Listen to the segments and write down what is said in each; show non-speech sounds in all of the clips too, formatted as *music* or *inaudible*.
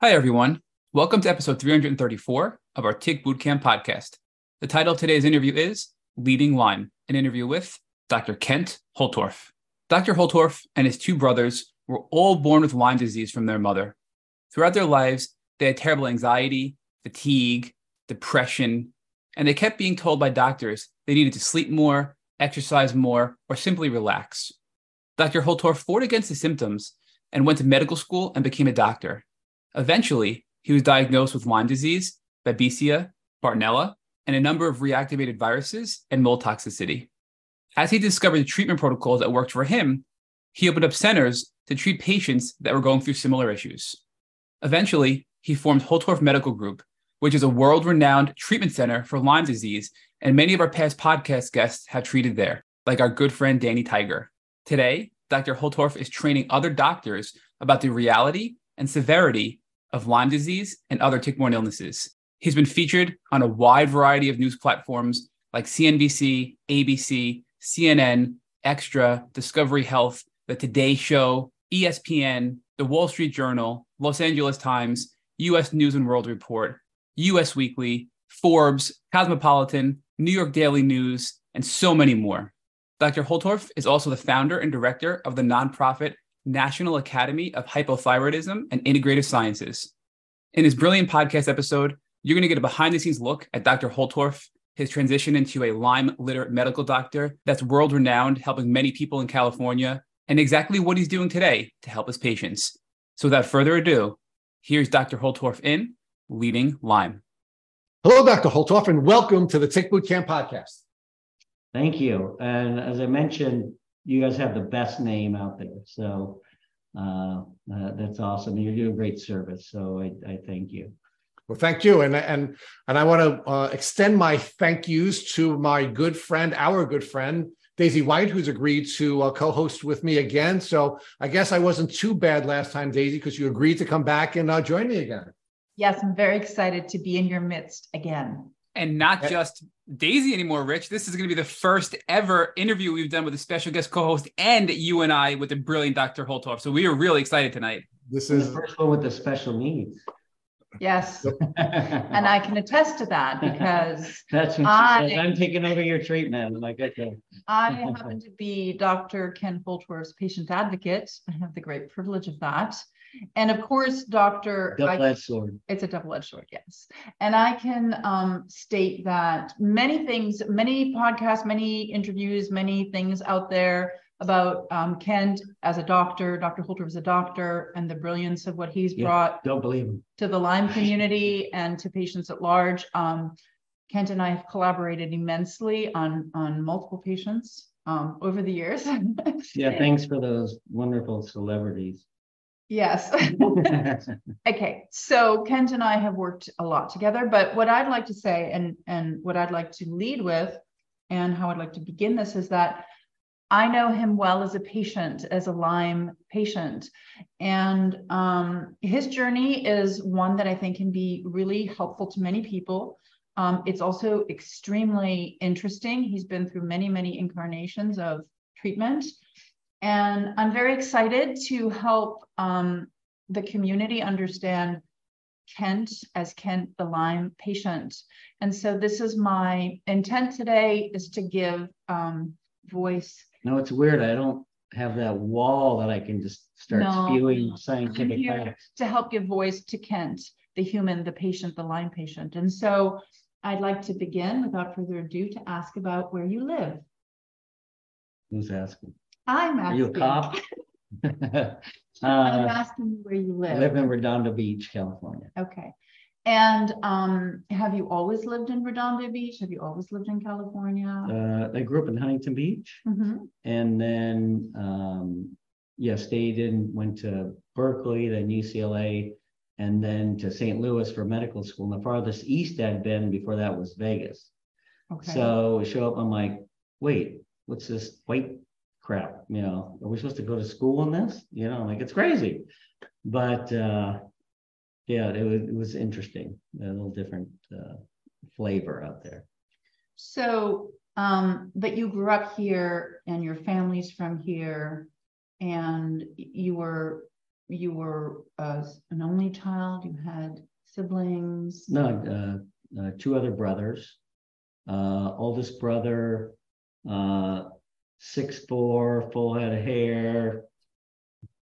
Hi, everyone. Welcome to episode 334 of our Tick Boot Camp podcast. The title of today's interview is Leading Lyme, an interview with Dr. Kent Holtorf. Dr. Holtorf and his two brothers were all born with Lyme disease from their mother. Throughout their lives, they had terrible anxiety, fatigue, depression, and they kept being told by doctors they needed to sleep more, exercise more, or simply relax. Dr. Holtorf fought against the symptoms and went to medical school and became a doctor. Eventually, he was diagnosed with Lyme disease, Babesia, Bartonella, and a number of reactivated viruses and mold toxicity. As he discovered the treatment protocols that worked for him, he opened up centers to treat patients that were going through similar issues. Eventually, he formed Holtorf Medical Group, which is a world renowned treatment center for Lyme disease, and many of our past podcast guests have treated there, like our good friend Danny Tiger. Today, Dr. Holtorf is training other doctors about the reality and severity of Lyme disease and other tick-borne illnesses. He's been featured on a wide variety of news platforms like CNBC, ABC, CNN, Extra, Discovery Health, The Today Show, ESPN, The Wall Street Journal, Los Angeles Times, US News and World Report, US Weekly, Forbes, Cosmopolitan, New York Daily News, and so many more. Dr. Holtorf is also the founder and director of the nonprofit National Academy of Hypothyroidism and Integrative Sciences. In his brilliant podcast episode, you're going to get a behind the scenes look at Dr. Holtorf, his transition into a Lyme literate medical doctor that's world renowned, helping many people in California, and exactly what he's doing today to help his patients. So without further ado, here's Dr. Holtorf in Leading Lyme. Hello, Dr. Holtorf, and welcome to the Tick Boot Camp podcast. Thank you. And as I mentioned, you guys have the best name out there. So uh, uh, that's awesome. You're doing great service. So I, I thank you. Well, thank you, and and and I want to uh, extend my thank yous to my good friend, our good friend Daisy White, who's agreed to uh, co-host with me again. So I guess I wasn't too bad last time, Daisy, because you agreed to come back and uh, join me again. Yes, I'm very excited to be in your midst again. And not just Daisy anymore, Rich. This is going to be the first ever interview we've done with a special guest co-host and you and I with the brilliant Dr. Holtorf. So we are really excited tonight. This is the first one with the special needs. Yes. *laughs* and I can attest to that because *laughs* that's what I, says. I'm taking over your treatment. I'm like, okay. I *laughs* happen to be Dr. Kent Holtorf's patient advocate. I have the great privilege of that. And of course, Dr. Double-edged sword. It's a double-edged sword, yes. And I can um, state that many things, many podcasts, many interviews, many things out there about um, Kent as a doctor, Dr. Holtorf as a doctor, and the brilliance of what he's yeah, brought don't believe him. to the Lyme community and to patients at large. Um, Kent and I have collaborated immensely on on multiple patients um, over the years. *laughs* yeah, thanks for those wonderful celebrities. Yes. *laughs* *laughs* okay. So Kent and I have worked a lot together, but what I'd like to say and and what I'd like to lead with and how I'd like to begin this is that I know him well as a patient, as a Lyme patient. And um, his journey is one that I think can be really helpful to many people. Um, it's also extremely interesting. He's been through many, many incarnations of treatment. And I'm very excited to help um, the community understand Kent as Kent the Lyme patient. And so this is my intent today is to give um, voice. No, it's weird. I don't have that wall that I can just start no, spewing scientific facts. To help give voice to Kent, the human, the patient, the Lyme patient. And so I'd like to begin without further ado to ask about where you live. Who's asking? I'm asking. Are you a cop? *laughs* *laughs* I'm uh, asking where you live. I live in Redondo Beach, California. Okay. And um, have you always lived in Redondo Beach? Have you always lived in California? Uh, I grew up in Huntington Beach, mm-hmm. and then um, yeah, stayed in, went to Berkeley, then UCLA, and then to St. Louis for medical school. And the farthest east I'd been before that was Vegas. Okay. So I show up, I'm like, wait, what's this white crap? You know, are we supposed to go to school in this? You know, like it's crazy. But uh, yeah, it was, it was interesting, a little different uh, flavor out there. So, um, but you grew up here and your family's from here and you were you were uh, an only child. You had siblings. No, uh, uh, two other brothers. Uh, oldest brother, uh, six four, full head of hair,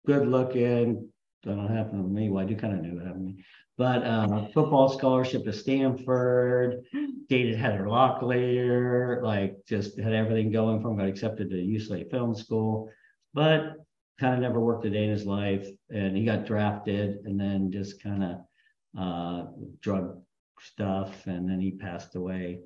good looking. Don't happen to me. Well, I do kind of know it happened to me. But uh, football scholarship to Stanford, dated Heather Locklear, like just had everything going from got accepted to UCLA Film School, but kind of never worked a day in his life. And he got drafted and then just kind of uh, drug stuff, and then he passed away.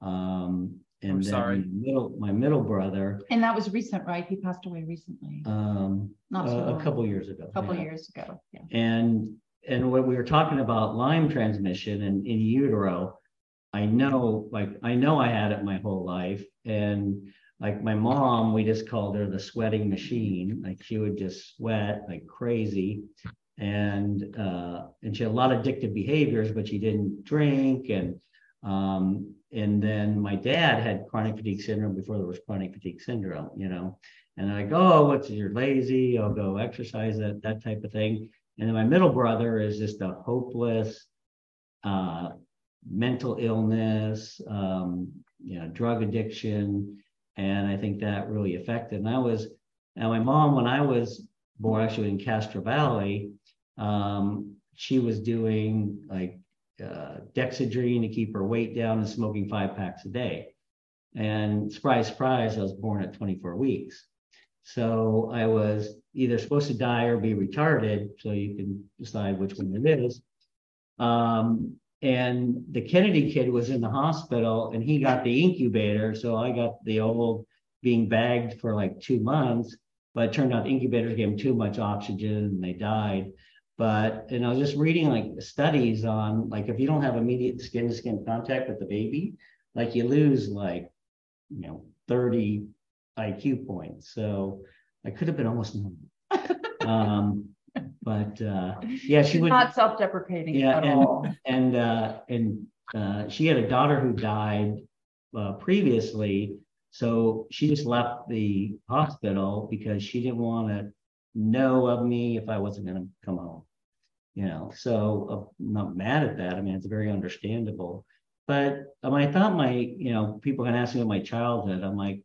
Um, and I'm then sorry. my middle my middle brother, And that was recent, right? He passed away recently, um, Not so a, a long. couple years ago. a couple yeah. years ago. Yeah. And and when we were talking about Lyme transmission and in utero, I know, like, I know I had it my whole life. And like my mom, we just called her the sweating machine. Like she would just sweat like crazy. And uh, and she had a lot of addictive behaviors, but she didn't drink. And um, and then my dad had chronic fatigue syndrome before there was chronic fatigue syndrome, you know. And I go, oh, what's you're lazy? I'll go exercise that that type of thing. And then my middle brother is just a hopeless, uh, mental illness, um, you know, drug addiction. And I think that really affected. And I was, now my mom, when I was born, actually in Castro Valley, um, she was doing like uh, Dexedrine to keep her weight down and smoking five packs a day. And surprise, surprise, I was born at 24 weeks. So I was either supposed to die or be retarded. So you can decide which one it is. Um, and the Kennedy kid was in the hospital and he got the incubator. So I got the old being bagged for like two months. But it turned out incubators gave him too much oxygen and they died. But and I was just reading like studies on like if you don't have immediate skin to skin contact with the baby, like you lose like you know 30 IQ points. So I could have been almost normal. *laughs* um, but uh, yeah, she would not self-deprecating Yeah, at and- all. and uh, and uh, she had a daughter who died uh, previously, so she just left the hospital because she didn't want to know of me if I wasn't going to come home. You know, so uh, I'm not mad at that. I mean, it's very understandable. But um, I thought my, you know, people can ask me about my childhood. I'm like,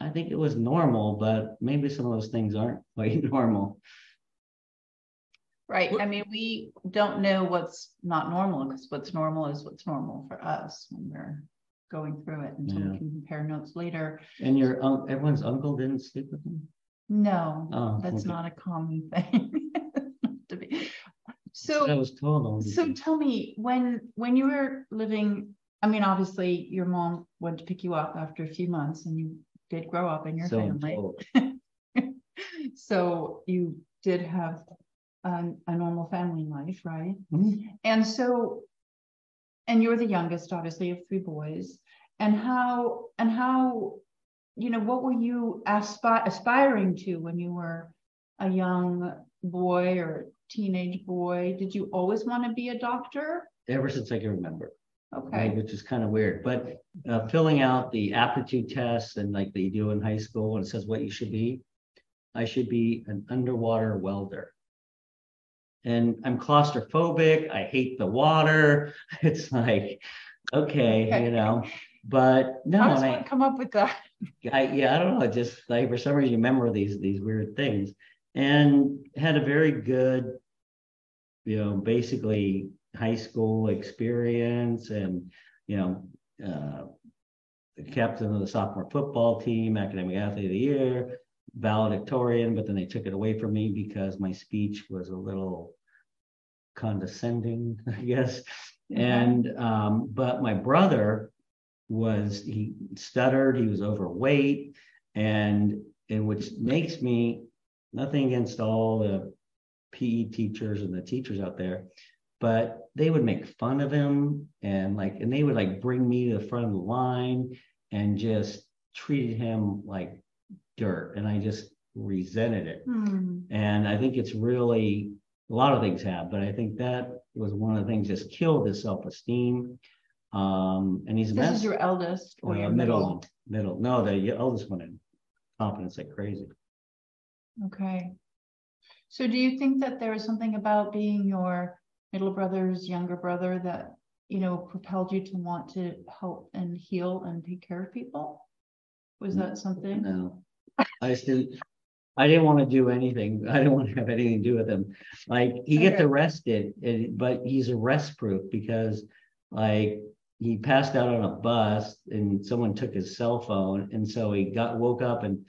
I think it was normal, but maybe some of those things aren't *laughs* quite normal. Right. What- I mean, we don't know what's not normal because what's normal is what's normal for us when we're going through it until Yeah. we can compare notes later. And your um, everyone's uncle didn't sleep with them. No, Oh, that's okay. not a common *laughs* thing. To be. I So, was told. only- so tell me, when, when you were living, I mean, obviously your mom went to pick you up after a few months and you did grow up in your So family. *laughs* So you did have um, a normal family life, right? Mhm. And so, and you're the youngest, obviously, of three boys. And how, and how, you know, what were you aspi- aspiring to when you were a young boy or teenage boy? Did you always want to be a doctor? Ever since I can remember, right, Okay. which is kind of weird. But uh, filling out the aptitude tests and like they do in high school, and it says what you should be. I should be an underwater welder. And I'm claustrophobic. I hate the water. *laughs* It's like, okay, Okay. you know. But no, How does and I, come up with that? *laughs* I yeah, I don't know. Just like for some reason you remember these these weird things. And had a very good, you know, basically high school experience and you know, uh the captain of the sophomore football team, academic athlete of the year, valedictorian, but then they took it away from me because my speech was a little condescending, *laughs* I guess. And um, but my brother was he stuttered, he was overweight, and and which makes me nothing against all the PE teachers and the teachers out there, but they would make fun of him and like and they would like bring me to the front of the line and just treated him like dirt. And I just resented it. Hmm. And I think it's really a lot of things have, but I think that was one of the things just killed his self-esteem. Um, and he's This is your eldest or Uh, your middle, middle? middle. No, the eldest one in confidence like crazy. Okay. So do you think that there was something about being your middle brother's younger brother that, you know, propelled you to want to help and heal and take care of people? Was that something? No, I still, I didn't want to do anything. I didn't want to have anything to do with him. Like he gets arrested, and, but he's arrest proof because like he passed out on a bus and someone took his cell phone. And so he got woke up and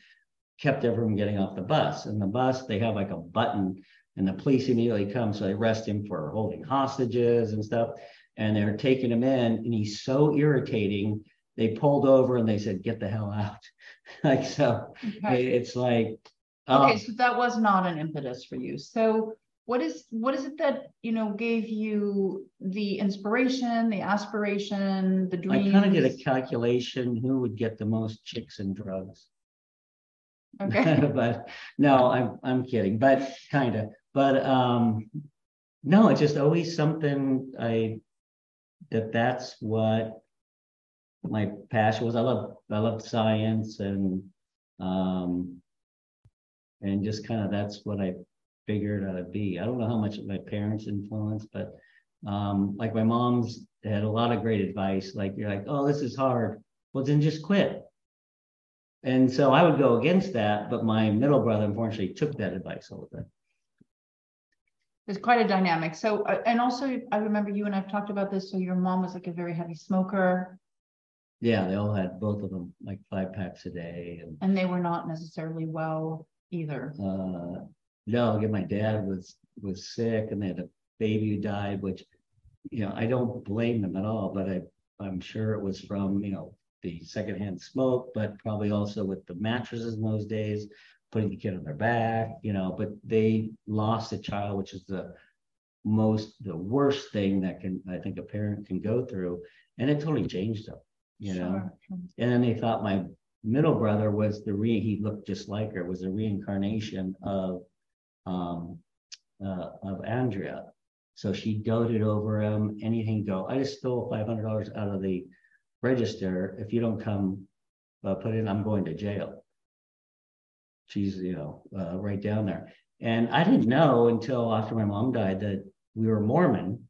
kept everyone from getting off the bus. And the bus, they have like a button and the police immediately come. So they arrest him for holding hostages and stuff. And they're taking him in and he's so irritating. They pulled over and they said, get the hell out. *laughs* like, so Okay. it- it's like, oh, Okay, so that was not an impetus for you. So what is, what is it that, you know, gave you the inspiration, the aspiration, the dream I kind of did a calculation, who would get the most chicks and drugs? Okay, *laughs* But no, I'm, I'm kidding, but kind of, but, um, no, it's just always something I, that that's what my passion was. I love, I love science and, um, and just kind of, that's what I figured I'd be. I don't know how much my parents influenced, but, um, like my mom's had a lot of great advice, like, you're like, oh, this is hard. Well, then just quit. And so I would go against that, but my middle brother unfortunately took that advice all the time. it's quite a dynamic. So, uh, and also I remember you and I've talked about this. So your mom was like a very heavy smoker Yeah, they all had both of them like five packs a day and and they were not necessarily well either. uh no, again, my dad was was sick and they had a baby who died, which you know, I don't blame them at all, but I I'm sure it was from, you know, the secondhand smoke, but probably also with the mattresses in those days, putting the kid on their back, you know, but they lost a child, which is the most the worst thing that can I think a parent can go through. And it totally changed them, you know. Sure, sure. And then they thought my middle brother was the re, he looked just like her, was a reincarnation of, um, uh, of Andrea. So she doted over him, anything go. I just stole five hundred dollars out of the register. If you don't come, uh, put in, I'm going to jail. She's, you know, uh, right down there. And I didn't know until after my mom died that we were Mormon.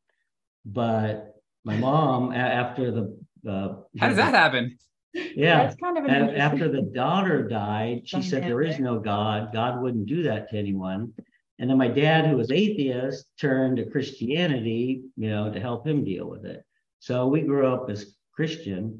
But my mom, a- after the, uh. How does that happen? Yeah. That's kind of an And after the daughter died, she said there is no God. God wouldn't do that to anyone. And then my dad, who was atheist, turned to Christianity, you know, to help him deal with it. So we grew up as Christian.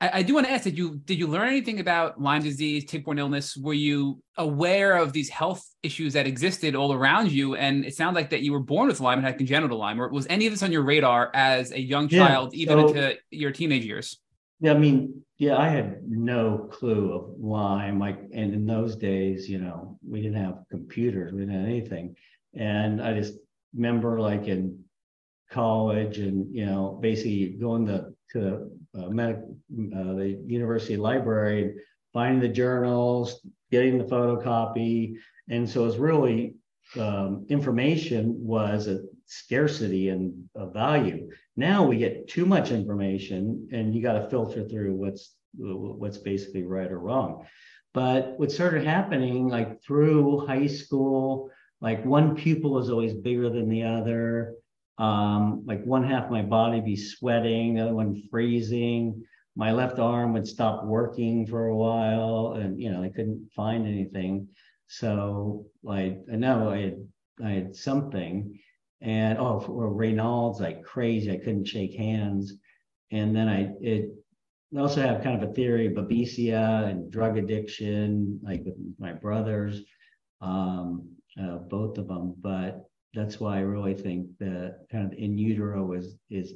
I, I do want to ask: Did you did you learn anything about Lyme disease, tick-borne illness? Were you aware of these health issues that existed all around you? And it sounds like that you were born with Lyme and had congenital Lyme. Or was any of this on your radar as a young Yeah, child, even so- into your teenage years? Yeah, I mean, yeah, I had no clue of Lyme, like, and in those days, you know, we didn't have computers, we didn't have anything. And I just remember like in college and, you know, basically going to, to uh, medic, uh, the university library, finding the journals, getting the photocopy. And so it's really, um, information was a scarcity and a value. Now we get too much information and you got to filter through what's what's basically right or wrong. But what started happening like through high school, like one pupil is always bigger than the other. Um, like one half of my body be sweating, the other one freezing. My left arm would stop working for a while, and you know I couldn't find anything. So like I know I had I had something, and oh, for Raynaud's like crazy. I couldn't shake hands, and then I it I also have kind of a theory of babesia and drug addiction, like with my brothers, um, uh, both of them. But that's why I really think that kind of in utero is is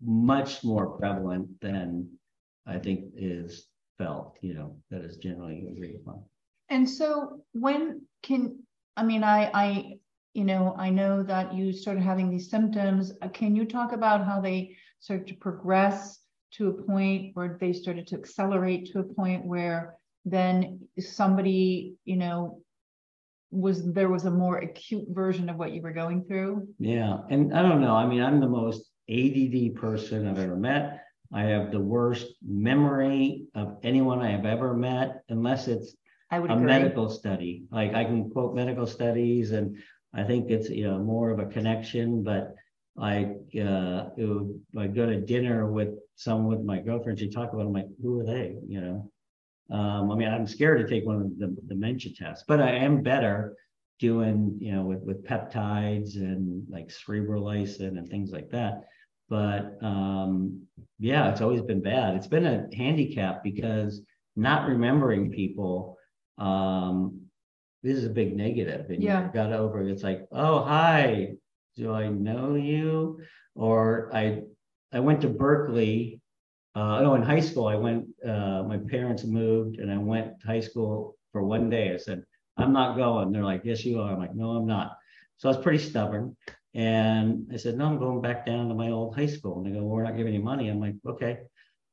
much more prevalent than I think is felt. You know, that is generally agreed upon. And so when can, I mean, I, I, you know, I know that you started having these symptoms. Uh, Can you talk about how they started to progress to a point where they started to accelerate to a point where then somebody, you know, was there was a more acute version of what you were going through? Yeah, and I don't know. I mean, I'm the most ADD person I've ever met. I have the worst memory of anyone I have ever met, unless it's I would a agree. medical study. Like I can quote medical studies and I think it's, you know, more of a connection, but like, uh, it would, like go to dinner with someone with my girlfriend, she talk about, it, I'm like, who are they, you know? Um, I mean, I'm scared to take one of the dementia tests, but I am better doing, you know, with, with peptides and like Cerebrolysin and things like that. But um, yeah, it's always been bad. It's been a handicap because not remembering people, um, this is a big negative. And Yeah. you got over it. It's like, oh, hi, do I know you? Or I I went to Berkeley. Uh, no, in high school, I went, uh, my parents moved and I went to high school for one day. I said, I'm not going. They're like, yes, you are. I'm like, no, I'm not. So I was pretty stubborn. And I said, no, I'm going back down to my old high school. And they go, well, we're not giving you money. I'm like, okay.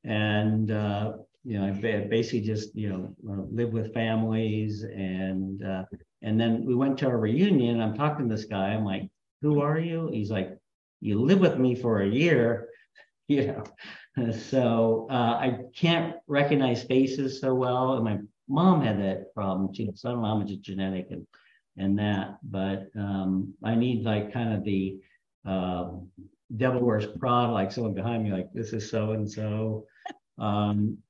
And, uh, you know, I basically just, you know, uh, live with families. And, uh, and then we went to a reunion. I'm talking to this guy. I'm like, who are you? He's like, you live with me for a year. *laughs* You know, *laughs* so uh, I can't recognize faces so well. And my mom had that problem too. So I don't know how much it's genetic and and that, but um, I need like kind of the uh, devil wears Prada, like someone behind me, like this is so and so.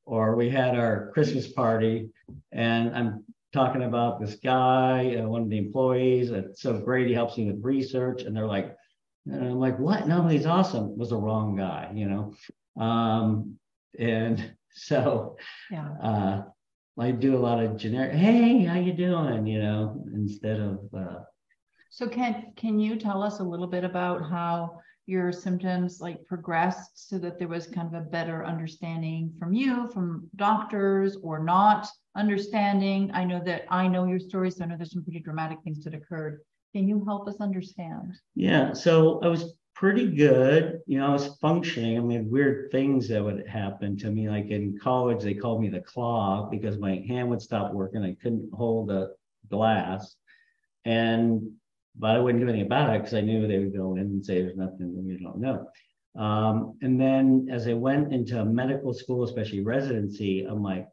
Or we had our Christmas party, and I'm talking about this guy, uh, one of the employees. It's so great. He helps me with research, and they're like, and I'm like, what? No, he's awesome. Was the wrong guy, you know. Um, and *laughs* so Yeah. uh, I do a lot of generic, hey, how you doing? You know, instead of uh, So can, can you tell us a little bit about how your symptoms like progressed so that there was kind of a better understanding from you, from doctors or not understanding? I know that I know your story, so I know there's some pretty dramatic things that occurred. Can you help us understand? Yeah, so I was pretty good. You know, I was functioning. I mean, weird things that would happen to me. Like in college, they called me the claw because my hand would stop working. I couldn't hold a glass. And but I wouldn't do anything about it because I knew they would go in and say there's nothing we don't know. Um, and then as I went into medical school, especially residency, I'm like,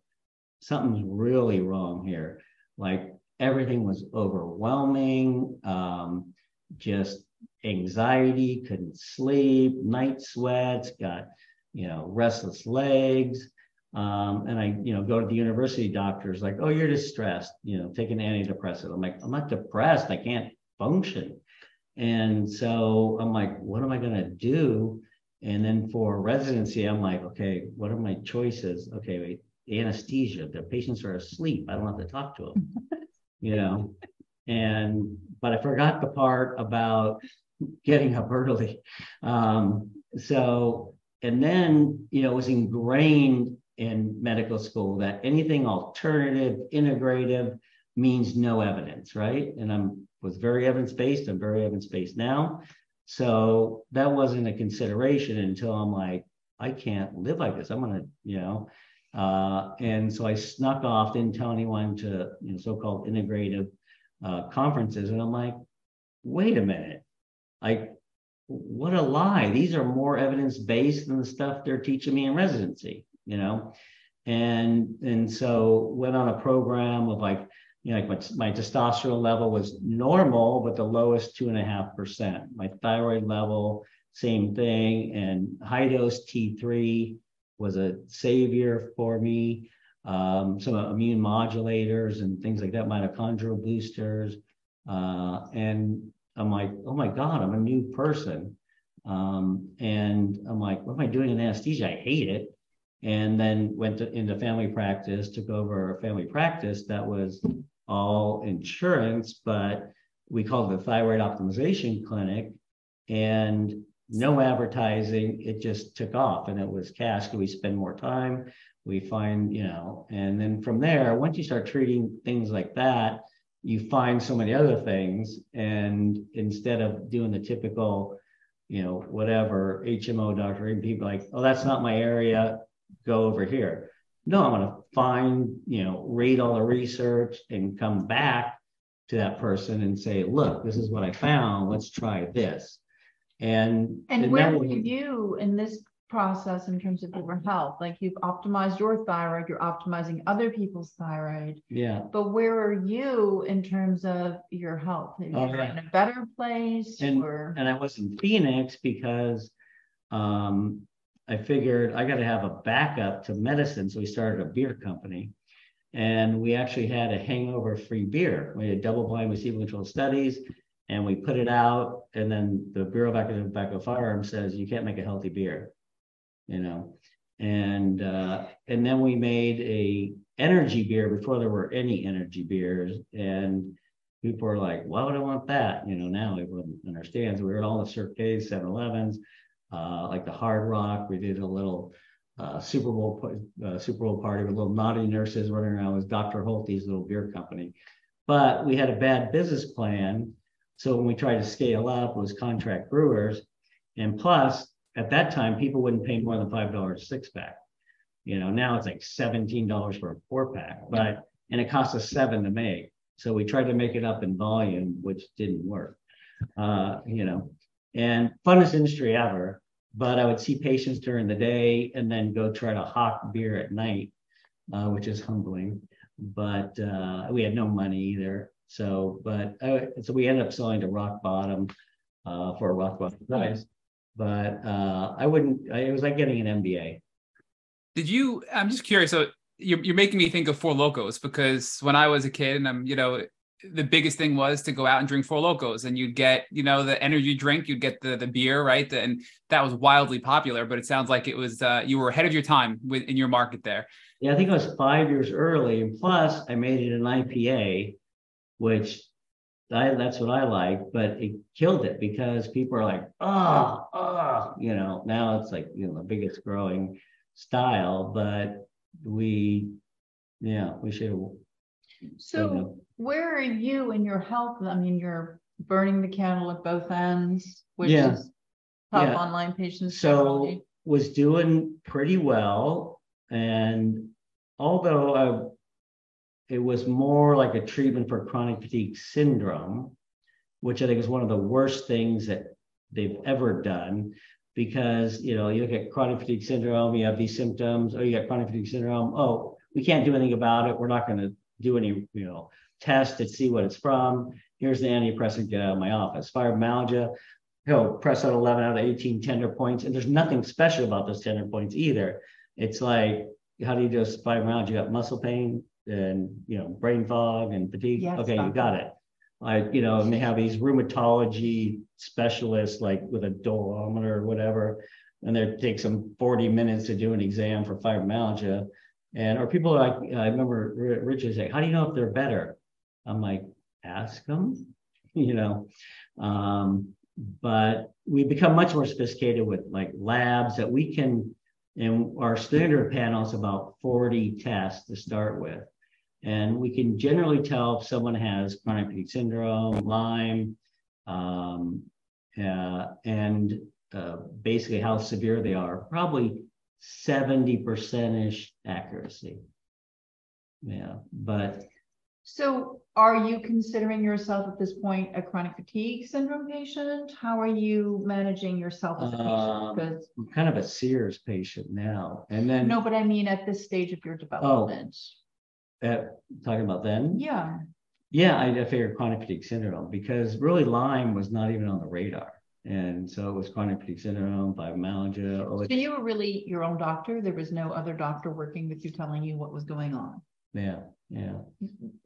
something's really wrong here. Like everything was overwhelming. Um, just anxiety, couldn't sleep, night sweats, got, you know, restless legs. Um, and I, you know, go to the university doctors like, oh, you're just stressed, you know, take an antidepressant. I'm like, I'm not depressed. I can't function. And so I'm like, what am I going to do? And then for residency, I'm like, okay, what are my choices? Okay, wait, anesthesia. The patients are asleep. I don't have to talk to them, *laughs* you know. And but I forgot the part about getting up early. Um, so and then you know it was ingrained in medical school that anything alternative, integrative means no evidence, right? And I'm was very evidence based. I'm very evidence based now. So that wasn't a consideration until I'm like, I can't live like this. I'm gonna, you know. Uh, and so I snuck off, didn't tell anyone to, you know, so-called integrative uh, conferences, and I'm like, wait a minute, like, what a lie! These are more evidence-based than the stuff they're teaching me in residency, you know. And and so went on a program of like you know, like my, my testosterone level was normal, but the lowest two and a half percent. My thyroid level, same thing. And high dose T3 was a savior for me. Um, some immune modulators and things like that, mitochondrial boosters. Uh, and I'm like, oh my God, I'm a new person. Um, and I'm like, what am I doing in anesthesia? I hate it. And then went to, into family practice, took over a family practice that was all insurance, but we called it the thyroid optimization clinic and no advertising. It just took off and it was cash. We spend more time. We find, you know, and then from there, once you start treating things like that, you find so many other things. And instead of doing the typical, you know, whatever HMO doctor, and people like, oh, that's not my area, go over here. No, I'm going to find, you know, read all the research and come back to that person and say, look, this is what I found. Let's try this. And And and where were you in this process in terms of your health. Like you've optimized your thyroid, you're optimizing other people's thyroid. Yeah. But where are you in terms of your health? Are you Oh, yeah. in a better place And, or? and I was in Phoenix because um, I figured I got to have a backup to medicine. So we started a beer company. And we actually had a hangover free beer. We had double blind placebo controlled studies and we put it out. And then the Bureau of Academic Tobacco Firearms says you can't make a healthy beer, you know. And uh, and then we made a energy beer before there were any energy beers. And people were like, why would I want that? You know, now everyone understands. We were at all the Cirque 7 Elevens, uh, like the Hard Rock. We did a little uh, Super Bowl uh, Super Bowl party with little naughty nurses running around with Dr. Holt's little beer company. But we had a bad business plan. So when we tried to scale up, it was contract brewers. And plus, at that time, people wouldn't pay more than $5 a six pack. You know, now it's like $17 for a four pack, but, and it costs us seven to make. So we tried to make it up in volume, which didn't work. Uh, you know, and funnest industry ever. But I would see patients during the day and then go try to hawk beer at night, uh, which is humbling. But uh, we had no money either. So, but uh, so we ended up selling to Rock Bottom uh, for a Rock Bottom price. But uh, I wouldn't. I, it was like getting an MBA. Did you? I'm just curious. So you're, you're making me think of Four Lokos because when I was a kid, and I'm, you know, the biggest thing was to go out and drink Four Lokos, and you'd get, you know, the energy drink, you'd get the the beer, right? And that was wildly popular. But it sounds like it was uh, you were ahead of your time with in your market there. Yeah, I think I was five years early, and plus I made it an IPA, which I, that's what I like, but it killed it because people are like, oh, oh, you know, now it's like, you know, the biggest growing style, but we, yeah, we should. So where are you in your health? I mean, you're burning the candle at both ends, which Yeah. is top Yeah. online patients. So was doing pretty well, and although I, it was more like a treatment for chronic fatigue syndrome, which I think is one of the worst things that they've ever done. Because you know, you look at chronic fatigue syndrome, you have these symptoms, oh, you got chronic fatigue syndrome. Oh, we can't do anything about it. We're not going to do any, you know, test to see what it's from. Here's the antidepressant, get out of my office. Fibromyalgia, he'll press out 11 out of 18 tender points, and there's nothing special about those tender points either. It's like, how do you just fibromyalgia? You got muscle pain and you know brain fog and fatigue. Yes, okay, you got it. I you know, and they have these rheumatology specialists, like with a dolorimeter or whatever, and they take some 40 minutes to do an exam for fibromyalgia. And or people like, I remember Richard saying, "How do you know if they're better?" I'm like, ask them, *laughs* you know. Um, but we become much more sophisticated with like labs that we can, and our standard panel is about 40 tests to start with. And we can generally tell if someone has chronic fatigue syndrome, Lyme, um, uh, and uh, basically how severe they are, probably 70% ish accuracy. Yeah, but So are you considering yourself at this point a chronic fatigue syndrome patient? How are you managing yourself as a Um, patient? Because, I'm kind of a Sears patient now. And then no, but I mean at this stage of your development. Uh, talking about then, Yeah, yeah, I, I figured chronic fatigue syndrome because really Lyme was not even on the radar. And so it was chronic fatigue syndrome, fibromyalgia. so you were really your own doctor? There was no other doctor working with you telling you what was going on? Yeah, yeah.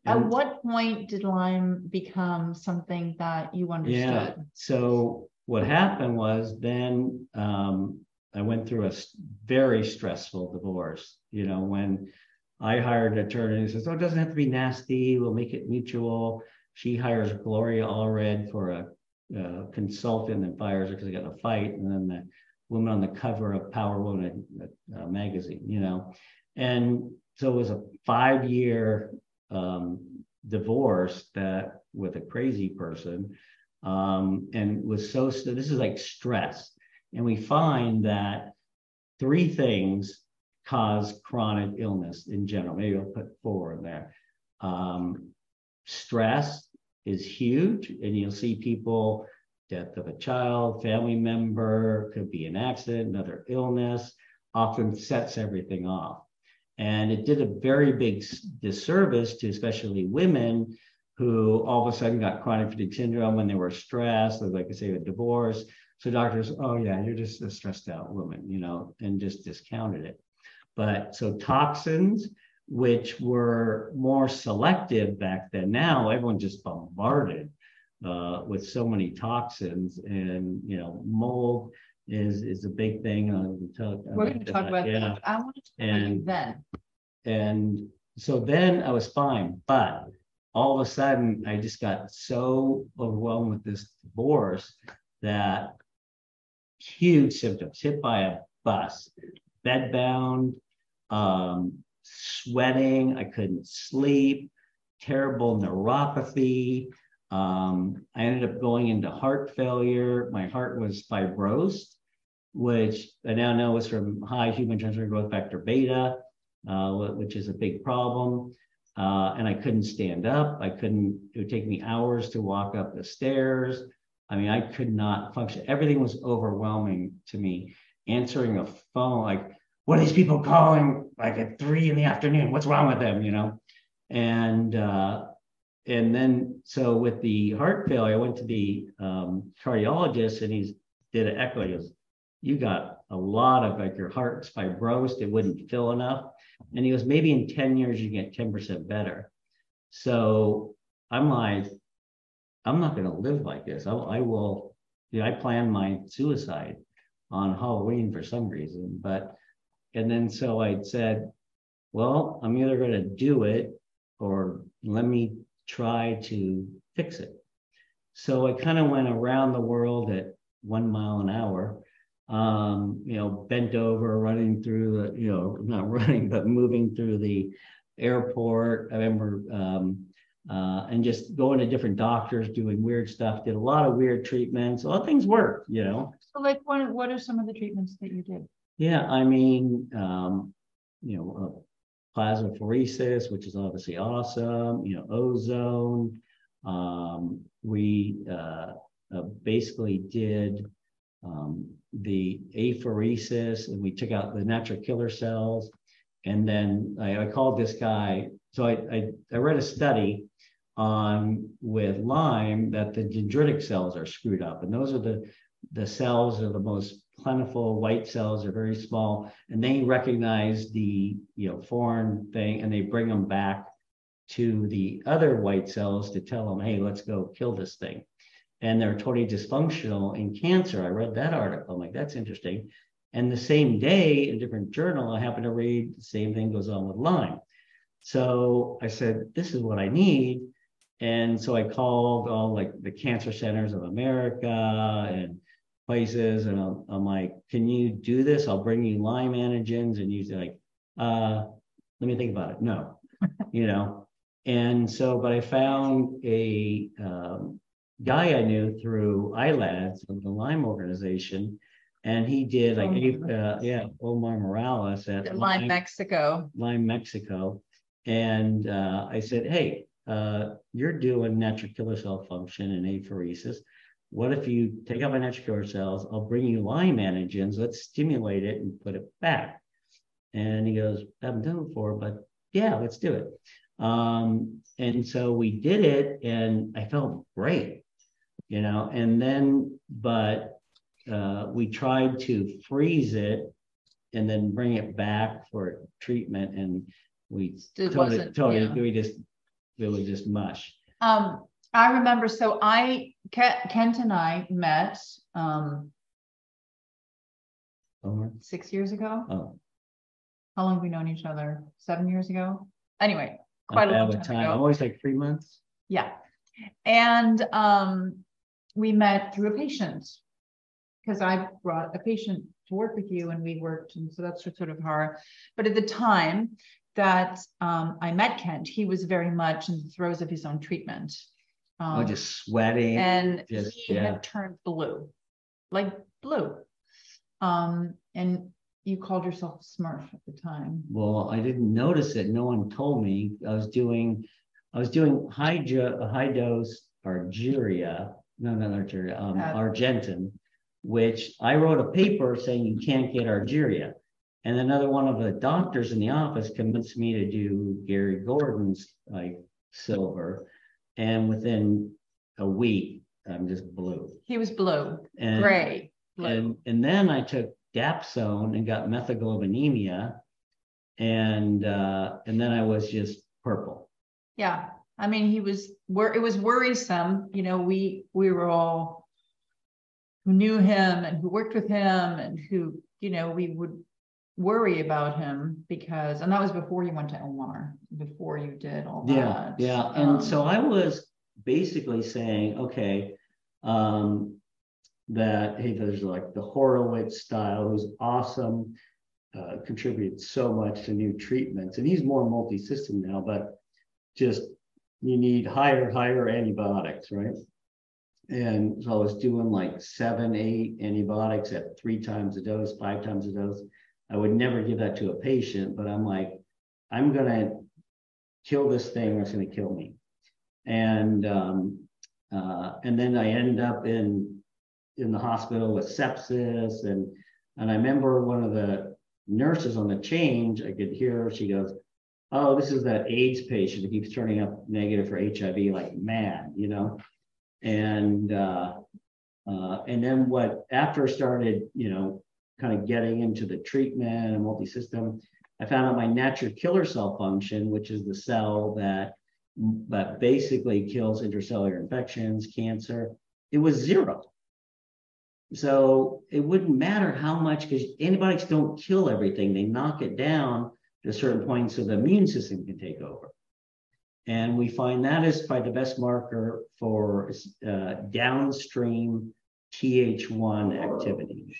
At And- what point did Lyme become something that you understood? Yeah. understood? So what happened was then um, I went through a very stressful divorce. You know, when I hired an attorney who says, "Oh, it doesn't have to be nasty. We'll make it mutual." She hires Gloria Allred for a, uh consultant and fires her because they got in a fight, and then the woman on the cover of Power Woman uh, magazine. You know, and so it was a five-year um, divorce that with a crazy person um, and was so so this is like stress and we find that three things cause chronic illness in general maybe i'll put four in there um, stress is huge and you'll see people death of a child, family member, could be an accident, another illness, often sets everything off. And it did a very big disservice to especially women who all of a sudden got chronic fatigue syndrome when they were stressed, like I say, a divorce. So doctors, oh yeah, you're just a stressed out woman, you know, and just discounted it. But so toxins, which were more selective back then. Now everyone just bombarded uh, with so many toxins, and you know, mold is is a big thing. Uh, We're going to talk about yeah. that. I want to talk and, about then. And so then I was fine, but all of a sudden I just got so overwhelmed with this divorce that huge symptoms hit by a bus, bedbound, um, sweating, I couldn't sleep, terrible neuropathy. Um, I ended up going into heart failure. My heart was fibrosed, which I now know is from high human growth factor beta, uh, which is a big problem. Uh, and I couldn't stand up. I couldn't, it would take me hours to walk up the stairs. I mean, I could not function. Everything was overwhelming to me. Answering a phone, like, what are these people calling like at three in the afternoon? What's wrong with them? You know? And uh, and then so with the heart failure, I went to the um, cardiologist and he did an echo. He goes, You got a lot of like your heart's fibrosed, it wouldn't fill enough. And he goes, maybe in 10 years you get 10% better. So I'm like, I'm not going to live like this. I, I will, you know, I plan my suicide on Halloween for some reason. But, and then so I said, well, I'm either going to do it or let me try to fix it. So I kind of went around the world at one mile an hour um, you know, bent over, running through the, you know, *laughs* not running, but moving through the airport. I remember, um, uh, and just going to different doctors, doing weird stuff. Did a lot of weird treatments. A lot of things work, you know. So, like, what what are some of the treatments that you did? Yeah, I mean, um, you know, uh, plasmapheresis, which is obviously awesome. You know, ozone. Um, we uh, uh basically did um, the apheresis and we took out the natural killer cells. And then I, I called this guy. So I, I, I, read a study on with Lyme that the dendritic cells are screwed up. And those are the, the cells are the most plentiful white cells are very small and they recognize the you know foreign thing and they bring them back to the other white cells to tell them hey let's go kill this thing and they're totally dysfunctional in cancer. I read that article. I'm like, that's interesting. And the same day, in a different journal, I happened to read the same thing goes on with Lyme. So I said, this is what I need. And so I called all like the cancer centers of America and places. And I'm, I'm like, can you do this? I'll bring you Lyme antigens. And you say like, uh, let me think about it. No, *laughs* you know. And so, but I found a um, guy I knew through ILADS the Lyme organization. And he did like, oh, uh, yeah, Omar Morales at Lyme, Lyme, Mexico. Lyme, Mexico. And uh, I said, hey, uh, you're doing natural killer cell function and apheresis. What if you take out my natural killer cells? I'll bring you Lyme antigens. Let's stimulate it and put it back. And he goes, I haven't done it before, but yeah, let's do it. Um, and so we did it, and I felt great you know, and then, but uh, we tried to freeze it and then bring it back for treatment, and we it totally, totally, yeah. we just, it was just mush. Um, I remember, so I, Kent and I met um, six years ago. Oh. How long have we known each other? Seven years ago? Anyway, quite a long time, time. Always like three months. Yeah. And um, we met through a patient because I brought a patient to work with you and we worked. And so that's sort of how, but at the time that um, I met Kent, he was very much in the throes of his own treatment. Oh, um, oh, just sweating. And just, he yeah. had turned blue, like blue. Um, and you called yourself smurf at the time. Well, I didn't notice it. No one told me. I was doing, I was doing high, high dose Argyria no, not Argyria, um, Uh, Argentyn, which I wrote a paper saying you can't get Argyria. And another one of the doctors in the office convinced me to do Gary Gordon's like silver. And within a week, I'm just blue. He was blue, And, gray, blue. And, and then I took Dapsone and got methemoglobinemia. And, uh, and then I was just purple. Yeah, I mean, he was where it was worrisome. You know, we we were all who knew him and who worked with him and who, you know, we would worry about him because and that was before you went to Omar, before you did all that. Yeah, yeah. And Um, so I was basically saying, okay, um, that hey, there's like the Horowitz style, who's awesome, uh, contributed so much to new treatments, and he's more multi-system now, but just you need higher, higher antibiotics, right? And so I was doing like seven, eight antibiotics at three times a dose, five times a dose. I would never give that to a patient, but I'm like, I'm gonna kill this thing or it's going to kill me. And um, uh, and then I end up in in the hospital with sepsis and and I remember one of the nurses on the change, I could hear she goes, Oh, this is that AIDS patient that keeps turning up negative for HIV like mad, you know? And uh, uh, and then what after started, you know, kind of getting into the treatment and multi-system, I found out my natural killer cell function, which is the cell that that basically kills intercellular infections, cancer. It was zero. So it wouldn't matter how much, because antibiotics don't kill everything. They knock it down to a certain point so the immune system can take over. And we find that is probably the best marker for uh, downstream TH1 activity.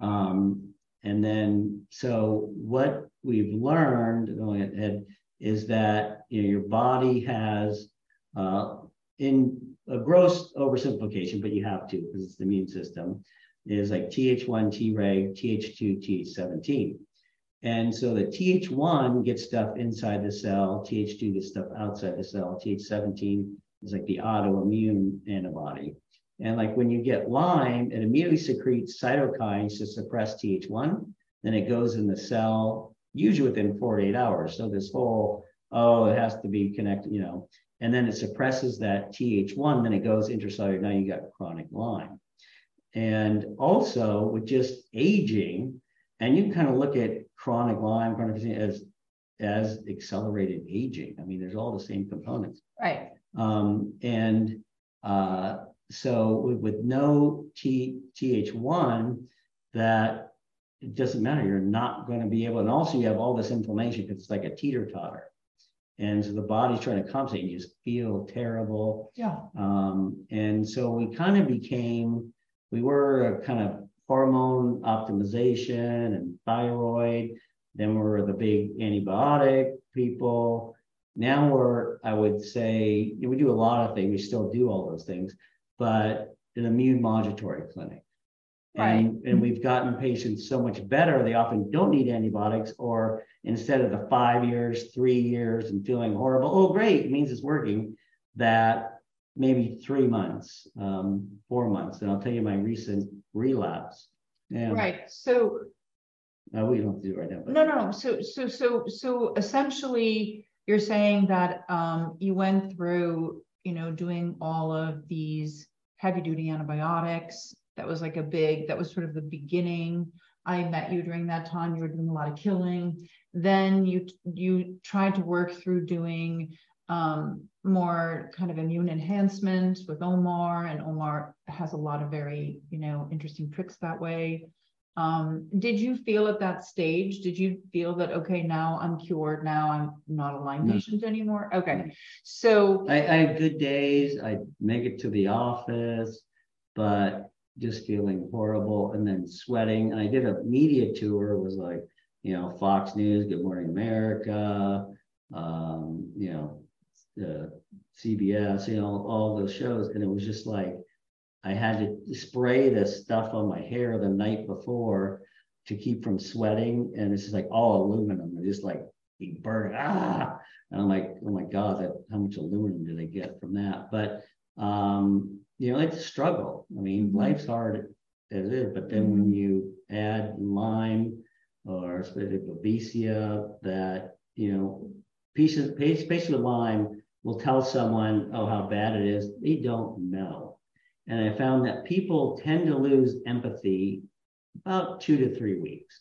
Um, and then, so what we've learned going ahead is that you know, your body has, uh, in a gross oversimplification, but you have to because it's the immune system, is like TH1, Treg, TH2, TH17. And so the TH1 gets stuff inside the cell, TH2 gets stuff outside the cell, TH17 is like the autoimmune antibody. And like when you get Lyme, it immediately secretes cytokines to suppress TH1. Then it goes in the cell, usually within 48 hours. So this whole, oh, it has to be connected, you know, and then it suppresses that TH1, then it goes intracellular. Now you got chronic Lyme. And also with just aging, and you kind of look at chronic Lyme, chronic as as accelerated aging. I mean, there's all the same components. right. Um, and uh, so with, no T, TH1, that it doesn't matter. You're not going to be able, and also you have all this inflammation because it's like a teeter totter. And so the body's trying to compensate and you just feel terrible. Yeah. Um, and so we kind of became, we were a kind of hormone optimization and thyroid. Then we were the big antibiotic people. Now we're, I would say, we do a lot of things. We still do all those things, but an immune modulatory clinic. And, and we've gotten patients so much better, they often don't need antibiotics, or instead of the five years, three years, and feeling horrible, oh, great, it means it's working, that maybe three months, um, four months. And I'll tell you my recent relapse. Yeah. Right. So Uh, we don't have to do it right now. No, no, no. So, so, so, so essentially, you're saying that um, you went through, you know, doing all of these heavy duty antibiotics. That was like a big, that was sort of the beginning. I met you during that time. You were doing a lot of killing. Then you you tried to work through doing um, more kind of immune enhancement with Omar, and Omar has a lot of very, you know, interesting tricks that way. Um, did you feel at that stage, did you feel that, okay, now I'm cured, now I'm not a Lyme No. patient anymore? Okay, so, I, I had good days. I make it to the office, but just feeling horrible and then sweating. And I did a media tour. It was like, you know, Fox News, Good Morning America, um, you know, uh, CBS, you know, all those shows. And it was just like, I had to spray this stuff on my hair the night before to keep from sweating. And it's just like all aluminum. It just like you burn it. Ah. And I'm like, oh my God, that how much aluminum did I get from that? But um, you know, it's a struggle. I mean, mm-hmm. life's hard as it is, but then mm-hmm. when you add Lyme or babesia, that, you know, patients, patients with Lyme will tell someone, oh, how bad it is. They don't know. And I found that people tend to lose empathy about two to three weeks.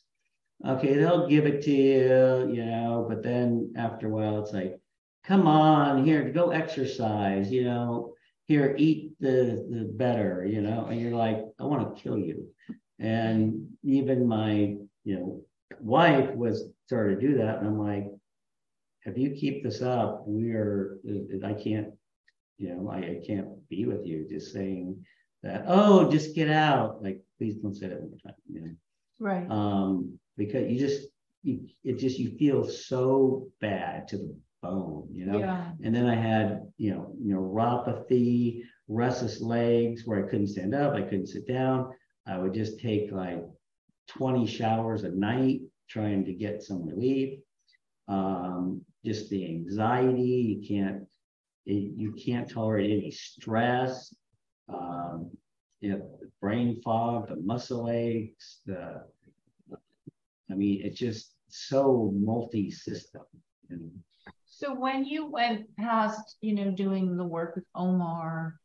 Okay, they'll give it to you, you know, but then after a while, it's like, come on, here, go exercise, you know, here, eat the, the better, you know, and you're like, I want to kill you. And even my, you know, wife was started to do that. And I'm like, if you keep this up, we are, I can't, you know, I, I can't be with you just saying that, oh, just get out. Like, please don't say that one more time, you know. Right. Um, because you just, you, it just, you feel so bad to the bone, you know? Yeah. And then I had, you know, neuropathy, restless legs where I couldn't stand up, I couldn't sit down. I would just take like 20 showers a night trying to get some relief. Um, just the anxiety, you can't, it, you can't tolerate any stress. Um, you know, brain fog, the muscle aches, the, I mean, it's just so multi-system. And, so when you went past, you know, doing the work with Omar,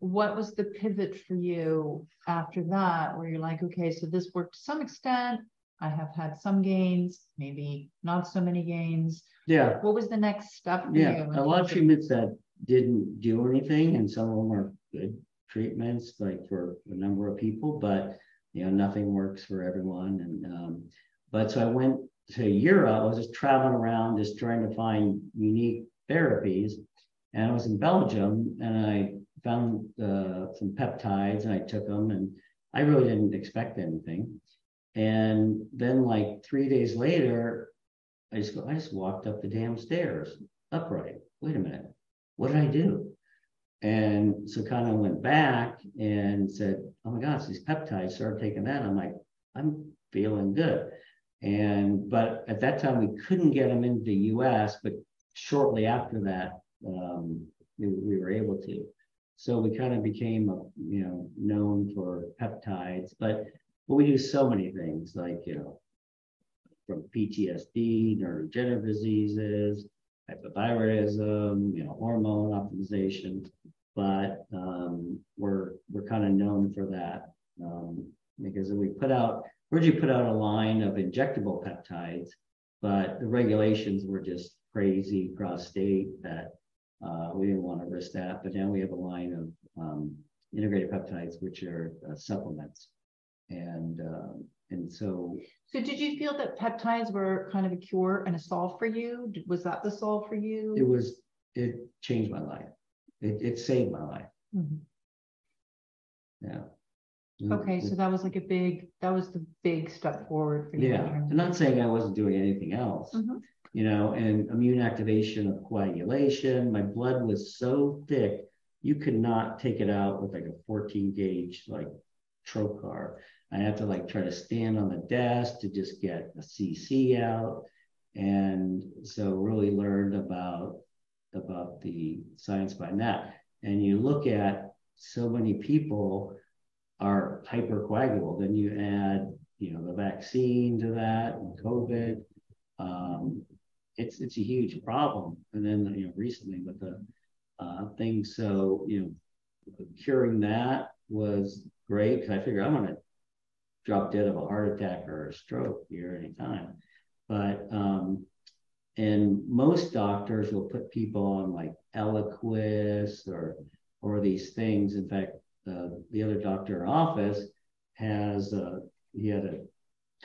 what was the pivot for you after that where you're like, okay, so this worked to some extent. I have had some gains, maybe not so many gains. Yeah. What was the next step for yeah. you? A lot of treatments that didn't do anything, and some of them are good treatments, like for a number of people, but you know, nothing works for everyone. And um, but so I went to Europe. I was just traveling around, just trying to find unique therapies. And I was in Belgium, and I found uh, some peptides, and I took them, and I really didn't expect anything. And then, like three days later, I just go, I just walked up the damn stairs upright. Wait a minute, what did I do? And so kind of went back and said, Oh my gosh, these peptides, started taking that. I'm like, I'm feeling good. And but at that time we couldn't get them into the US, but shortly after that, um, we, we were able to. So we kind of became, a, you know, known for peptides, but, but we do so many things like, you know, from PTSD, neurodegenerative diseases, hypothyroidism, you know, hormone optimization, but um, we're we're kind of known for that um, because we put out originally put out a line of injectable peptides, but the regulations were just crazy cross state that uh, we didn't want to risk that. But now we have a line of um, integrated peptides, which are uh, supplements, and um, and so. So did you feel that peptides were kind of a cure and a solve for you? Was that the solve for you? It was. It changed my life. It, it saved my life. Mm-hmm. Yeah. Okay, so that was like a big, that was the big step forward for you. Yeah, I'm not saying I wasn't doing anything else, mm-hmm. you know, and immune activation of coagulation. My blood was so thick, you could not take it out with like a 14 gauge like trocar. I had to like try to stand on the desk to just get a CC out. And so really learned about about the science behind that. And you look at so many people are hypercoagulable. Then you add, you know, the vaccine to that and COVID. Um, it's it's a huge problem. And then you know, recently with the uh, thing, so you know, curing that was great because I figured I'm gonna drop dead of a heart attack or a stroke here anytime. But um, and most doctors will put people on like Eliquis or or these things. In fact, uh, the other doctor in office has uh, he had a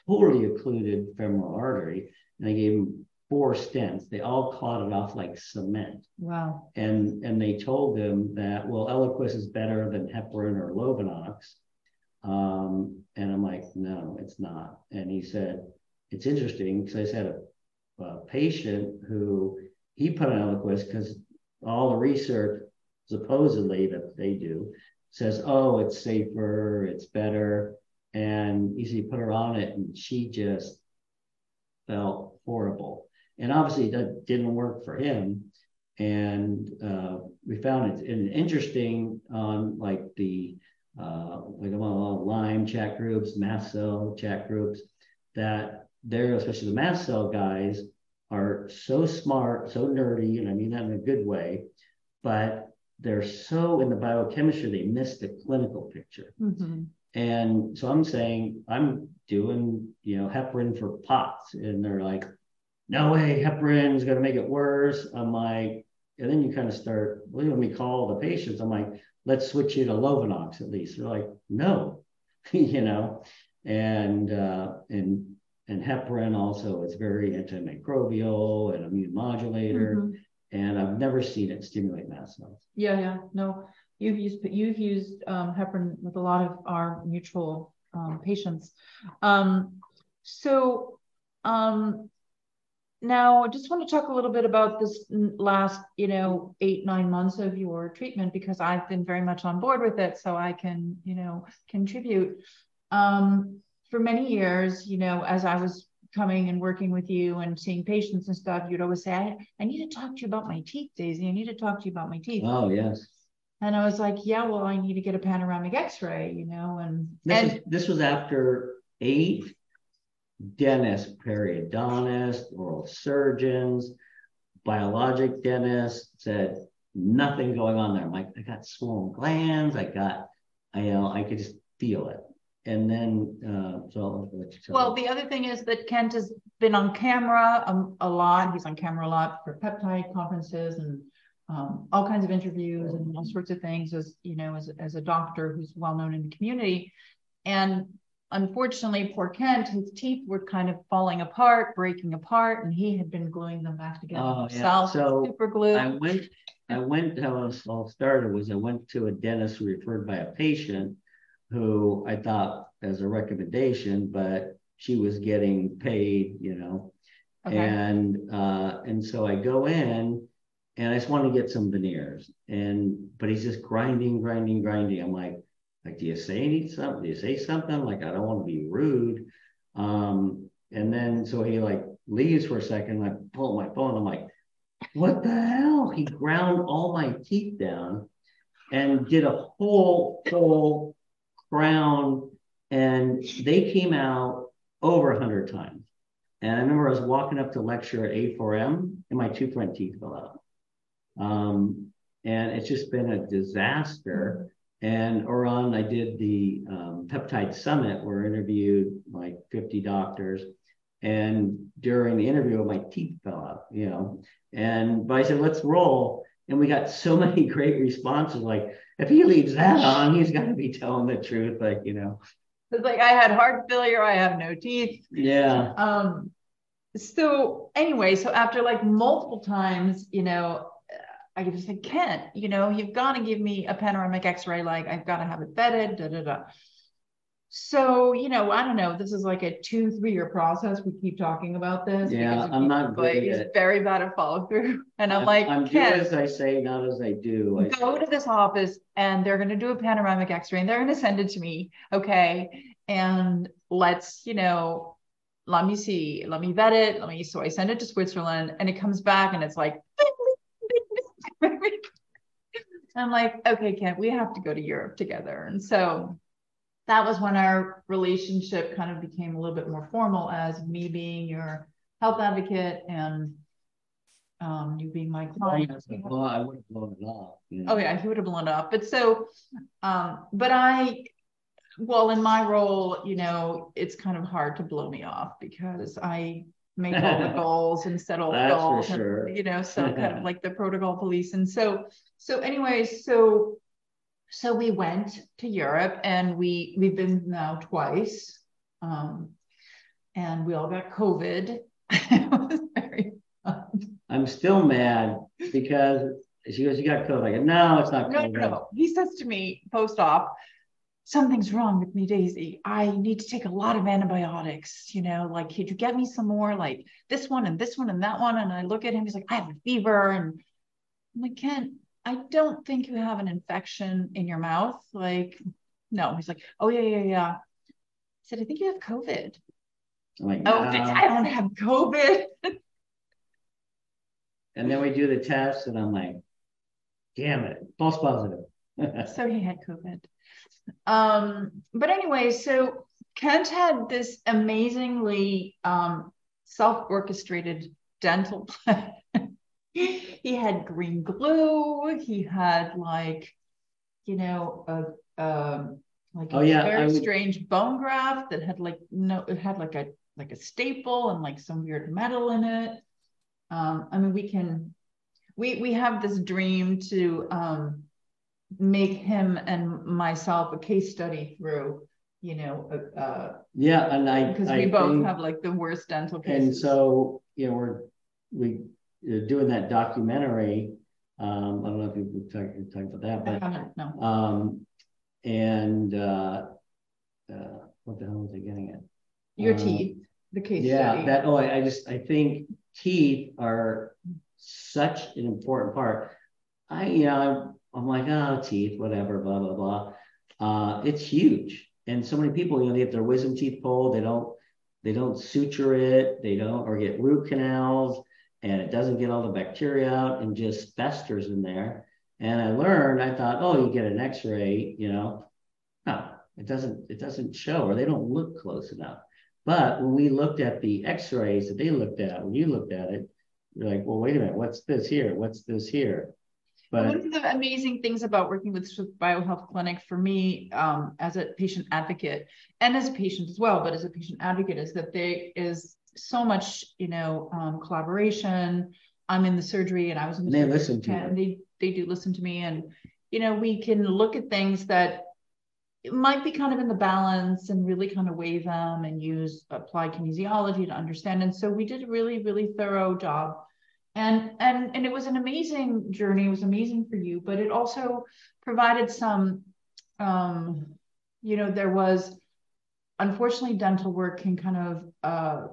totally occluded femoral artery, and they gave him four stents. They all clotted off like cement. Wow. And and they told him that well, Eliquis is better than heparin or Lovenox. Um, and I'm like, no, it's not. And he said, it's interesting because I just had a, a patient who he put on Eliquis because all the research supposedly that they do says, oh, it's safer, it's better. And you see, put her on it, and she just felt horrible. And obviously, that didn't work for him. and uh, we found it interesting on like the uh, like a lot of Lyme chat groups, mast cell chat groups, that they're especially the mast cell guys are so smart, so nerdy, and I mean that in a good way, but they're so in the biochemistry they miss the clinical picture. Mm-hmm. And so I'm saying I'm doing, you know, heparin for POTS, and they're like, no way, heparin is going to make it worse. I'm like, and then you kind of start, well, when we call the patients, I'm like, let's switch you to Lovenox at least. They're like, no, *laughs* you know, and uh, and and heparin also is very antimicrobial and immune modulator. Mm-hmm. And I've never seen it stimulate mast cells. Yeah, yeah, no. You've used you've used um, heparin with a lot of our mutual um, patients. Um, so um, now, I just want to talk a little bit about this last, you know, eight, nine months of your treatment because I've been very much on board with it. So I can, you know, contribute. Um, for many years, you know, as I was coming and working with you and seeing patients and stuff, you'd always say, I, I need to talk to you about my teeth, Daisy. I need to talk to you about my teeth. Oh, yes. And I was like, yeah, well, I need to get a panoramic x-ray, you know, and this, and, is, this was after eight dentists, periodontists, oral surgeons, biologic dentists said nothing going on there. I'm like, I got swollen glands. I got, I, you know, I could just feel it. And then, uh, so well, the other thing is that Kent has been on camera um, a lot. He's on camera a lot for peptide conferences and um, all kinds of interviews and all sorts of things as, you know, as, as a doctor who's well known in the community. And unfortunately, poor Kent, his teeth were kind of falling apart, breaking apart, and he had been gluing them back together oh, himself. Yeah. So super glue. I went, I went, how it all started was I went to a dentist referred by a patient who I thought as a recommendation, but she was getting paid, you know. Okay. And uh, and so I go in and I just want to get some veneers. And but he's just grinding, grinding, grinding. I'm like, like, do you say something? Do you say something? Like, I don't want to be rude. Um, and then so he like leaves for a second. I pull my phone. I'm like, what the hell? He ground all my teeth down and did a whole full crown, and they came out over a hundred times. And I remember I was walking up to lecture at A4M, and my two front teeth fell out. Um, and it's just been a disaster. And Oran, I did the um, peptide summit where I interviewed like 50 doctors. And during the interview, my teeth fell out, you know. And but I said, let's roll. And we got *laughs* so many great responses. Like, if he leaves that on, he's got to be telling the truth. Like, you know. It's like I had heart failure, I have no teeth. Yeah. Um, so anyway, so after like multiple times, you know, I just said, Kent, you know, you've got to give me a panoramic x-ray, like I've got to have it vetted, da, da, da. So, you know, I don't know. This is like a two, three year process. We keep talking about this. Yeah, I'm not good. He's very bad at follow through. *laughs* And I'm, I'm like, I'm do as I say, not as I do. I go to this office and they're going to do a panoramic x ray and they're going to send it to me. Okay. And let's, you know, let me see, let me vet it. Let me, so I send it to Switzerland and it comes back and it's like, I'm like, okay, Kent, we have to go to Europe together. And so that was when our relationship kind of became a little bit more formal as me being your health advocate and um, you being my client. Well, I would have blown it up. You know? Oh yeah, he would have blown it up. But so, um, but I, well, in my role, you know, it's kind of hard to blow me off because I make all the *laughs* goals and set all the goals, sure. and, you know, so kind of *laughs* like the protocol police. And so, so anyways, so so we went to Europe and we we've been now twice. Um, and we all got COVID. *laughs* it was very fun. I'm still mad because she goes, You got COVID. I go, No, it's not COVID. No, no. He says to me post op, something's wrong with me, Daisy. I need to take a lot of antibiotics. You know, like, could you get me some more, like this one and this one and that one? And I look at him, he's like, I have a fever. And I'm like, Kent, I don't think you have an infection in your mouth. Like, no. He's like, oh, yeah, yeah, yeah. I said, I think you have COVID. Like, oh, I don't have COVID. *laughs* And then we do the test, and I'm like, damn it, false positive. *laughs* so he had COVID. Um, but anyway, so Kent had this amazingly um, self-orchestrated dental *laughs* plan. He had green glue. He had like, you know, a, a like Oh, a yeah, very would- strange bone graft that had like no, it had like a like a staple and like some weird metal in it. Um, I mean, we can, we we have this dream to um, make him and myself a case study through, you know, uh, Yeah, and I because I we both think- have like the worst dental cases. And so, you know, we're we doing that documentary. Um, I don't know if we've talked, we've about that, I but haven't, no. um, and uh, uh, what the hell was I getting at? Your Um, teeth, the case Yeah, study. that, oh, I, I just, I think teeth are such an important part. I, you know, I'm, I'm like, oh, teeth, whatever, blah, blah, blah. Uh, it's huge. And so many people, you know, they have their wisdom teeth pulled, they don't, they don't suture it, they don't, or get root canals, and it doesn't get all the bacteria out and just festers in there. And I learned, I thought, oh, you get an x-ray, you know. No, it doesn't, it doesn't show, or they don't look close enough. But when we looked at the x-rays that they looked at, when you looked at it, you're like, well, wait a minute, what's this here? What's this here? But One of the amazing things about working with Swiss Biohealth Clinic for me, um, as a patient advocate and as a patient as well, but as a patient advocate, is that there is so much, you know, um, collaboration. I'm in the surgery, and I was in the They listen to and they they do listen to me, and you know, we can look at things that it might be kind of in the balance and really kind of weigh them and use applied kinesiology to understand. And so we did a really, really thorough job and and and it was an amazing journey it was amazing for you but it also provided some um you know there was unfortunately dental work can kind of uh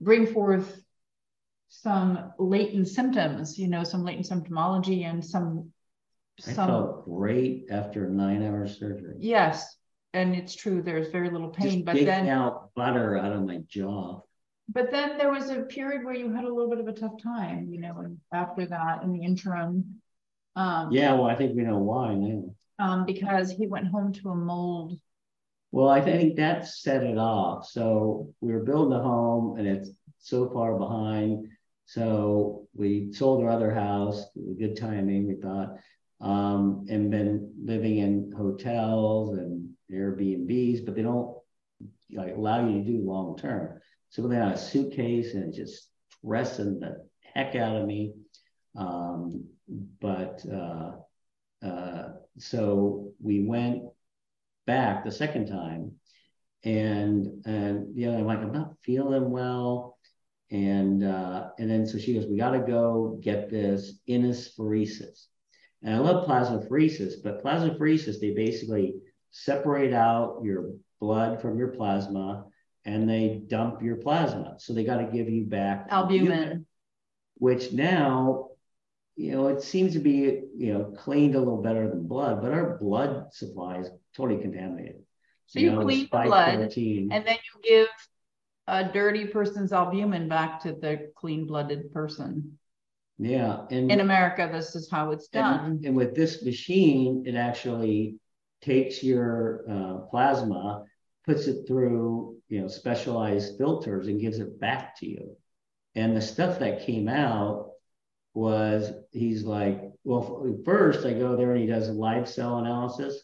bring forth some latent symptoms you know some latent symptomology and some I some felt great after nine hour surgery. yes and it's true there's very little pain Just but then out butter out of my jaw. but then there was a period where you had a little bit of a tough time you know and after that in the interim um Yeah, well, I think we know why now. um, because he went home to a mold. Well, I think that set it off. So we were building a home and it's so far behind. So we sold our other house, good timing, we thought, um, and been living in hotels and Airbnbs, but they don't like allow you to do long term. So we had a suitcase and just stressing the heck out of me. Um, but uh, uh, so we went back the second time. And and yeah i'm like i'm not feeling well. And uh and then so she goes we got to go get this INUSpheresis and i love plasmapheresis but plasmapheresis they basically separate out your blood from your plasma and they dump your plasma. So they got to give you back Albumin. which now you know, it seems to be, you know, cleaned a little better than blood, but our blood supply is totally contaminated. So you know, clean the blood. And then you give a dirty person's albumin back to the clean blooded person. yeah. And, In America, this is how it's done. and, and with this machine, it actually takes your uh, plasma, puts it through, you know, specialized filters and gives it back to you. And the stuff that came out was he's like, well, first I go there and he does a live cell analysis.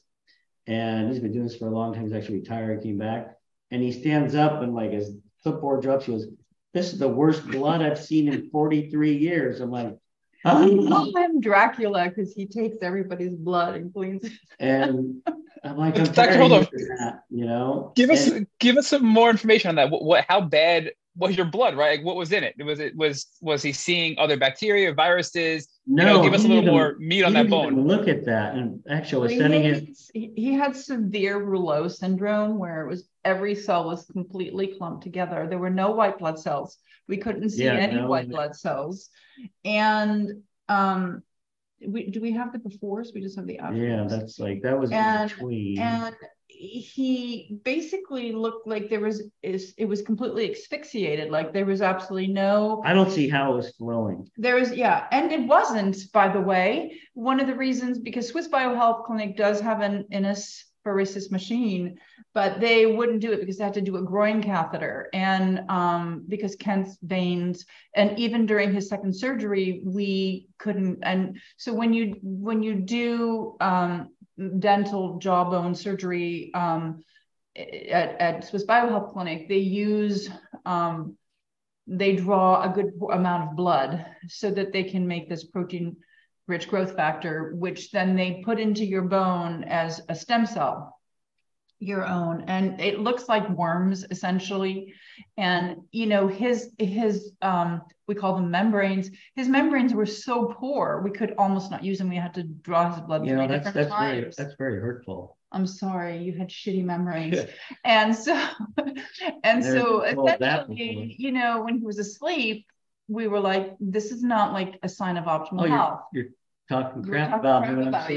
And he's been doing this for a long time. He's actually retired, came back. And he stands up and like his clipboard drops. He goes, This is the worst blood I've seen in 43 years. I'm like, We "Huh?" call him Dracula because he takes everybody's blood and cleans it. and I'm like, I'm Dr. very Holtorf, used to that, you know. Give us And- give us some more information on that. What, what how bad was your blood, right? Like what was in it? Was it was was he seeing other bacteria, viruses? no, you know, give us a little didn't- more meat on that didn't bone. Look at that. And actually, I He was sending had, it. he he had severe Rouleaux syndrome where it was every cell was completely clumped together. There were no white blood cells. We couldn't see Yeah, any no. white blood cells. And um we do we have the befores? We just have the afters. Yeah, that's like that was in And- between. and he basically looked like there was is it was completely asphyxiated like there was absolutely no I don't see how it was flowing. there was yeah and it wasn't by the way one of the reasons because swiss biohealth clinic does have an inus phoresis machine but they wouldn't do it because they had to do a groin catheter and um, because kent's veins and even during his second surgery we couldn't and so when you when you do um, dental jawbone surgery um, at, at Swiss Biohealth Clinic, they use, um, they draw a good amount of blood so that they can make this protein rich growth factor, which then they put into your bone as a stem cell your own. And it looks like worms essentially. And you know his his um we call them membranes. His membranes were so poor we could almost not use them. We had to draw his blood You know, that's different that's very that's very hurtful. i'm sorry you had shitty membranes. And so *laughs* and Never so told that before. essentially you know when he was asleep we were like this is not like a sign of optimal Oh, you're, health. you're talking We're crap talking about crap me when I'm about.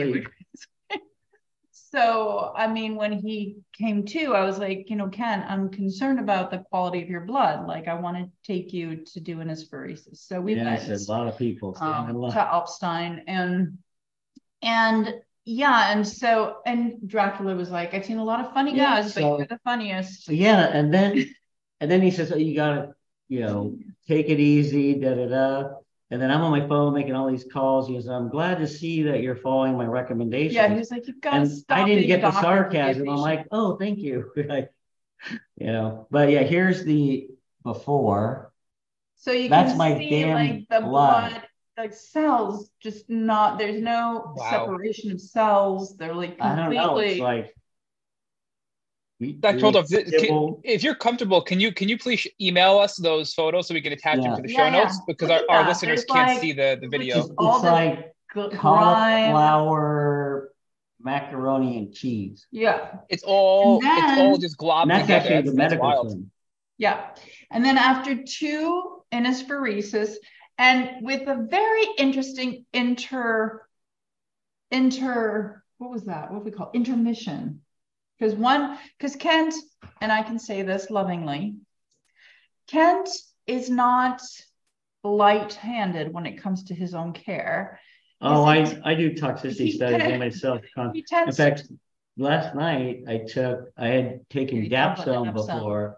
So, I mean, when he came to, I was like, you know, Ken, I'm concerned about the quality of your blood. Like, I want to take you to do an aspheresis. So we I went a lot of people um, line. to Alpstein and and yeah, and so and Dracula was like, I've seen a lot of funny Yeah, guys, but so- you're the funniest. So yeah, and then and then he says, "Oh, you gotta, you know, take it easy, da da da." And then I'm on my phone making all these calls. He goes, "I'm glad to see that you're following my recommendations." Yeah, he was like, you've got to and stop. I didn't get the doctor and be a sarcasm. I'm like, "Oh, thank you." *laughs* like, you know, but yeah, here's the before. So you That's can my see damn like the blood. blood, like cells, just not. There's no Wow. separation of cells. They're like I don't know. It's completely. like. We- Dr. we Holtorf, th- can- if you're comfortable, can you can you please email us those photos so we can attach them to the Yeah, show yeah. notes because our, our listeners There's can't like- see the, the video. It's, all it's this like cauliflower, macaroni, and cheese. Yeah, It's all And it's all just globbed that's together. actually That's, the that's medical wild. term. yeah. And then after two INUSpheresis, and with a very interesting inter, inter, what was that? What do we call intermission? Because one, because Kent, and I can say this lovingly, Kent is not light-handed when it comes to his own care. Oh, I, I do toxicity studies on myself. In fact, last night I took, I had taken Dapsone before.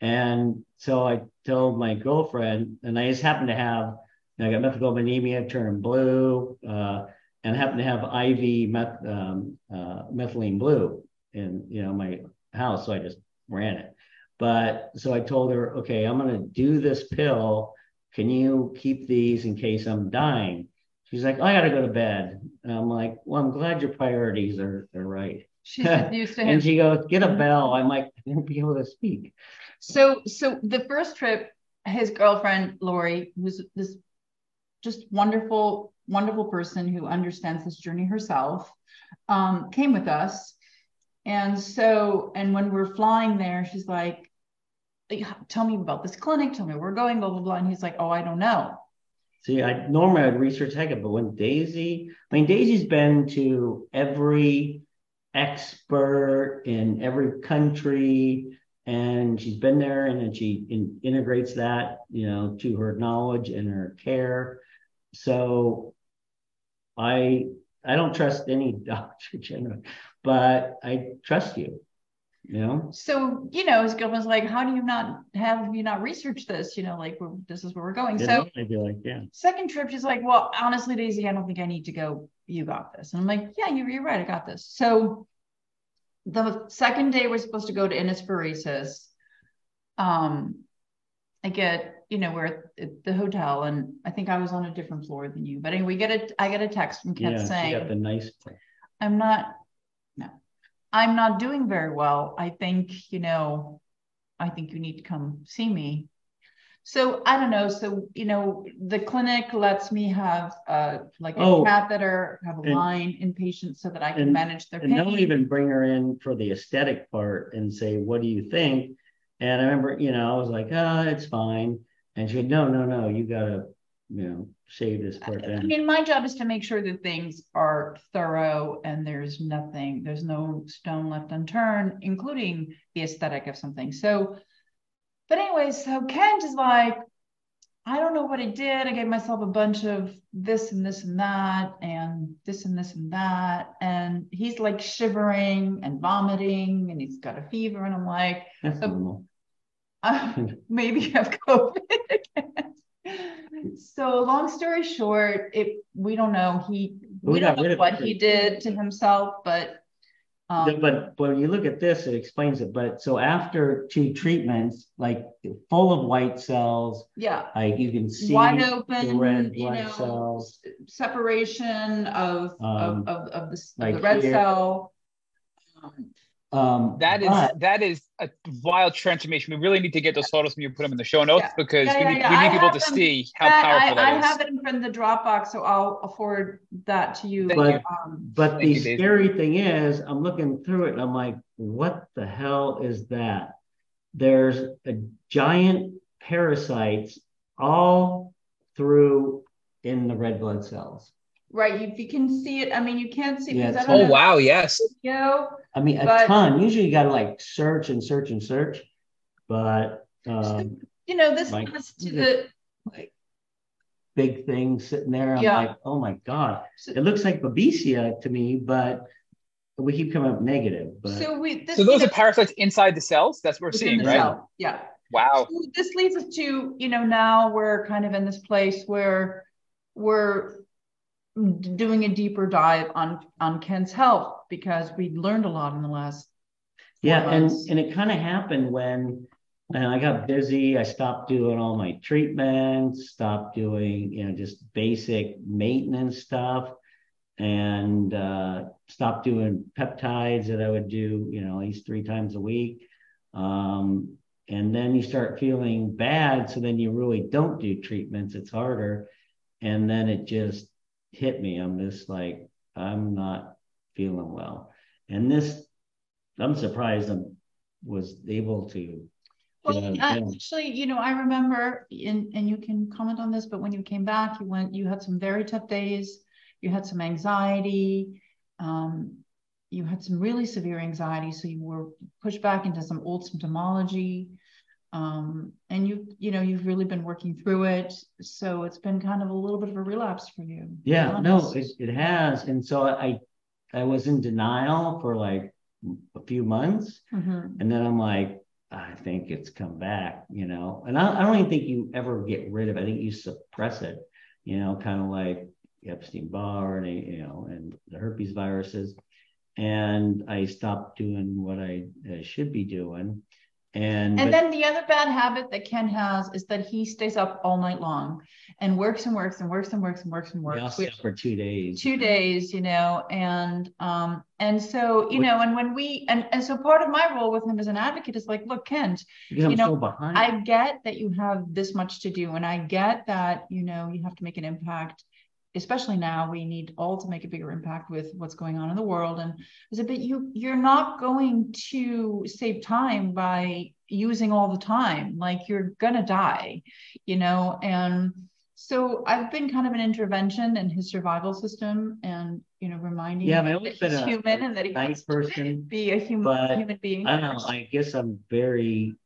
And so I told my girlfriend, and I just happened to have, I got methemoglobinemia turned blue, uh, and I happened to have IV meth, um, uh, methylene blue in, you know, my house. So I just ran it. But so I told her, okay, I'm going to do this pill. Can you keep these in case I'm dying? She's like, I got to go to bed. And I'm like, well, I'm glad your priorities are, are right. she's *laughs* used to him. And she goes, get a bell. I'm like, I won't be able to speak. So, so the first trip, his girlfriend Lori, who's this just wonderful, wonderful person who understands this journey herself, um, came with us. And so, and when we're flying there, she's like, "Tell me about this clinic. Tell me where we're going." Blah blah blah. And he's like, "Oh, I don't know." See, I normally I'd research heck, but when Daisy, I mean, Daisy's been to every expert in every country, and she's been there, and then she in, integrates that, you know, to her knowledge and her care. So, I I don't trust any *laughs* doctor generally, but I trust you. You know, So, you know, his girlfriend's like, "How do you not have you not researched this? You know, like we're, this is where we're going." You So, I'd be like, yeah. Second trip, she's like, Well, honestly, Daisy, I don't think I need to go. You got this. And I'm like, Yeah, you're, you're right. I got this. So the second day we're supposed to go to INUSpheresis. Um, I get, you know, we're at the hotel, and I think I was on a different floor than you. But anyway, we get a I get a text from Kent Yeah, saying, got the nice. I'm not, no, I'm not doing very well. I think, you know, I think you need to come see me. So I don't know. So, you know, the clinic lets me have uh like a Oh. catheter, have a And- line in patients so that I can and- manage their pain. And they'll even bring her in for the aesthetic part and say, what do you think? And I remember, you know, I was like, oh, it's fine. And she said, no, no, no, you gotta, you know, save this part I mean, my job is to make sure that things are thorough and there's nothing, there's no stone left unturned, including the aesthetic of something. So, but anyway, so Kent is like, I don't know what I did. I gave myself a bunch of this and this and that, and this and this and that. And he's like shivering and vomiting, and he's got a fever. And I'm like, That's so- normal. uh, *laughs* maybe you have COVID. So long story short, it we don't know. He We we don't know what he did to himself, but um, But when you look at this, it explains it. But so after two treatments, like full of white cells, yeah, like you can see wide the open, red you blood know, cells. separation of Um, of, of of the, of like the red here. cell. Um, Um, That is but- that is a wild transformation. We really need to get those photos when you put them in the show notes Yeah. because Yeah, we need, yeah. we need people to them. see how that- powerful I, I that is. have it in front of the Dropbox, so I'll forward that to you. Thank you. Um, But the you, scary thing is, I'm looking through it and I'm like, what the hell is that? There's a giant parasites all through in the red blood cells. right, you, you can see it. I mean, you can't see Yeah, because I it's- don't Oh have wow, yes. video. I mean, a But- ton. Usually you gotta like search and search and search, but um, You know, this Like, has to the like big thing sitting there. I'm Yeah. like, oh my god, it looks like babesia to me, but we keep coming up negative. But so we this So those you are parasites inside the cells. That's what we're seeing, right? cell. Yeah. Wow. So this leads us to you know now we're kind of in this place where we're doing a deeper dive on on Ken's health because we learned a lot in the last yeah, and and it kind of happened when and I got busy. I stopped doing all my treatments, stopped doing you know just basic maintenance stuff, and uh, stopped doing peptides that I would do you know at least three times a week. Um, and then you start feeling bad, so then you really don't do treatments. It's harder, and then it just hit me. I'm just like I'm not feeling well, and this I'm surprised I was able to. Well, uh, out of bed. actually, you know, I remember, and and you can comment on this, but when you came back, you went, you had some very tough days. You had some anxiety. Um, you had some really severe anxiety, so you were pushed back into some old symptomology. Um, and you, you know, you've really been working through it. So it's been kind of a little bit of a relapse for you. Yeah, no, it, it has, and so I I was in denial for like a few months, Mhm. and then I'm like, I think it's come back, you know. And I, I don't even think you ever get rid of it. I think you suppress it, you know, kind of like Epstein Barr and you know, and the herpes viruses. And I stopped doing what I, I should be doing, and And but- then the other bad habit that Ken has is that he stays up all night long and works and works and works and works and works and we works. slept for two days. two days you know and um and so you What- know and when we and and so part of my role with him as an advocate is like look kent because I'm you know, so behind. i get that you have this much to do and i get that you know you have to make an impact especially now we need all to make a bigger impact with what's going on in the world and I said, but you you're not going to save time by using all the time like you're gonna die you know and so I've been kind of an intervention in his survival system and you know reminding Yeah, him I've that always been he's a human and that he nice person, be a human but human being I don't know. I guess I'm very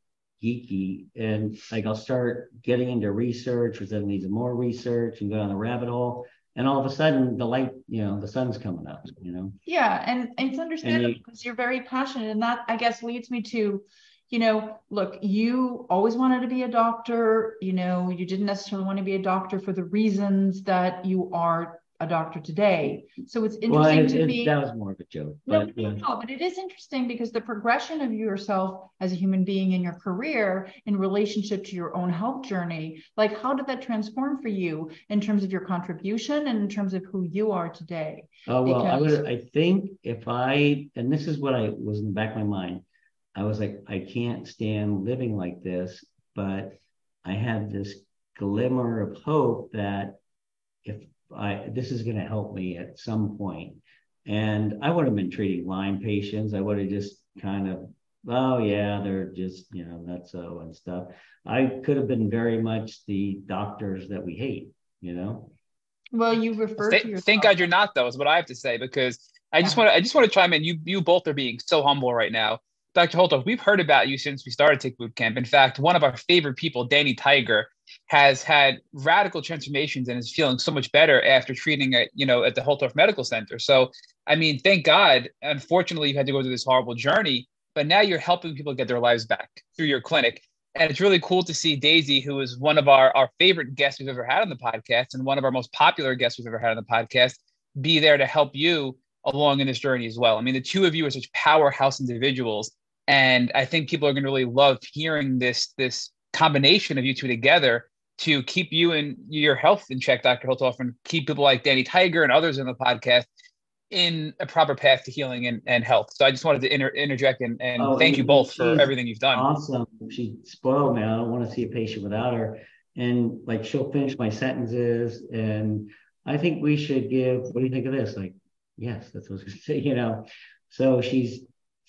geeky and like I'll start getting into research, which then leads to more research and go down the rabbit hole. And all of a sudden the light, you know, the sun's coming up, you know. Yeah, and, and it's understandable because you're very passionate, and that I guess leads me to, you know, look, you always wanted to be a doctor. You know, you didn't necessarily want to be a doctor for the reasons that you are a doctor today. So it's Well, interesting it, to it- me. that was more of a joke. No, But, no, no, but it is interesting because the progression of yourself as a human being in your career in relationship to your own health journey, like how did that transform for you in terms of your contribution and in terms of who you are today? Oh, well, I because- would, I think if I, and this is what I was in the back of my mind, I was like, I can't stand living like this, but I had this glimmer of hope that if I, this is going to help me at some point. And I would have been treating Lyme patients. I would have just kind of, oh yeah, they're just, you know, that's so and stuff. I could have been very much the doctors that we hate, you know. Well, you refer Th- to yourself. Thank God you're not, though, is what I have to say, because I just want to I just want to chime in. You you both are being so humble right now. Dr. Holtorf, we've heard about you since we started Tick Boot Camp. In fact, one of our favorite people, Danny Tiger, has had radical transformations and is feeling so much better after treating at you know at the Holtorf Medical Center. So I mean, thank God. Unfortunately, you've had to go through this horrible journey, but now you're helping people get their lives back through your clinic. And it's really cool to see Daisy, who is one of our, our favorite guests we've ever had on the podcast and one of our most popular guests we've ever had on the podcast, be there to help you along in this journey as well. I mean, the two of you are such powerhouse individuals. And I think people are going to really love hearing this, this combination of you two together to keep you and your health in check, Dr. Holtorf, and keep people like Danny Tiger and others in the podcast in a proper path to healing and, and health. So I just wanted to inter- interject and, and Oh, thank you both for everything you've done. Awesome. She spoiled me. I don't want to see a patient without her. And like she'll finish my sentences. And I think we should give, what do you think of this? Like, yes, that's what I was gonna *laughs* say, you know. So she's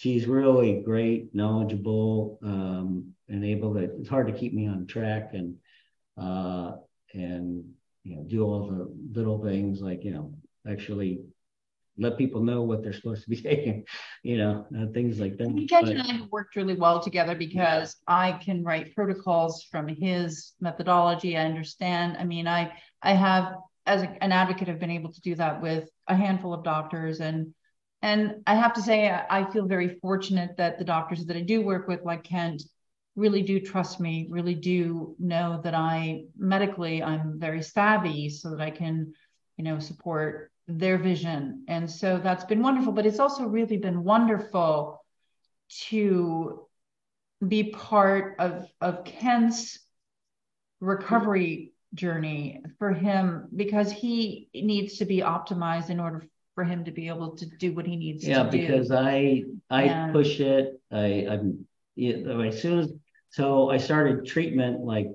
she's really great, knowledgeable, um, and able to it's hard to keep me on track and uh and you know do all the little things like, you know, actually let people know what they're supposed to be *laughs* taking, you know, uh, things like that. I think Ken But- and I have worked really well together because I can write protocols from his methodology. I understand. I mean, I I have as a- an advocate have been able to do that with a handful of doctors and and I have to say I feel very fortunate that the doctors that I do work with, like Kent, really do trust me, really do know that I medically I'm very savvy so that I can, you know, support their vision. And so that's been wonderful. But it's also really been wonderful to be part of of Kent's recovery journey for him because he needs to be optimized in order for him to be able to do what he needs Yeah, to do. Yeah, because I I And- push it. I I'm as soon as so I started treatment like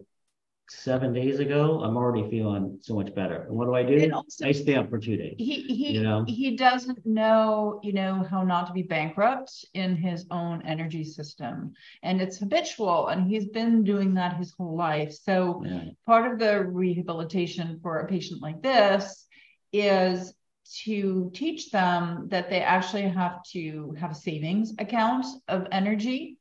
seven days ago. I'm already feeling so much better. And what do I do? Also- I stay up for two days. he he you know? he doesn't know you know how not to be bankrupt in his own energy system and it's habitual and he's been doing that his whole life so Yeah. part of the rehabilitation for a patient like this is to teach them that they actually have to have a savings account of energy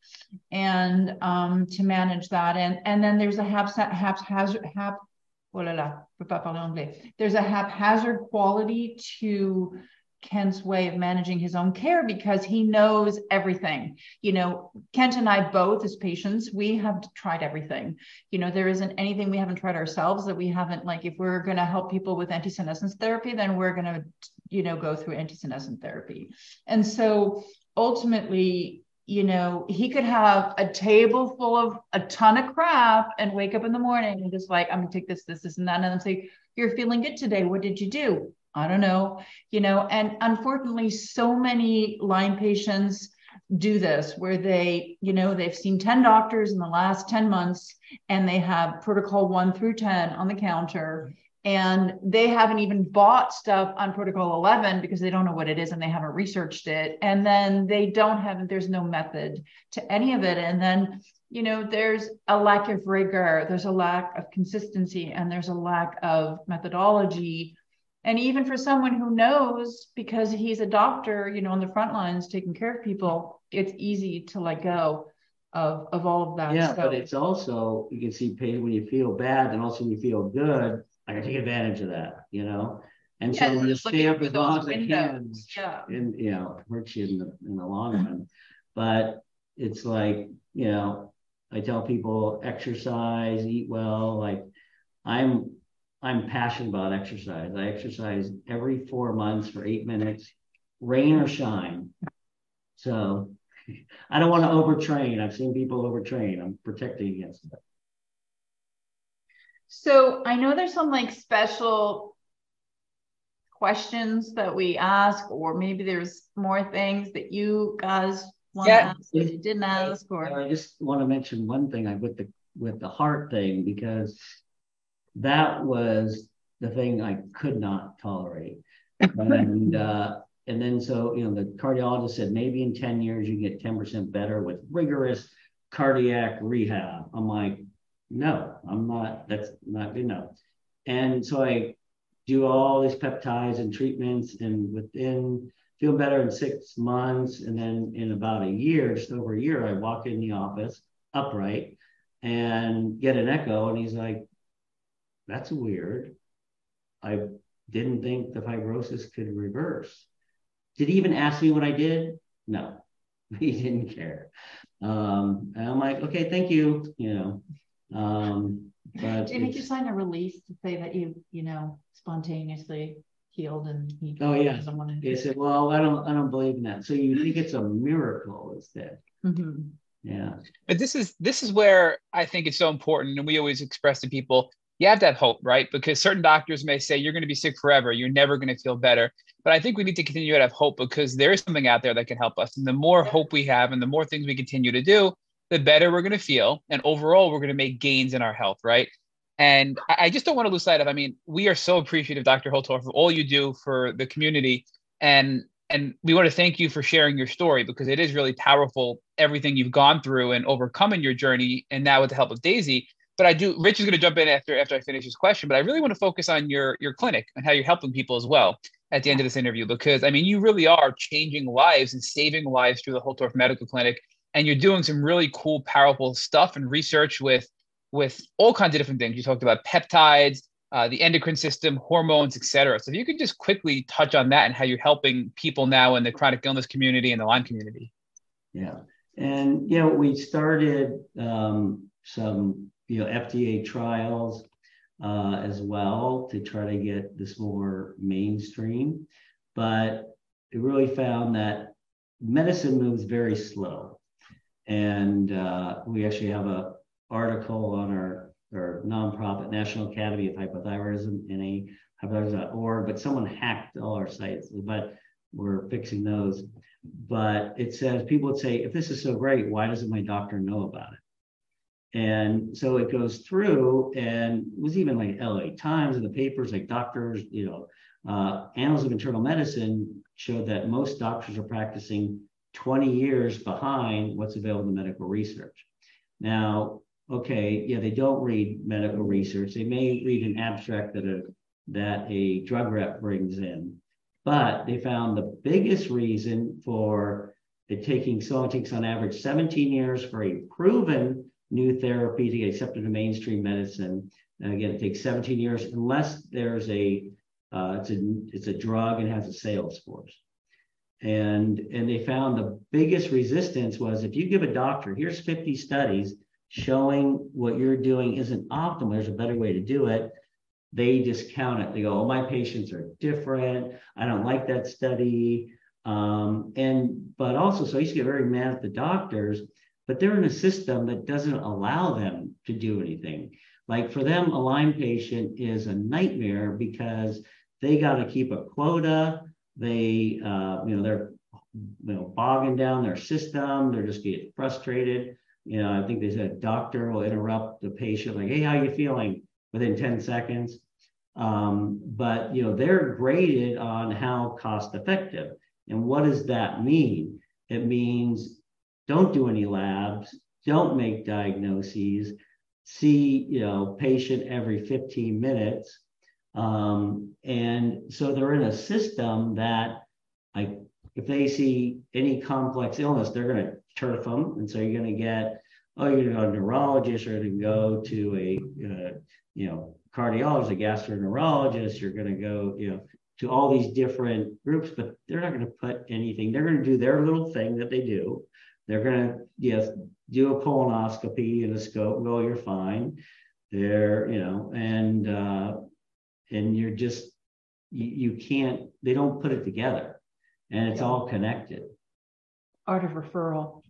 and um, to manage that and and then there's a haps haphazard hap oh là là, pas parler anglais. There's a haphazard quality to Kent's way of managing his own care because he knows everything. You know, Kent and I both, as patients, we have tried everything. You know, there isn't anything we haven't tried ourselves that we haven't, like, if we're going to help people with anti-senescence therapy, then we're going to, you know, go through anti-senescent therapy. And so ultimately, you know, he could have a table full of a ton of crap and wake up in the morning and just like, I'm gonna take this, this, this, and that, and then say, You're feeling good today. What did you do? I don't know, you know, and unfortunately, so many Lyme patients do this where they, you know, they've seen 10 doctors in the last 10 months and they have protocol one through 10 on the counter and they haven't even bought stuff on protocol 11 because they don't know what it is and they haven't researched it. And then they don't have there's no method to any of it. And then you know there's a lack of rigor there's a lack of consistency and there's a lack of methodology and even for someone who knows because he's a doctor you know on the front lines taking care of people it's easy to let go of of all of that Yeah, so, but it's also you can see pain when you feel bad and also when you feel good. I can take advantage of that, you know. And Yeah, so just stay up as long as I can. yeah. And you know, hurts you in the in the long run. But it's like, you know, I tell people exercise, eat well. Like I'm I'm passionate about exercise. I exercise every four months for eight minutes, rain or shine. So *laughs* I don't want to overtrain. I've seen people overtrain. I'm protecting against that. So I know there's some like special questions that we ask, or maybe there's more things that you guys want Yeah. to ask that you didn't ask, or I just want to mention one thing I with the with the heart thing because that was the thing I could not tolerate. *laughs* and uh, and then so you know the cardiologist said maybe in 10 years you get 10% better with rigorous cardiac rehab. I'm like, no, I'm not, that's not good enough. And so I do all these peptides and treatments, and within feel better in six months, and then in about a year, just over a year, I walk in the office upright and get an echo, and he's like, "That's weird. I didn't think the fibrosis could reverse." Did he even ask me what I did? No, *laughs* he didn't care. Um, and I'm like, okay, thank you. You know, um, but did you sign a release to say that you, you know, spontaneously healed and he oh yeah he said well i don't i don't believe in that so you think it's a miracle instead mm-hmm. yeah but this is this is where i think it's so important and we always express to people you have to have hope right because certain doctors may say you're going to be sick forever you're never going to feel better but i think we need to continue to have hope because there is something out there that can help us and the more hope we have and the more things we continue to do the better we're going to feel and overall we're going to make gains in our health right and I just don't want to lose sight of. I mean, we are so appreciative, Dr. Holtorf, for all you do for the community, and and we want to thank you for sharing your story because it is really powerful. Everything you've gone through and overcoming your journey, and now with the help of Daisy. But I do. Rich is going to jump in after after I finish this question. But I really want to focus on your your clinic and how you're helping people as well at the end of this interview because I mean, you really are changing lives and saving lives through the Holtorf Medical Clinic, and you're doing some really cool, powerful stuff and research with with all kinds of different things. You talked about peptides, uh, the endocrine system, hormones, etc. So if you could just quickly touch on that and how you're helping people now in the chronic illness community and the Lyme community. Yeah, and you know we started um, some you know FDA trials uh, as well to try to get this more mainstream, but it really found that medicine moves very slow, and uh, we actually have a article on our, our nonprofit National Academy of Hypothyroidism, NA hypothyroidism.org, but someone hacked all our sites, but we're fixing those. But it says people would say, if this is so great, why doesn't my doctor know about it? And so it goes through, and it was even like LA Times and the papers, like doctors, you know, uh, Annals of Internal Medicine showed that most doctors are practicing 20 years behind what's available in medical research. Now, okay, yeah, they don't read medical research. They may read an abstract that a that a drug rep brings in, but they found the biggest reason for it taking so it takes on average 17 years for a proven new therapy to get accepted into mainstream medicine. And again, it takes 17 years unless there's a uh, it's a it's a drug and has a sales force. And and they found the biggest resistance was if you give a doctor here's 50 studies showing what you're doing isn't optimal, there's a better way to do it, they discount it. They go, oh, my patients are different. I don't like that study. Um, and but also, so I used to get very mad at the doctors, but they're in a system that doesn't allow them to do anything. Like for them, a Lyme patient is a nightmare because they got to keep a quota. They, uh, you know, they're you know bogging down their system. They're just getting frustrated you know, I think they said a doctor will interrupt the patient, like, hey, how you feeling? Within 10 seconds. Um, but you know, they're graded on how cost effective. And what does that mean? It means don't do any labs, don't make diagnoses, see, you know, patient every 15 minutes. Um, and so they're in a system that like if they see any complex illness, they're going to turf them. And so you're going to get, oh, you're going to go to a neurologist, or to go to a, uh, you know, cardiologist, a gastroenterologist, you're going to go, you know, to all these different groups, but they're not going to put anything. They're going to do their little thing that they do. They're going to, yes, do a colonoscopy and a scope, Well, you're fine. They're, you know, and, uh, and you're just, you, you can't, they don't put it together and it's all connected. Art of referral.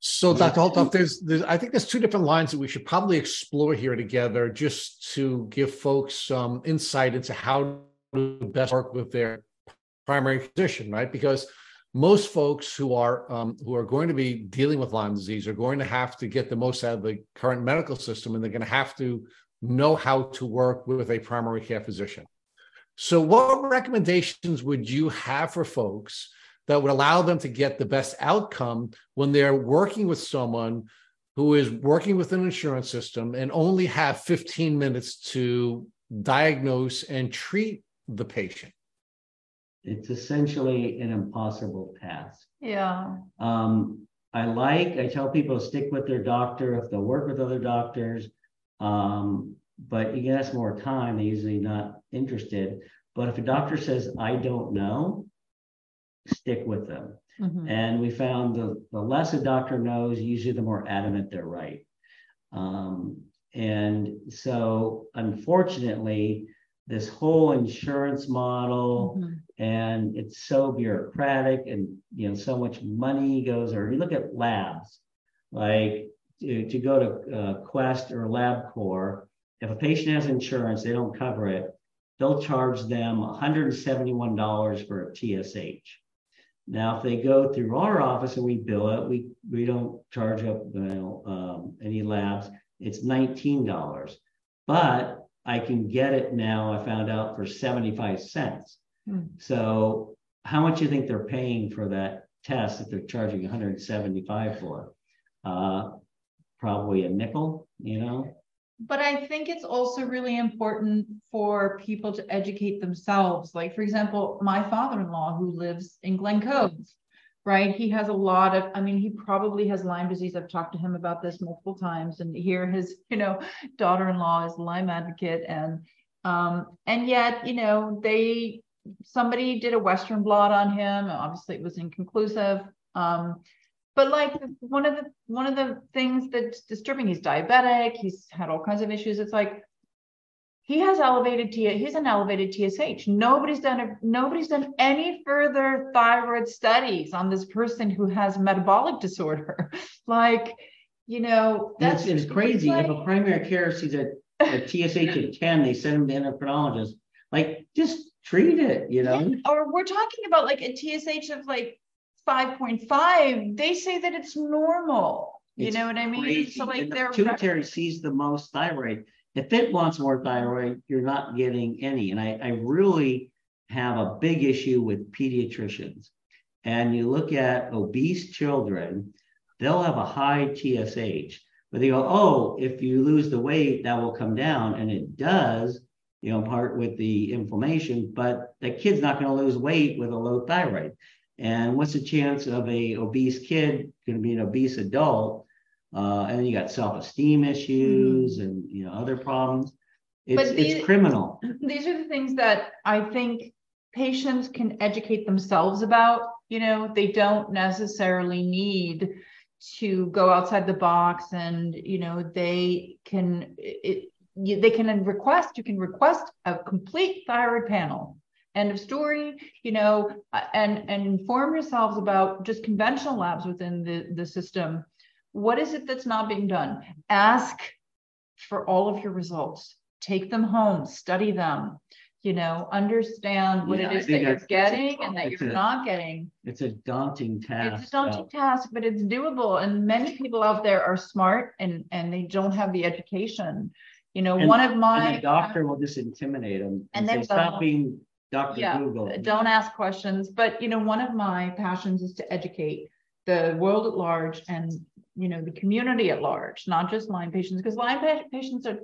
So, Dr. Holtorf, there's, there's, I think there's two different lines that we should probably explore here together, just to give folks some insight into how to best work with their primary physician, right? Because most folks who are um, who are going to be dealing with Lyme disease are going to have to get the most out of the current medical system, and they're going to have to know how to work with a primary care physician. So, what recommendations would you have for folks that would allow them to get the best outcome when they're working with someone who is working with an insurance system and only have 15 minutes to diagnose and treat the patient? It's essentially an impossible task. Yeah. Um, I like, I tell people stick with their doctor if they'll work with other doctors. Um, but you can ask more time, they're usually not interested. But if a doctor says, I don't know, stick with them. Mm-hmm. And we found the, the less a doctor knows, usually the more adamant they're right. Um, and so, unfortunately, this whole insurance model mm-hmm. And it's so bureaucratic and you know so much money goes or you look at labs like to, to go to uh, quest or labcorp if a patient has insurance they don't cover it they'll charge them $171 for a tsh now, if they go through our office and we bill it, we, we don't charge up you know, um, any labs. It's $19. But I can get it now, I found out for 75 cents. Hmm. So how much do you think they're paying for that test that they're charging 175 for? Uh, probably a nickel, you know? but I think it's also really important for people to educate themselves. Like, for example, my father in law who lives in Glen Cove, right? He has a lot of, I mean, he probably has Lyme disease. I've talked to him about this multiple times. And here his, *laughs* you know, daughter in law is Lyme advocate. And, um, and yet, you know, they, somebody did a Western blot on him. Obviously, it was inconclusive. Um, but like one of the one of the things that's disturbing he's diabetic. He's had all kinds of issues. It's like he has elevated T he's an elevated TSH nobody's done a, nobody's done any further thyroid studies on this person who has metabolic disorder. *laughs* Like you know that's it's, it's crazy. Like, if a primary care sees a, a TSH at 10 they send him to endocrinologist. Like just treat it you know or we're talking about like a TSH of like 5.5, they say that it's normal. You know what I mean? Crazy. So like their pituitary sees the most thyroid. If it wants more thyroid, you're not getting any. And I, I really have a big issue with pediatricians. And you look at obese children, they'll have a high TSH, but they go, oh, if you lose the weight, that will come down. And it does, you know, part with the inflammation, but the kid's not going to lose weight with a low thyroid. And what's the chance of a obese kid going to be an obese adult? Uh, and you got self-esteem issues mm-hmm. and you know other problems. It's, these, it's criminal. *clears throat* These are the things that I think patients can educate themselves about. You know, they don't necessarily need to go outside the box, and you know, they can it, you, they can request. You can request a complete thyroid panel. End of story you know uh, and and inform yourselves about just conventional labs within the the system. What is it that's not being done? Ask for all of your results. Take them home. Study them. You know understand what yeah, it is that you're getting and that you're a, not getting. it's a daunting task it's a daunting task but it's doable and many people out there are smart and and they don't have the education you know and, one of my doctor will just intimidate them and, and say stop being Dr. Yeah, Google. Don't ask questions. But you know, one of my passions is to educate the world at large and you know the community at large, not just Lyme patients, because Lyme patients are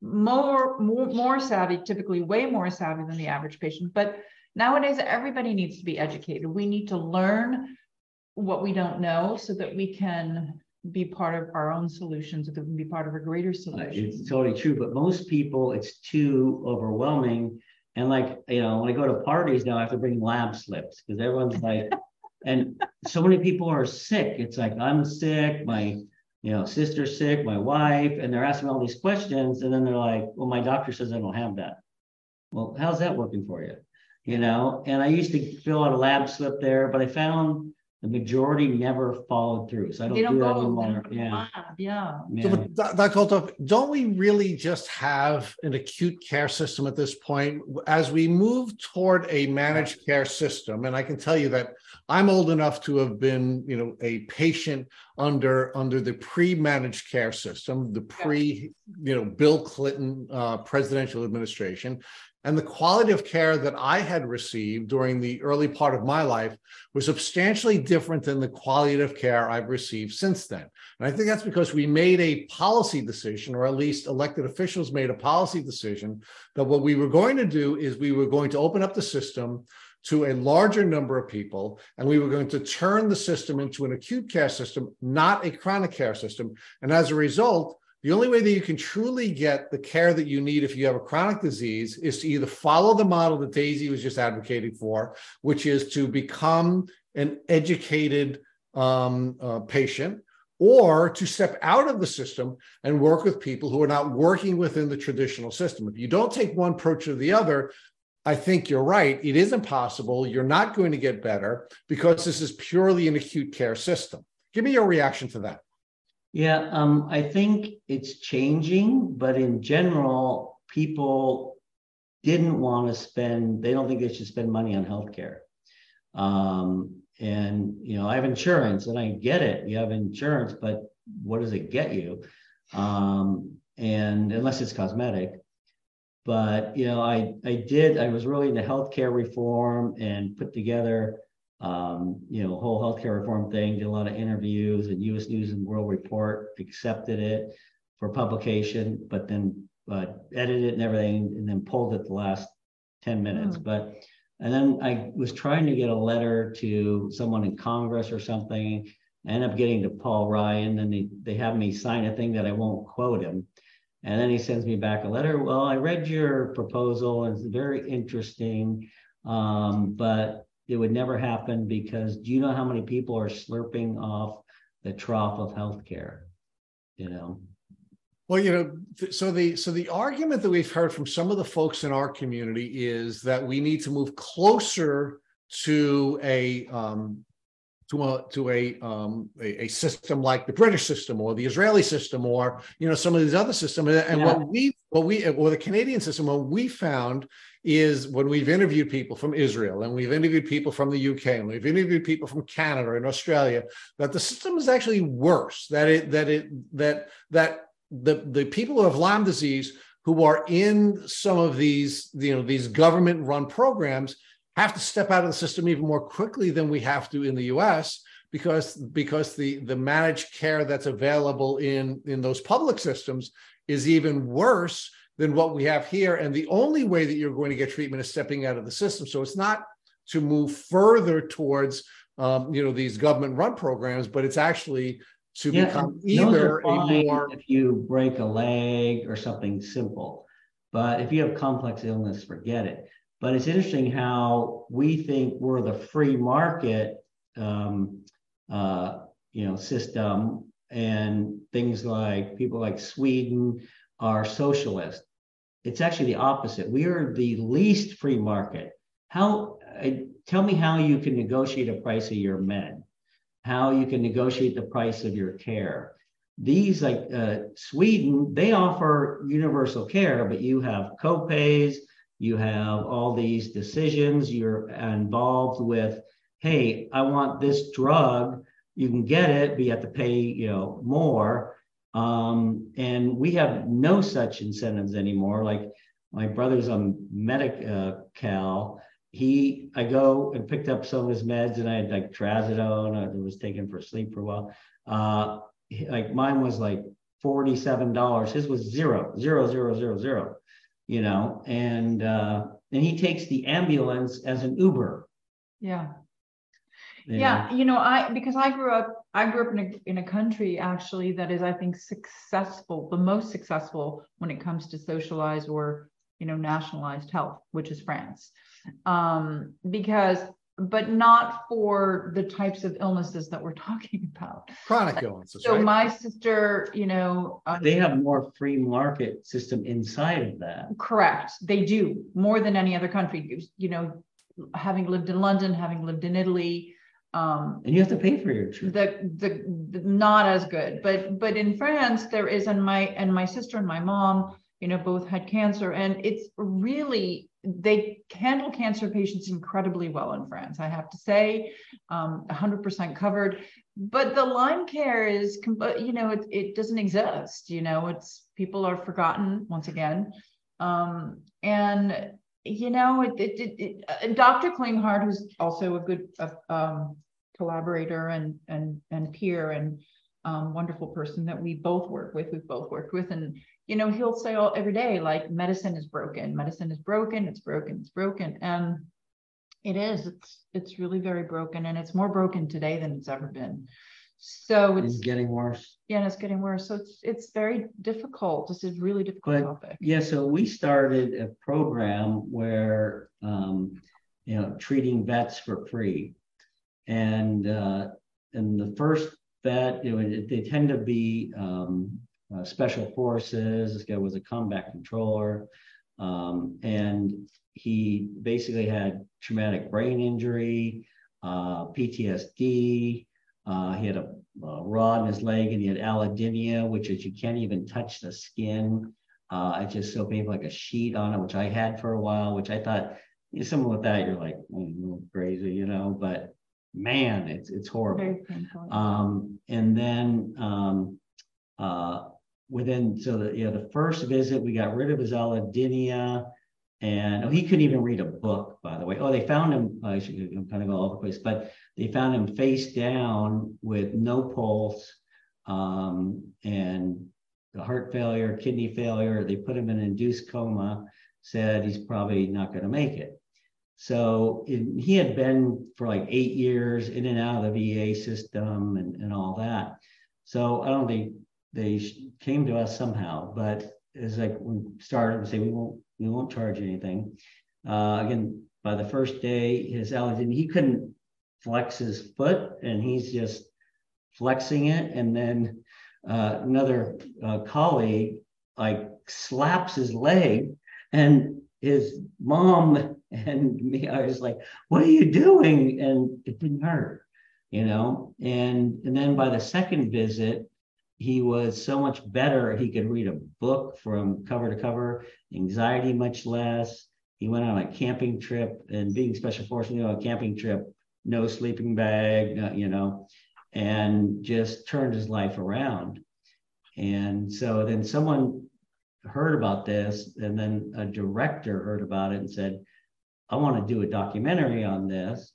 more, more more savvy, typically way more savvy than the average patient. But nowadays, everybody needs to be educated. We need to learn what we don't know so that we can be part of our own solutions, we can be part of a greater solution. Uh, it's totally true, but most people, it's too overwhelming and like, you know, when I go to parties now, I have to bring lab slips because everyone's like, *laughs* and so many people are sick. It's like, I'm sick, my, you know, sister's sick, my wife, and they're asking all these questions. And then they're like, well, my doctor says I don't have that. Well, how's that working for you? You know, and I used to fill out a lab slip there, but I found the majority never followed through. So I don't, don't do that anymore. Yeah. Yeah. yeah. So, Dr. don't we really just have an acute care system at this point? As we move toward a managed care system, and I can tell you that I'm old enough to have been, you know, a patient under under the pre-managed care system, the pre, you know, Bill Clinton uh, presidential administration. And the quality of care that I had received during the early part of my life was substantially different than the quality of care I've received since then. And I think that's because we made a policy decision, or at least elected officials made a policy decision, that what we were going to do is we were going to open up the system to a larger number of people, and we were going to turn the system into an acute care system, not a chronic care system. And as a result, the only way that you can truly get the care that you need if you have a chronic disease is to either follow the model that Daisy was just advocating for, which is to become an educated um, uh, patient, or to step out of the system and work with people who are not working within the traditional system. If you don't take one approach or the other, I think you're right. It is impossible. You're not going to get better because this is purely an acute care system. Give me your reaction to that. Yeah, um, I think it's changing, but in general, people didn't want to spend, they don't think they should spend money on healthcare. Um, and, you know, I have insurance and I get it. You have insurance, but what does it get you? Um, and unless it's cosmetic. But, you know, I, I did, I was really into healthcare reform and put together um, you know, whole healthcare reform thing, did a lot of interviews, and U.S. News and World Report accepted it for publication, but then uh, edited it and everything, and then pulled it the last 10 minutes. Mm. But and then I was trying to get a letter to someone in Congress or something. I ended up getting to Paul Ryan, and they, they have me sign a thing that I won't quote him. And then he sends me back a letter. Well, I read your proposal, and it's very interesting. Um, but it would never happen because do you know how many people are slurping off the trough of healthcare? You know. Well, you know, th- so the so the argument that we've heard from some of the folks in our community is that we need to move closer to a um, to a to a, um, a, a system like the British system or the Israeli system or you know some of these other systems. And yeah. what we what we or the Canadian system, what we found is when we've interviewed people from Israel and we've interviewed people from the UK and we've interviewed people from Canada and Australia, that the system is actually worse. That it that it that that the the people who have Lyme disease who are in some of these you know these government run programs have to step out of the system even more quickly than we have to in the US because because the the managed care that's available in in those public systems is even worse than what we have here. And the only way that you're going to get treatment is stepping out of the system. So it's not to move further towards um, you know these government run programs, but it's actually to yeah, become either a more if you break a leg or something simple. But if you have complex illness, forget it. But it's interesting how we think we're the free market um, uh, you know system and things like people like Sweden are socialist. It's actually the opposite. We are the least free market. How uh, tell me how you can negotiate a price of your med, how you can negotiate the price of your care. These like uh, Sweden, they offer universal care, but you have copays, you have all these decisions. You're involved with, hey, I want this drug. You can get it, but you have to pay, you know, more um, and we have no such incentives anymore. Like my brother's on Medi-Cal. He, I go and picked up some of his meds, and I had like trazodone. I was taken for sleep for a while. Uh, like mine was like forty-seven dollars. His was zero, zero, zero, zero, zero. You know, and uh, and he takes the ambulance as an Uber. Yeah. Yeah. yeah, you know, I because I grew up, I grew up in a in a country actually that is, I think, successful, the most successful when it comes to socialized or you know nationalized health, which is France. Um, because but not for the types of illnesses that we're *laughs* talking about. Chronic illnesses. So right? my sister, you know, um, they have more free market system inside of that. Correct, they do more than any other country. You know, having lived in London, having lived in Italy, um, and you have to pay for your trip. The, the, the not as good, but but in France there is, and my and my sister and my mom, you know, both had cancer, and it's really they handle cancer patients incredibly well in France. I have to say, um, 100% covered. But the Lyme care is, you know, it, it doesn't exist. You know, it's people are forgotten once again, um, and you know, it, it, it, it uh, Dr. Klinghardt, who's also a good uh, um, collaborator and and and peer, and um, wonderful person that we both work with. We've both worked with, and you know, he'll say all every day, like medicine is broken, medicine is broken, it's broken, it's broken, and it is. It's it's really very broken, and it's more broken today than it's ever been. So it's, It's getting worse. Yeah, and it's getting worse. So it's it's very difficult. This is really difficult But topic. yeah, so we started a program where um, you know, treating vets for free. And uh, and the first vet, you know, they tend to be um, uh, special forces. This guy was a combat controller. Um, and he basically had traumatic brain injury, uh, PTSD. Uh, he had a, rod in his leg and he had allodynia, which is you can't even touch the skin. Uh, it's just so painful, like a sheet on it, which I had for a while, which I thought, you know, someone with that, you're like, oh, crazy, you know, but man, it's it's horrible. Um, and then um, uh, within so the yeah the first visit we got rid of his allodynia, and oh, he couldn't even read a book by the way. Oh, they found him. I should I'm kind of all over the place, but they found him face down with no pulse um, and the heart failure, kidney failure. They put him in induced coma. Said he's probably not going to make it. So it, he had been for like eight years in and out of the VA system and, and all that. So I don't think they came to us somehow, but it's like we started to say we won't we won't charge anything. Uh, again, by the first day, his allergy he couldn't flex his foot, and he's just flexing it, and then uh, another uh, colleague like slaps his leg, and his mom and me, I was like, "What are you doing?" And it didn't hurt, you know. And and then by the second visit, he was so much better. He could read a book from cover to cover. Anxiety much less. He went on a camping trip, and being special forces, you know, a camping trip, no sleeping bag, you know, and just turned his life around. And so then someone heard about this, and then a director heard about it and said, I want to do a documentary on this.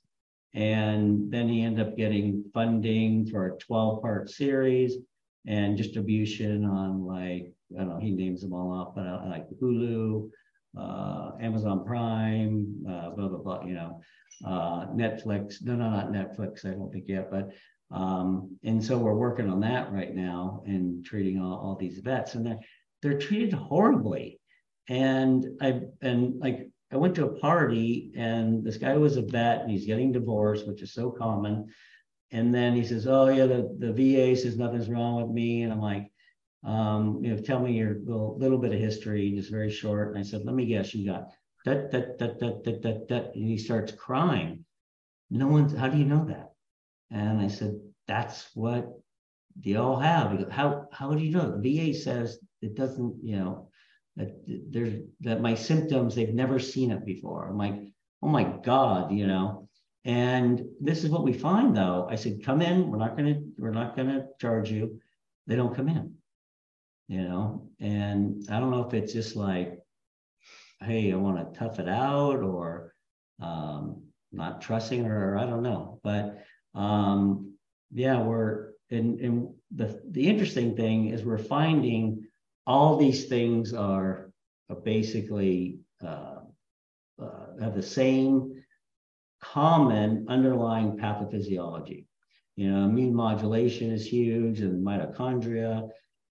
And then he ended up getting funding for a 12 part series and distribution on like, I don't know, he names them all off, but uh, like Hulu, uh, Amazon Prime, uh, blah, blah, blah, you know, uh, Netflix. No, no, not Netflix, I don't think yet, but um, and so we're working on that right now and treating all, all these vets. And they're they're treated horribly. And I and like I went to a party and this guy was a vet and he's getting divorced, which is so common. And then he says, "Oh yeah, the the VA says nothing's wrong with me," and I'm like, um, "You know, tell me your little, little bit of history, just very short." And I said, "Let me guess, you got that that that that that that that," and he starts crying. No one's. How do you know that? And I said, "That's what they all have." Goes, "How how do you know?" The VA says it doesn't, you know, that there's that my symptoms, they've never seen it before. I'm like, oh my God, you know. And this is what we find though. I said, come in, we're not gonna, we're not gonna charge you. They don't come in. You know, and I don't know if it's just like, hey, I want to tough it out or um not trusting her, or I don't know. But um yeah, we're and, and the the interesting thing is we're finding all these things are, are basically uh, uh, have the same common underlying pathophysiology. You know, immune modulation is huge, and mitochondria,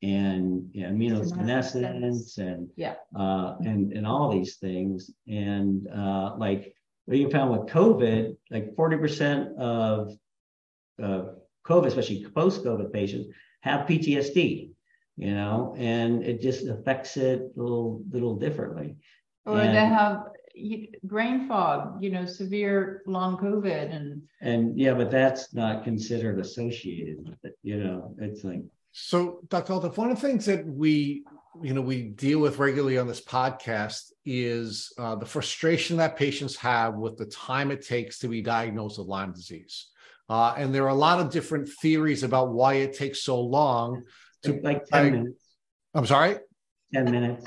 and you know, immunosenescence, and yeah, uh, and and all these things, and uh, like what you found with COVID, like forty percent of uh, COVID, especially post-COVID patients, have PTSD you know, and it just affects it a little little differently. Or and, they have brain fog, you know, severe long COVID and and yeah, but that's not considered associated with it. You know, it's like so, Dr. Holtorf, one of the things that we you know we deal with regularly on this podcast is uh, the frustration that patients have with the time it takes to be diagnosed with Lyme disease. Uh, and there are a lot of different theories about why it takes so long to like 10 minutes. I'm sorry? 10 minutes.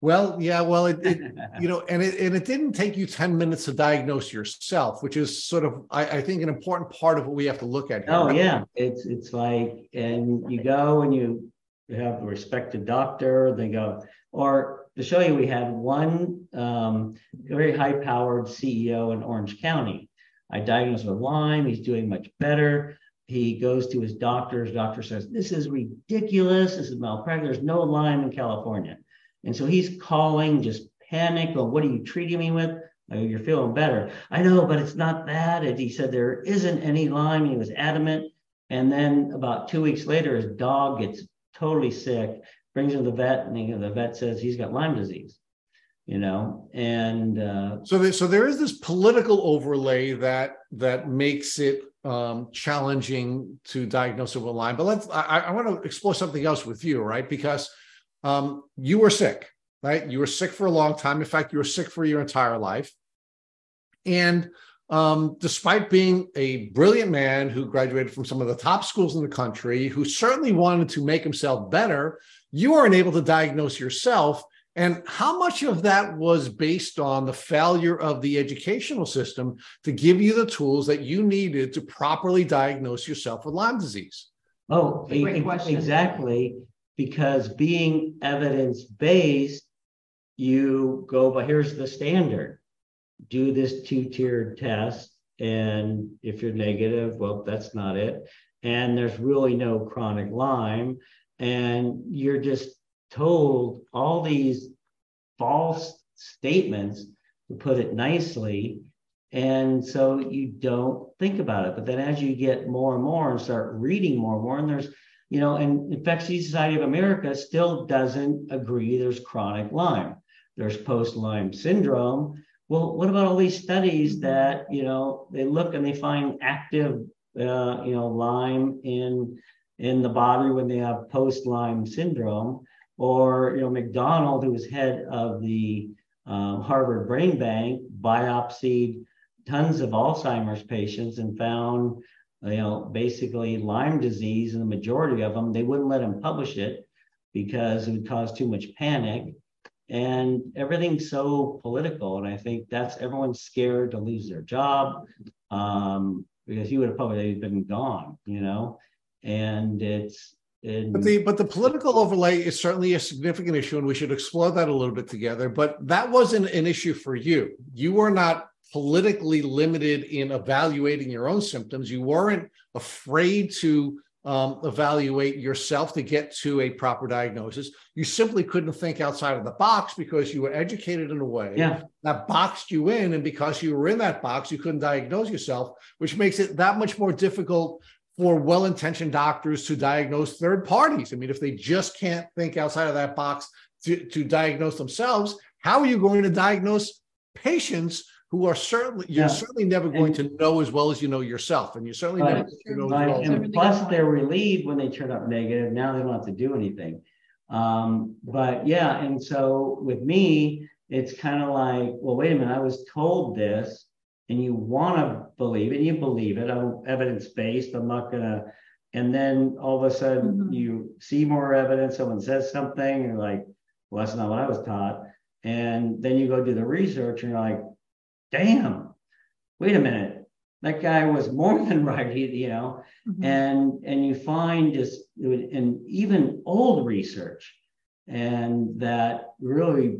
Well, yeah, well, it, it *laughs* you know, and it and it didn't take you 10 minutes to diagnose yourself, which is sort of I, I think an important part of what we have to look at. Here. Oh yeah. It's it's like and you go and you have a respected doctor, they go, or to show you, we had one um, very high powered CEO in Orange County. I diagnosed with Lyme, he's doing much better. He goes to his doctor, his doctor says, This is ridiculous, this is malpractice, there's no Lyme in California. And so he's calling, just panic. Well, what are you treating me with? You're feeling better. I know, but it's not that. And he said there isn't any Lyme. He was adamant. And then about two weeks later, his dog gets totally sick, brings him to the vet, and the vet says he's got Lyme disease. You know, and uh, so there, so there is this political overlay that that makes it um, challenging to diagnose it with Lyme. But let's I, I want to explore something else with you, right? Because um, you were sick, right? You were sick for a long time. In fact, you were sick for your entire life. And um, despite being a brilliant man who graduated from some of the top schools in the country, who certainly wanted to make himself better, you weren't able to diagnose yourself. And how much of that was based on the failure of the educational system to give you the tools that you needed to properly diagnose yourself with Lyme disease? Oh, exactly because being evidence based, you go, but here's the standard do this two tiered test. And if you're negative, well, that's not it. And there's really no chronic Lyme. And you're just told all these false statements, to put it nicely. And so you don't think about it. But then as you get more and more and start reading more and more, and there's you know, and Infectious Society of America still doesn't agree there's chronic Lyme. There's post Lyme syndrome. Well, what about all these studies that, you know, they look and they find active, uh, you know, Lyme in in the body when they have post Lyme syndrome? Or, you know, MacDonald, who was head of the um, Harvard Brain Bank, biopsied tons of Alzheimer's patients and found you know, basically Lyme disease and the majority of them, they wouldn't let him publish it because it would cause too much panic. And everything's so political. And I think that's everyone's scared to lose their job um, because he would have probably been gone, you know? And it's, but the but the political overlay is certainly a significant issue, and we should explore that a little bit together. But that wasn't an issue for you. You were not politically limited in evaluating your own symptoms. You weren't afraid to um, evaluate yourself to get to a proper diagnosis. You simply couldn't think outside of the box because you were educated in a way yeah. that boxed you in. And because you were in that box, you couldn't diagnose yourself, which makes it that much more difficult for well intentioned doctors to diagnose third parties. I mean, if they just can't think outside of that box to, to diagnose themselves, how are you going to diagnose patients who are certainly you're yeah. certainly never going and, to know as well as you know yourself, and you're certainly right, never going to know right. well and plus they're relieved when they turn up negative. Now they don't have to do anything. Um, but yeah, and so with me, it's kind of like, well, wait a minute, I was told this, and you want to believe it, and you believe it. I'm evidence based. I'm not gonna. And then all of a sudden, mm-hmm. you see more evidence. Someone says something, and you're like, well, that's not what I was taught. And then you go do the research, and you're like, damn, wait a minute, that guy was more *laughs* than right, you know, mm-hmm. and and you find just in even old research, and that really,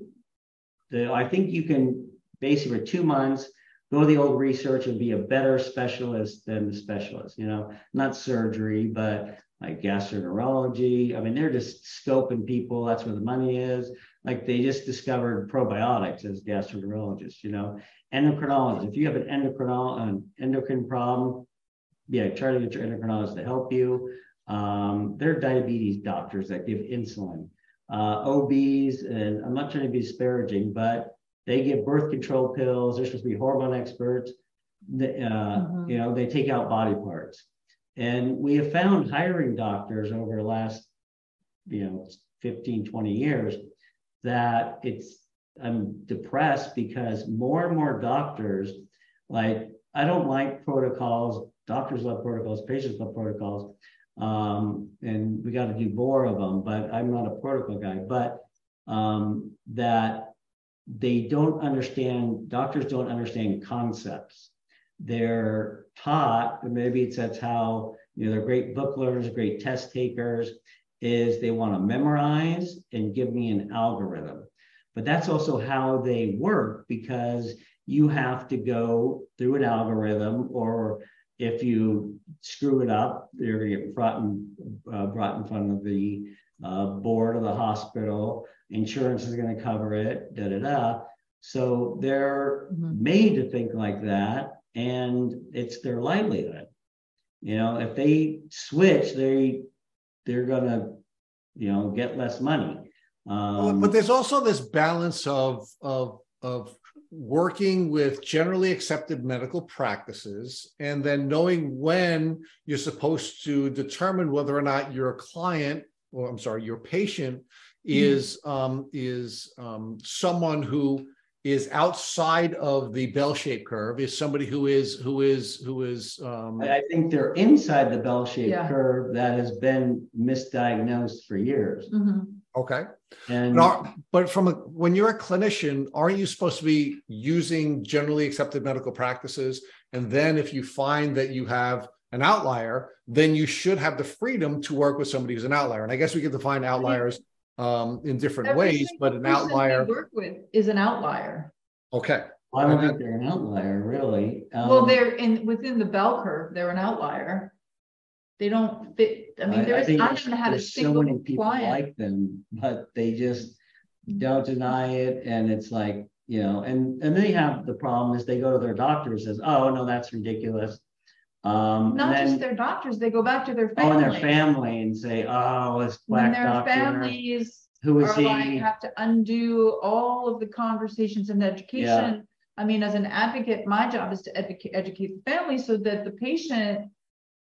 the I think you can basically for two months go to the old research and be a better specialist than the specialist, you know, not surgery, but like gastroenterology. I mean, they're just scoping people. That's where the money is. Like they just discovered probiotics as gastroenterologists, you know, endocrinologists. If you have an endocrino- an endocrine problem, yeah, try to get your endocrinologist to help you. Um, they're diabetes doctors that give insulin. Uh, OBs, and I'm not trying to be disparaging, but they give birth control pills. They're supposed to be hormone experts. They, uh, mm-hmm. You know, they take out body parts. And we have found hiring doctors over the last, you know, 15, 20 years that it's I'm depressed because more and more doctors, like, I don't like protocols. Doctors love protocols, patients love protocols. Um, and we got to do more of them, but I'm not a protocol guy. But um, that they don't understand, doctors don't understand concepts. They're taught, maybe it's that's how, you know, they're great book learners, great test takers, is they want to memorize and give me an algorithm. But that's also how they work because you have to go through an algorithm or if you screw it up, you're going to get brought in, uh, brought in front of the uh, board of the hospital. Insurance is going to cover it, da da da. So they're mm-hmm. made to think like that, and it's their livelihood. You know, if they switch, they they're going to, you know, get less money. Um, but there's also this balance of of of working with generally accepted medical practices and then knowing when you're supposed to determine whether or not your client or I'm sorry, your patient is mm-hmm. um, is um, someone who is outside of the bell-shaped curve is somebody who is who is who is um, i think they're inside the bell-shaped yeah. curve that has been misdiagnosed for years mm-hmm. Okay. And but, are, but from a, when you're a clinician, aren't you supposed to be using generally accepted medical practices? And then if you find that you have an outlier, then you should have the freedom to work with somebody who's an outlier. And I guess we could define outliers um, in different Every ways, but an outlier work with is an outlier. Okay. I don't think they're an outlier, really. Um, well, they're in within the bell curve. They're an outlier. They don't fit. I mean, there is. I, I haven't had a single so many people client. like them, but they just don't deny it, and it's like you know, and and they have the problem is they go to their doctor and says, "Oh no, that's ridiculous." Um, Not then, just their doctors; they go back to their family. Oh, and their family and say, "Oh, this black when their doctor." families who is he? Like, have to undo all of the conversations and education. I mean, as an advocate, my job is to educate, educate the family so that the patient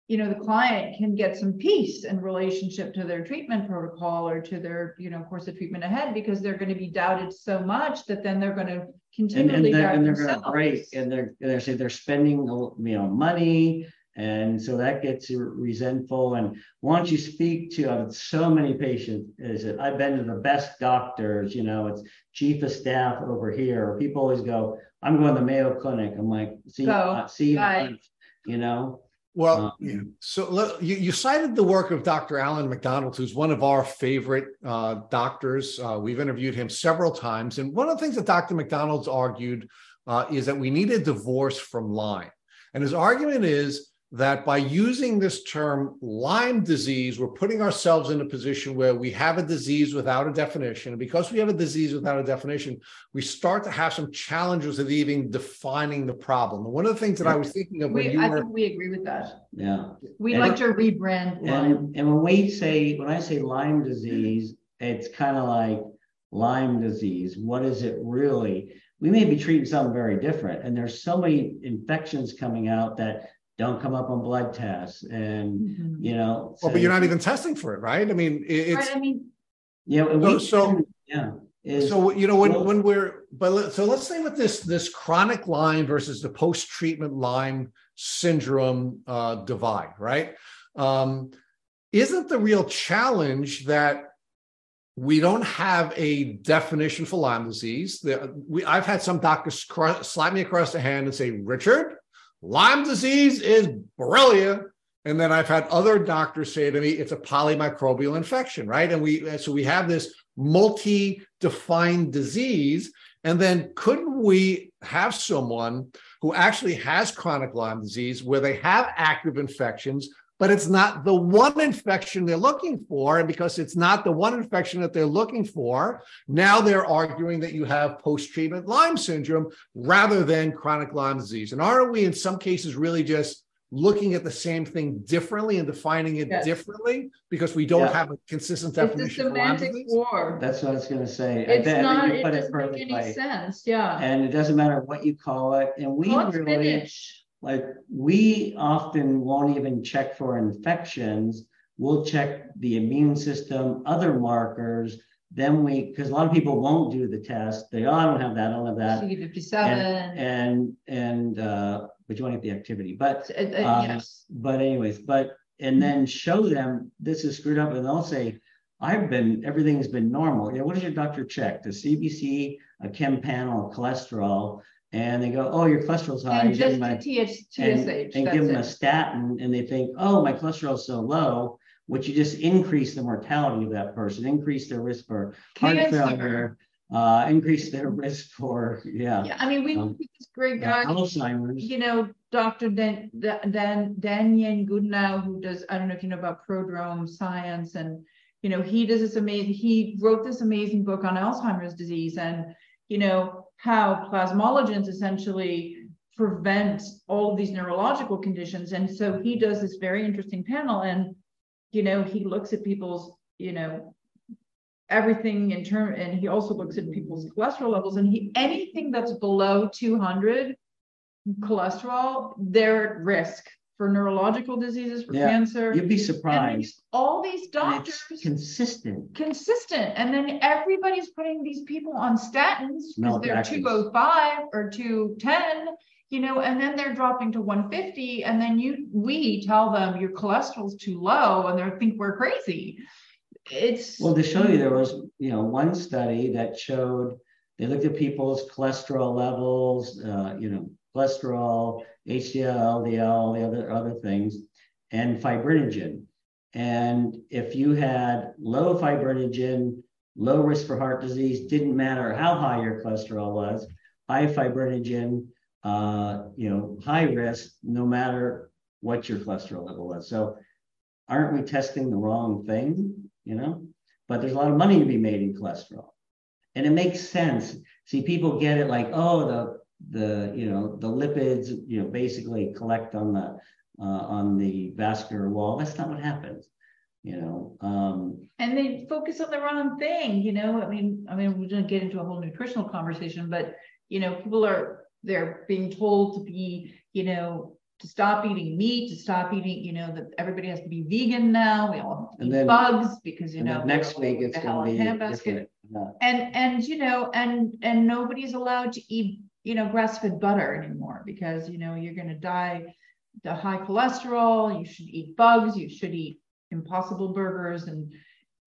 you know the client can get some peace in relationship to their treatment protocol or to their you know course of treatment ahead because they're going to be doubted so much that then they're going to continually and, and they're, and they're going to break and they're they say they're spending you know money and so that gets resentful. And once you speak to uh, so many patients is it i've been to the best doctors you know it's chief of staff over here. People always go i'm going to the mayo clinic. I'm like see uh, see you you know well, um, so you, you, cited the work of Dr. Alan MacDonald, who's one of our favorite uh, doctors. Uh, we've interviewed him several times. And one of the things that Dr. MacDonald's argued uh, is that we need a divorce from Lyme. And his argument is that by using this term Lyme disease, we're putting ourselves in a position where we have a disease without a definition. And because we have a disease without a definition, we start to have some challenges of even defining the problem. And one of the things that I was thinking of when we, you I were, think we agree with that. Yeah. We like to rebrand Lyme. And, and when we say, when I say Lyme disease, it's kind of like Lyme disease. What is it really? We may be treating something very different. And there's so many infections coming out that don't come up on blood tests and mm-hmm. you know well, but you're not even testing for it right i mean it's right, i mean yeah so, so yeah is, so you know when well, when we're but let, so let's say with this this chronic lyme versus the post-treatment lyme syndrome uh, divide right um, isn't the real challenge that we don't have a definition for Lyme disease. The, we, I've had some doctors slap me across the hand and say, Richard, Lyme disease is Borrelia. And then I've had other doctors say to me, it's a polymicrobial infection, right? And we so we have this multi-defined disease. And then couldn't we have someone who actually has chronic Lyme disease where they have active infections, but it's not the one infection they're looking for. And because it's not the one infection that they're looking for, now they're arguing that you have post treatment Lyme syndrome rather than chronic Lyme disease. And aren't we, in some cases, really just looking at the same thing differently and defining it yes. differently because we don't yeah. have a consistent definition. It's a semantic war. That's what I was going to say. It's I, not. it doesn't it make any sense. Yeah. And it doesn't matter what you call it. And we Let's really. Finish like we often won't even check for infections. We'll check the immune system, other markers. Then we, because a lot of people won't do the test. They, oh, I don't have that, I don't have that. CD57. And, and, and uh, but you want to get the activity. But, uh, uh, um, yes. but anyways, but, and then show them this is screwed up and they'll say, I've been, everything's been normal. You know, what does your doctor check? The CBC, a chem panel, cholesterol, and they go, oh, your cholesterol's high. And just my, the TH, TSH. and that's give them it. a statin, and they think, oh, my cholesterol's so low, which you just increase the mortality of that person, increase their risk for heart Cancer. failure, uh, increase their *laughs* risk for, yeah, Yeah, I mean, we Um, this great guy, Alzheimer's. you know, Dr. Dan, Dan, Daniel Goodenowe, who does, I don't know if you know about prodrome science and, you know, he does this amazing, he wrote this amazing book on Alzheimer's disease and, you know, how plasmalogens essentially prevent all of these neurological conditions. And so he does this very interesting panel and, you know, he looks at people's, you know, everything in term, and he also looks at people's cholesterol levels and he, anything that's below 200 cholesterol, they're at risk for neurological diseases, for Yeah, cancer. You'd be surprised. all these doctors consistent. consistent, and then everybody's putting these people on statins because they're two oh five or two ten, you know, and then they're dropping to one fifty, and then you, we tell them your cholesterol's too low, and they think we're crazy. It's. Well, to show you, there was, you know, one study that showed, they looked at people's cholesterol levels, uh, you know, cholesterol, HDL, LDL, all the other, other things, and fibrinogen. And if you had low fibrinogen, low risk for heart disease, didn't matter how high your cholesterol was, high fibrinogen, uh, you know, high risk, no matter what your cholesterol level was. So aren't we testing the wrong thing? You know, but there's a lot of money to be made in cholesterol. And it makes sense. See, people get it like, oh, the the you know the lipids you know basically collect on the uh, on the vascular wall. That's not what happens. You know, um, And they focus on the wrong thing, you know, I mean, I mean, we're gonna get into a whole nutritional conversation, but, you know, people are, they're being told to be, you know, to stop eating meat, to stop eating, you know, that everybody has to be vegan now, we all have to And then- bugs because, you know. next week it's going to be different. Yeah. And, and, you know, and, and nobody's allowed to eat, you know, grass-fed butter anymore because, you know, you're gonna die. The high cholesterol, you should eat bugs, you should eat impossible burgers and,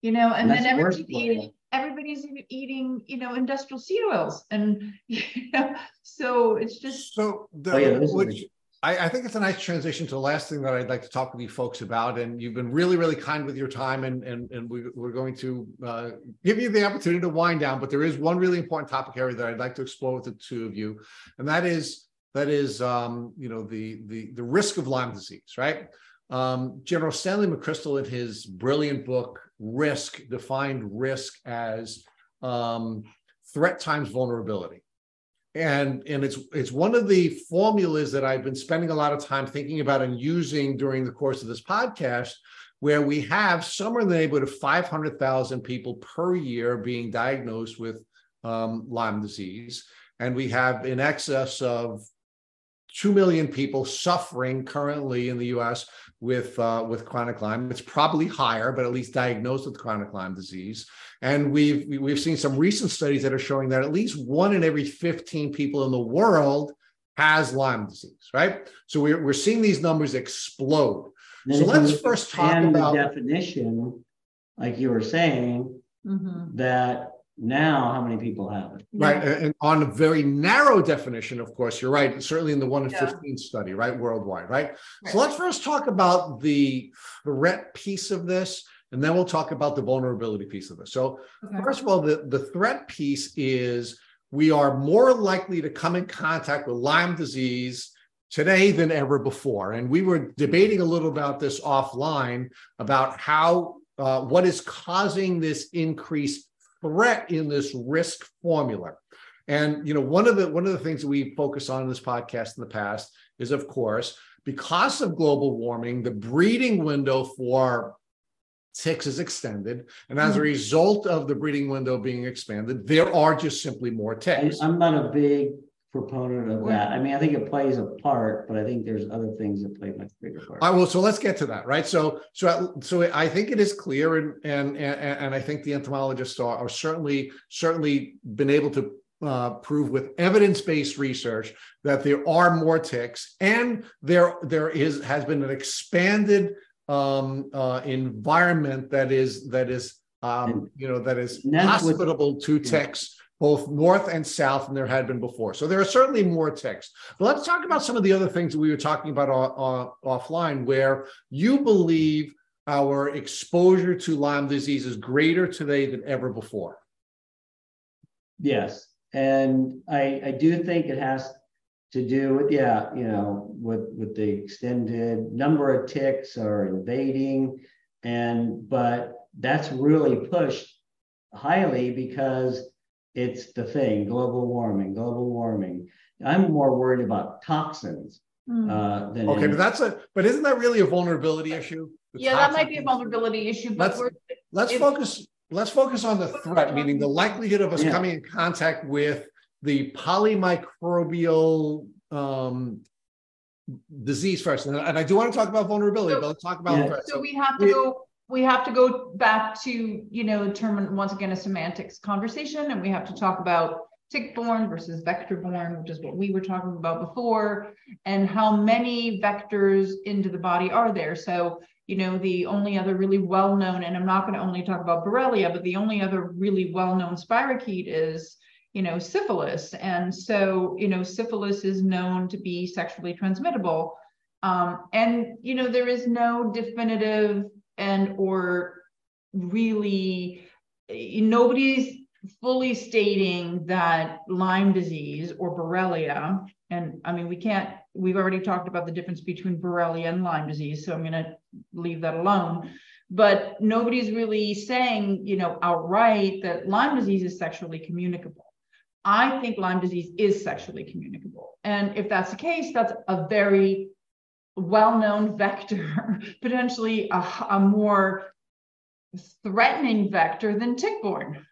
you know, and And then everybody's eating, everybody's eating- eating, you know, industrial seed oils and, *laughs* you know, so it's just. So the, Oh, yeah, those are which, the- I, I think it's a nice transition to the last thing that I'd like to talk with you folks about. And you've been really, really kind with your time, and and and we, we're going to uh, give you the opportunity to wind down. But there is one really important topic area that I'd like to explore with the two of you, and that is that is um, you know the the the risk of Lyme disease, right? Um, General Stanley McChrystal, in his brilliant book Risk, defined risk as um, threat times vulnerability and and it's it's one of the formulas that I've been spending a lot of time thinking about and using during the course of this podcast, where we have somewhere in the neighborhood of 500,000 people per year being diagnosed with um, Lyme disease, and we have in excess of 2 million people suffering currently in the US with uh, with chronic Lyme. It's probably higher, but at least diagnosed with chronic Lyme disease. And we've we- we've seen some recent studies that are showing that at least one in every 15 people in the world has Lyme disease, right? So we're, we're seeing these numbers explode. Then So let's first talk expand the definition, like you were saying, Mhm. that now how many people have it? Right. And on a very narrow definition, of course, you're right. Certainly in the one in Yeah. 15 study, right? Worldwide, right? Right. So let's first talk about the threat piece of this, and then we'll talk about the vulnerability piece of this. So, Okay. first of all, the, the threat piece is we are more likely to come in contact with Lyme disease today than ever before. And we were debating a little about this offline about how uh, what is causing this increased threat in this risk formula. And you know, one of the one of the things that we focus on in this podcast in the past is, of course, because of global warming, the breeding window for ticks is extended, and as a Mhm. result of the breeding window being expanded, there are just simply more ticks. I'm not a big proponent of that. I mean, I think it plays a part, but I think there's other things that play much bigger part. I will. So let's get to that, right? So, so, so I think it is clear, and and and, and I think the entomologists are, are certainly certainly been able to uh, prove with evidence-based research that there are more ticks, and there there is has been an expanded um, uh, environment that is that is um, you know, that is hospitable to ticks both north and south than there had been before. So there are certainly more ticks. But let's talk about some of the other things that we were talking about offline, where you believe our exposure to Lyme disease is greater today than ever before. Yes, and I I do think it has to do with yeah you know with with the extended number of ticks are invading and but that's really pushed highly because it's the thing global warming global warming i'm more worried about toxins mm. uh, than okay any- but that's a but isn't that really a vulnerability issue the yeah that might be a vulnerability issue but let's, let's focus let's focus on the threat meaning the likelihood of us yeah. coming in contact with the polymicrobial um, disease first and, and i do want to talk about vulnerability so, but let's talk about yeah. so we have to go we have to go back to, you know, term once again a semantics conversation, and we have to talk about tick-borne versus vector-borne, which is what we were talking about before, and how many vectors into the body are there. So, you know, the only other really well-known, and I'm not going to only talk about Borrelia, but the only other really well-known spirochete is, you know, syphilis. And so, you know, syphilis is known to be sexually transmittable. Um, and, you know, there is no definitive and or really eh, nobody's fully stating that Lyme disease or Borrelia, and I mean, we can't, we've already talked about the difference between Borrelia and Lyme disease, so I'm going to leave that alone. But nobody's really saying, you know, outright that Lyme disease is sexually communicable. I think Lyme disease is sexually communicable. And if that's the case, that's a very well-known vector, *laughs* potentially a, a, more threatening vector than tick-borne.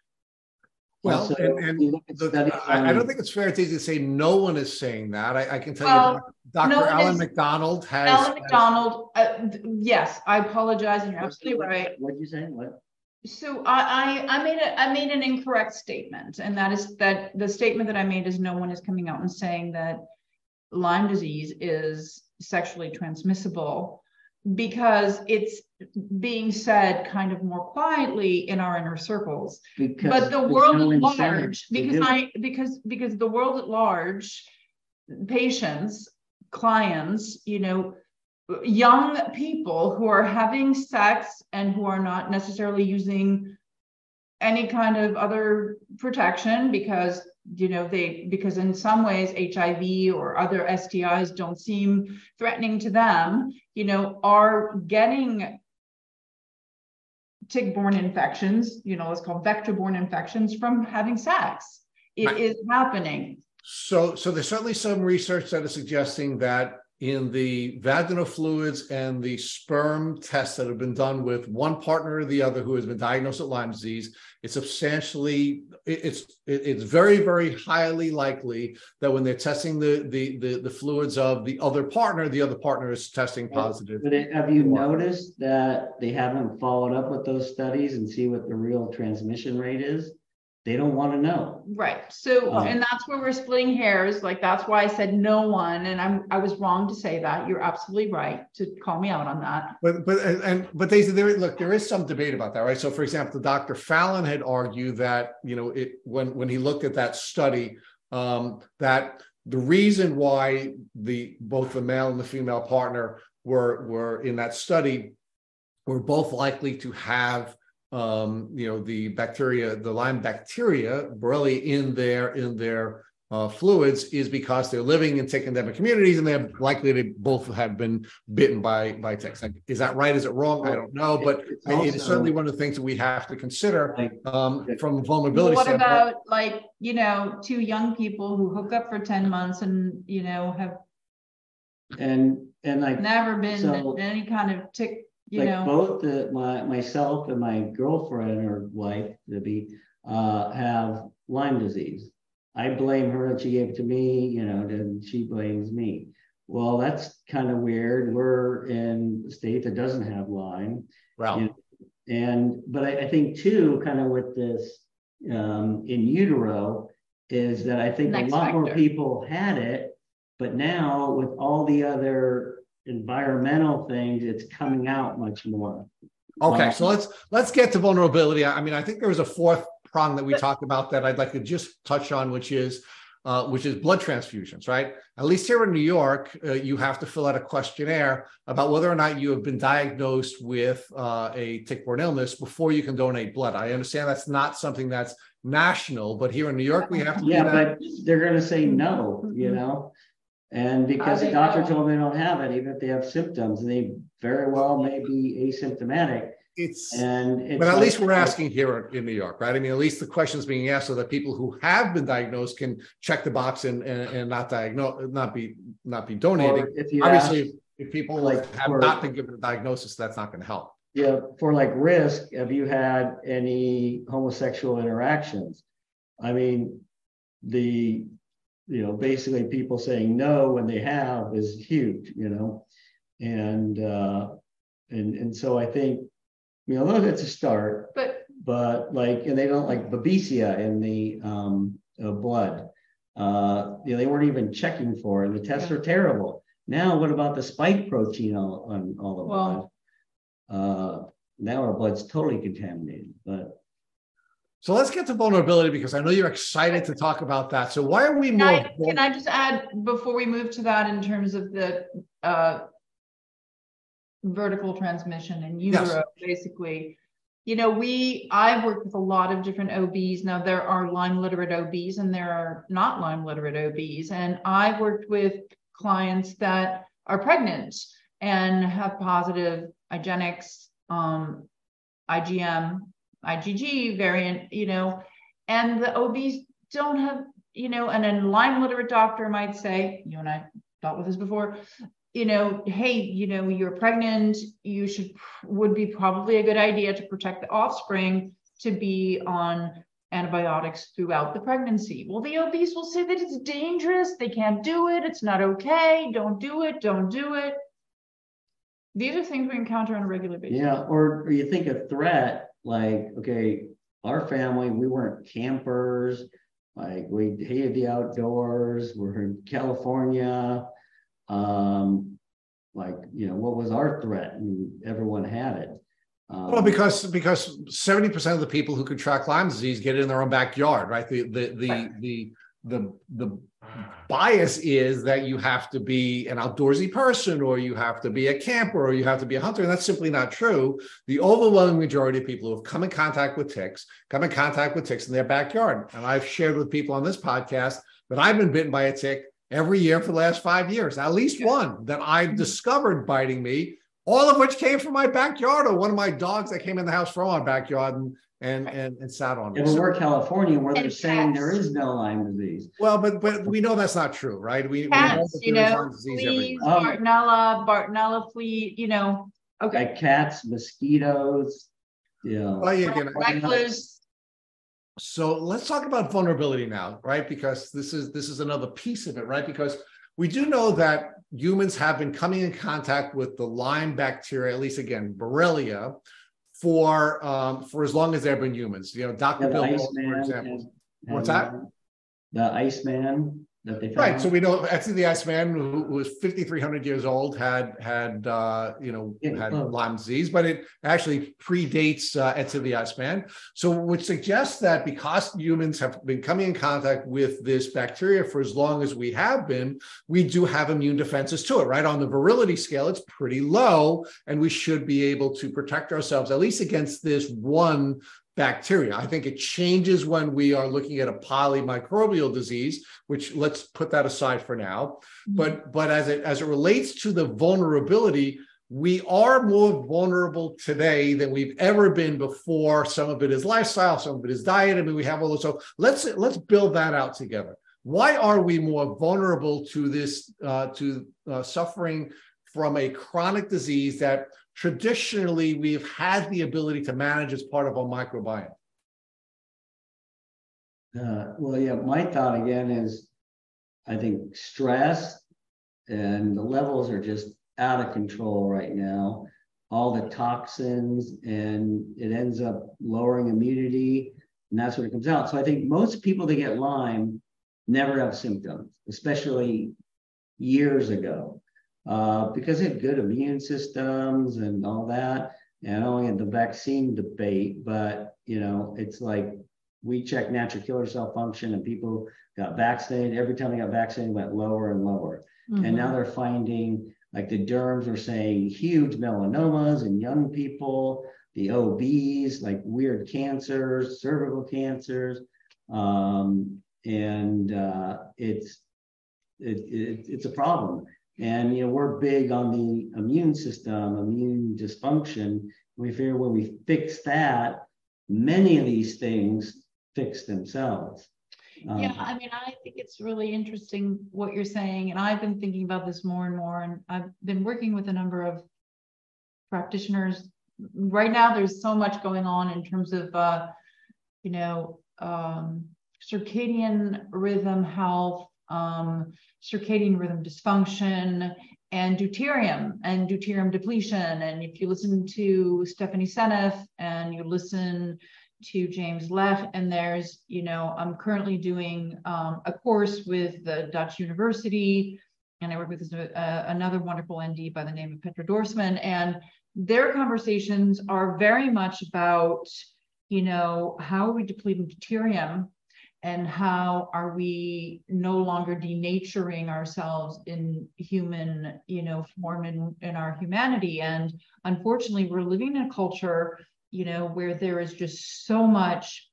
Well, so and, and the, I, I, don't think it's fair It's easy to say no one is saying that. I, I can tell well, you, Dr. No Alan is, MacDonald has. Alan MacDonald, uh, yes, I apologize, and you're absolutely right. What did you say? What? So I, I, I made a, I made an incorrect statement, and that is that the statement that I made is no one is coming out and saying that Lyme disease is sexually transmissible because it's being said kind of more quietly in our inner circles. Because but the world no at large because i because because the world at large patients clients you know young people who are having sex and who are not necessarily using any kind of other protection because you know they because in some ways hiv or other stis don't seem threatening to them you know are getting tick-borne infections you know it's called vector-borne infections from having sex It right. is happening so so there's certainly some research that is suggesting that in the vaginal fluids and the sperm tests that have been done with one partner or the other who has been diagnosed with Lyme disease, it's substantially, it's it's very very highly likely that when they're testing the the the, the fluids of the other partner, the other partner is testing positive. But have you noticed that they haven't followed up with those studies and see what the real transmission rate is? They don't want to know. Right. So, um, and that's where we're splitting hairs. Like that's why I said no one, and I'm I was wrong to say that. You're absolutely right to call me out on that. But but and but they there look there is some debate about that, right? So, for example, Dr. Fallon had argued that you know it when when he looked at that study um, that the reason why the both the male and the female partner were were in that study were both likely to have um, you know, the bacteria, the Lyme bacteria, Borrelia in their in their uh, fluids is because they're living in tick endemic communities and they're likely to both have been bitten by by ticks. Is that right? Is it wrong? I don't know, but also, it is certainly one of the things that we have to consider um, from vulnerability. What standpoint. about like you know two young people who hook up for ten months and you know have and and like never been so, any kind of tick you like know both the, my myself and my girlfriend or wife to be uh, have Lyme disease. I blame her that she gave it to me, you know, and she blames me. Well, that's kind of weird. We're in a state that doesn't have Lyme. Well, you know, and but I, I, think too, kind of with this um, in utero, is that I think Next a lot factor. more people had it, but now with all the other environmental things, it's coming out much more. Okay, so let's let's get to vulnerability. I mean, I think there was a fourth prong that we talked about that I'd like to just touch on, which is uh, which is blood transfusions, right? At least here in New York, uh, you have to fill out a questionnaire about whether or not you have been diagnosed with uh, a tick-borne illness before you can donate blood. I understand that's not something that's national, but here in New York, we have to. Yeah, but they're going to say no, you know, and because the doctor told them they don't have it, even if they have symptoms, they very well may be asymptomatic it's and it's but at like- least we're asking here in New York, right? I mean, at least the questions being asked so that people who have been diagnosed can check the box and and, and not diagnose, not be not be donating. if you ask, Obviously, if people like have for- not been given a diagnosis, that's not going to help. yeah, for like risk, have you had any homosexual interactions? I mean, the, you know, basically people saying no when they have is huge, you know? And, uh, and, and so I think, you know, that's a start, But but like, and they don't like babesia in the, um, uh, blood. Uh, you know, they weren't even checking for it. The tests are terrible. Now, what about the spike protein on, on all the blood? Well- Uh, now our blood's totally contaminated, but So let's get to vulnerability because I know you're excited to talk about that. So why are we Can more? I, can I just add, before we move to that, in terms of the, uh, vertical transmission in Yes. basically, you know, we, I've worked with a lot of different OBs. Now, there are Lyme literate OBs and there are not Lyme literate OBs. And I've worked with clients that are pregnant and have positive IGeneX, um, IgM, IgG variant, you know, and the OBs don't have, you know, and a Lyme literate doctor might say, you and I dealt with this before, you know, hey, you know, you're pregnant, you should, would be probably a good idea to protect the offspring to be on antibiotics throughout the pregnancy. Well, the OBs will say that it's dangerous, they can't do it, it's not okay, don't do it, don't do it. These are things we encounter on a regular basis. yeah, or, or you think a threat, like, okay, our family, we weren't campers. Like we hated the outdoors, we're in California. Um, like, you know, what was our threat? And everyone had it. Um, Well, because because seventy percent of the people who contract Lyme disease get it in their own backyard, right? The the the Right. the the the bias is that you have to be an outdoorsy person, or you have to be a camper, or you have to be a hunter, and that's simply not true. The overwhelming majority of people who have come in contact with ticks come in contact with ticks in their backyard, and I've shared with people on this podcast that I've been bitten by a tick every year for the last five years, at least one that I've mm-hmm. discovered biting me all of which came from my backyard or one of my dogs that came in the house from our backyard. And and and, and sat on me. If So- we're California, where they're And saying there is no Lyme disease. well, but but we know that's not true, right? We, we know Cats, that you there is know, Lyme disease fleas. Um, Bartonella, Bartonella flea, you know, okay. Like cats, mosquitoes, you know. Well, yeah, again, Recluse, So let's talk about vulnerability now, right? Because this is this is another piece of it, right? Because we do know that humans have been coming in contact with the Lyme bacteria, at least again, Borrelia, for um, for as long as there have been humans. You know, Dr. Yeah, Bill, Iceman for example. and- What's that? The Iceman that they found. Right. So we know Ötzi the Iceman, who, who was 5,300 years old, had had uh, you know Yeah, had oh. Lyme disease, but it actually predates uh, Ötzi the Iceman. So which suggests that because humans have been coming in contact with this bacteria for as long as we have been, we do have immune defenses to it. Right on the virility scale, it's pretty low, and we should be able to protect ourselves at least against this one bacteria. I think it changes when we are looking at a polymicrobial disease, which let's put that aside for now. But but as it as it relates to the vulnerability, we are more vulnerable today than we've ever been before. Some of it is lifestyle, some of it is diet. I mean, we have all this. So let's let's build that out together. Why are we more vulnerable to this uh, to uh, suffering from a chronic disease that traditionally we've had the ability to manage as part of our microbiome? Uh, well, yeah, my thought again is, I think stress and the levels are just out of control right now. All the toxins and it ends up lowering immunity and that's what it comes out. So I think most people that get Lyme never have symptoms, especially years ago, uh, because they have good immune systems and all that. and only in the vaccine debate, but you know, it's like we check natural killer cell function and people got vaccinated. Every time they got vaccinated, went lower and lower. Mm-hmm. And now mm-hmm. they're finding like the derms are saying huge melanomas in young people, the OBs, like weird cancers, cervical cancers. Um, and uh, it's it, it, it's a problem. And you know, we're big on the immune system, immune dysfunction. We figure when we fix that, many of these things fix themselves. Um, yeah, I mean, I think it's really interesting what you're saying. And I've been thinking about this more and more. And I've been working with a number of practitioners. Right now, there's so much going on in terms of, uh, you know, um, circadian rhythm health, um, circadian rhythm dysfunction, and deuterium and deuterium depletion. And if you listen to Stephanie Seneff and you listen to James Lech, and there's, you know, I'm currently doing um, a course with the Dutch University, and I work with this, uh, another wonderful ND by the name of Petra Dorsman, and their conversations are very much about, you know, how are we depleting deuterium and how are we no longer denaturing ourselves in human you know form in, in our humanity? And unfortunately we're living in a culture you know where there is just so much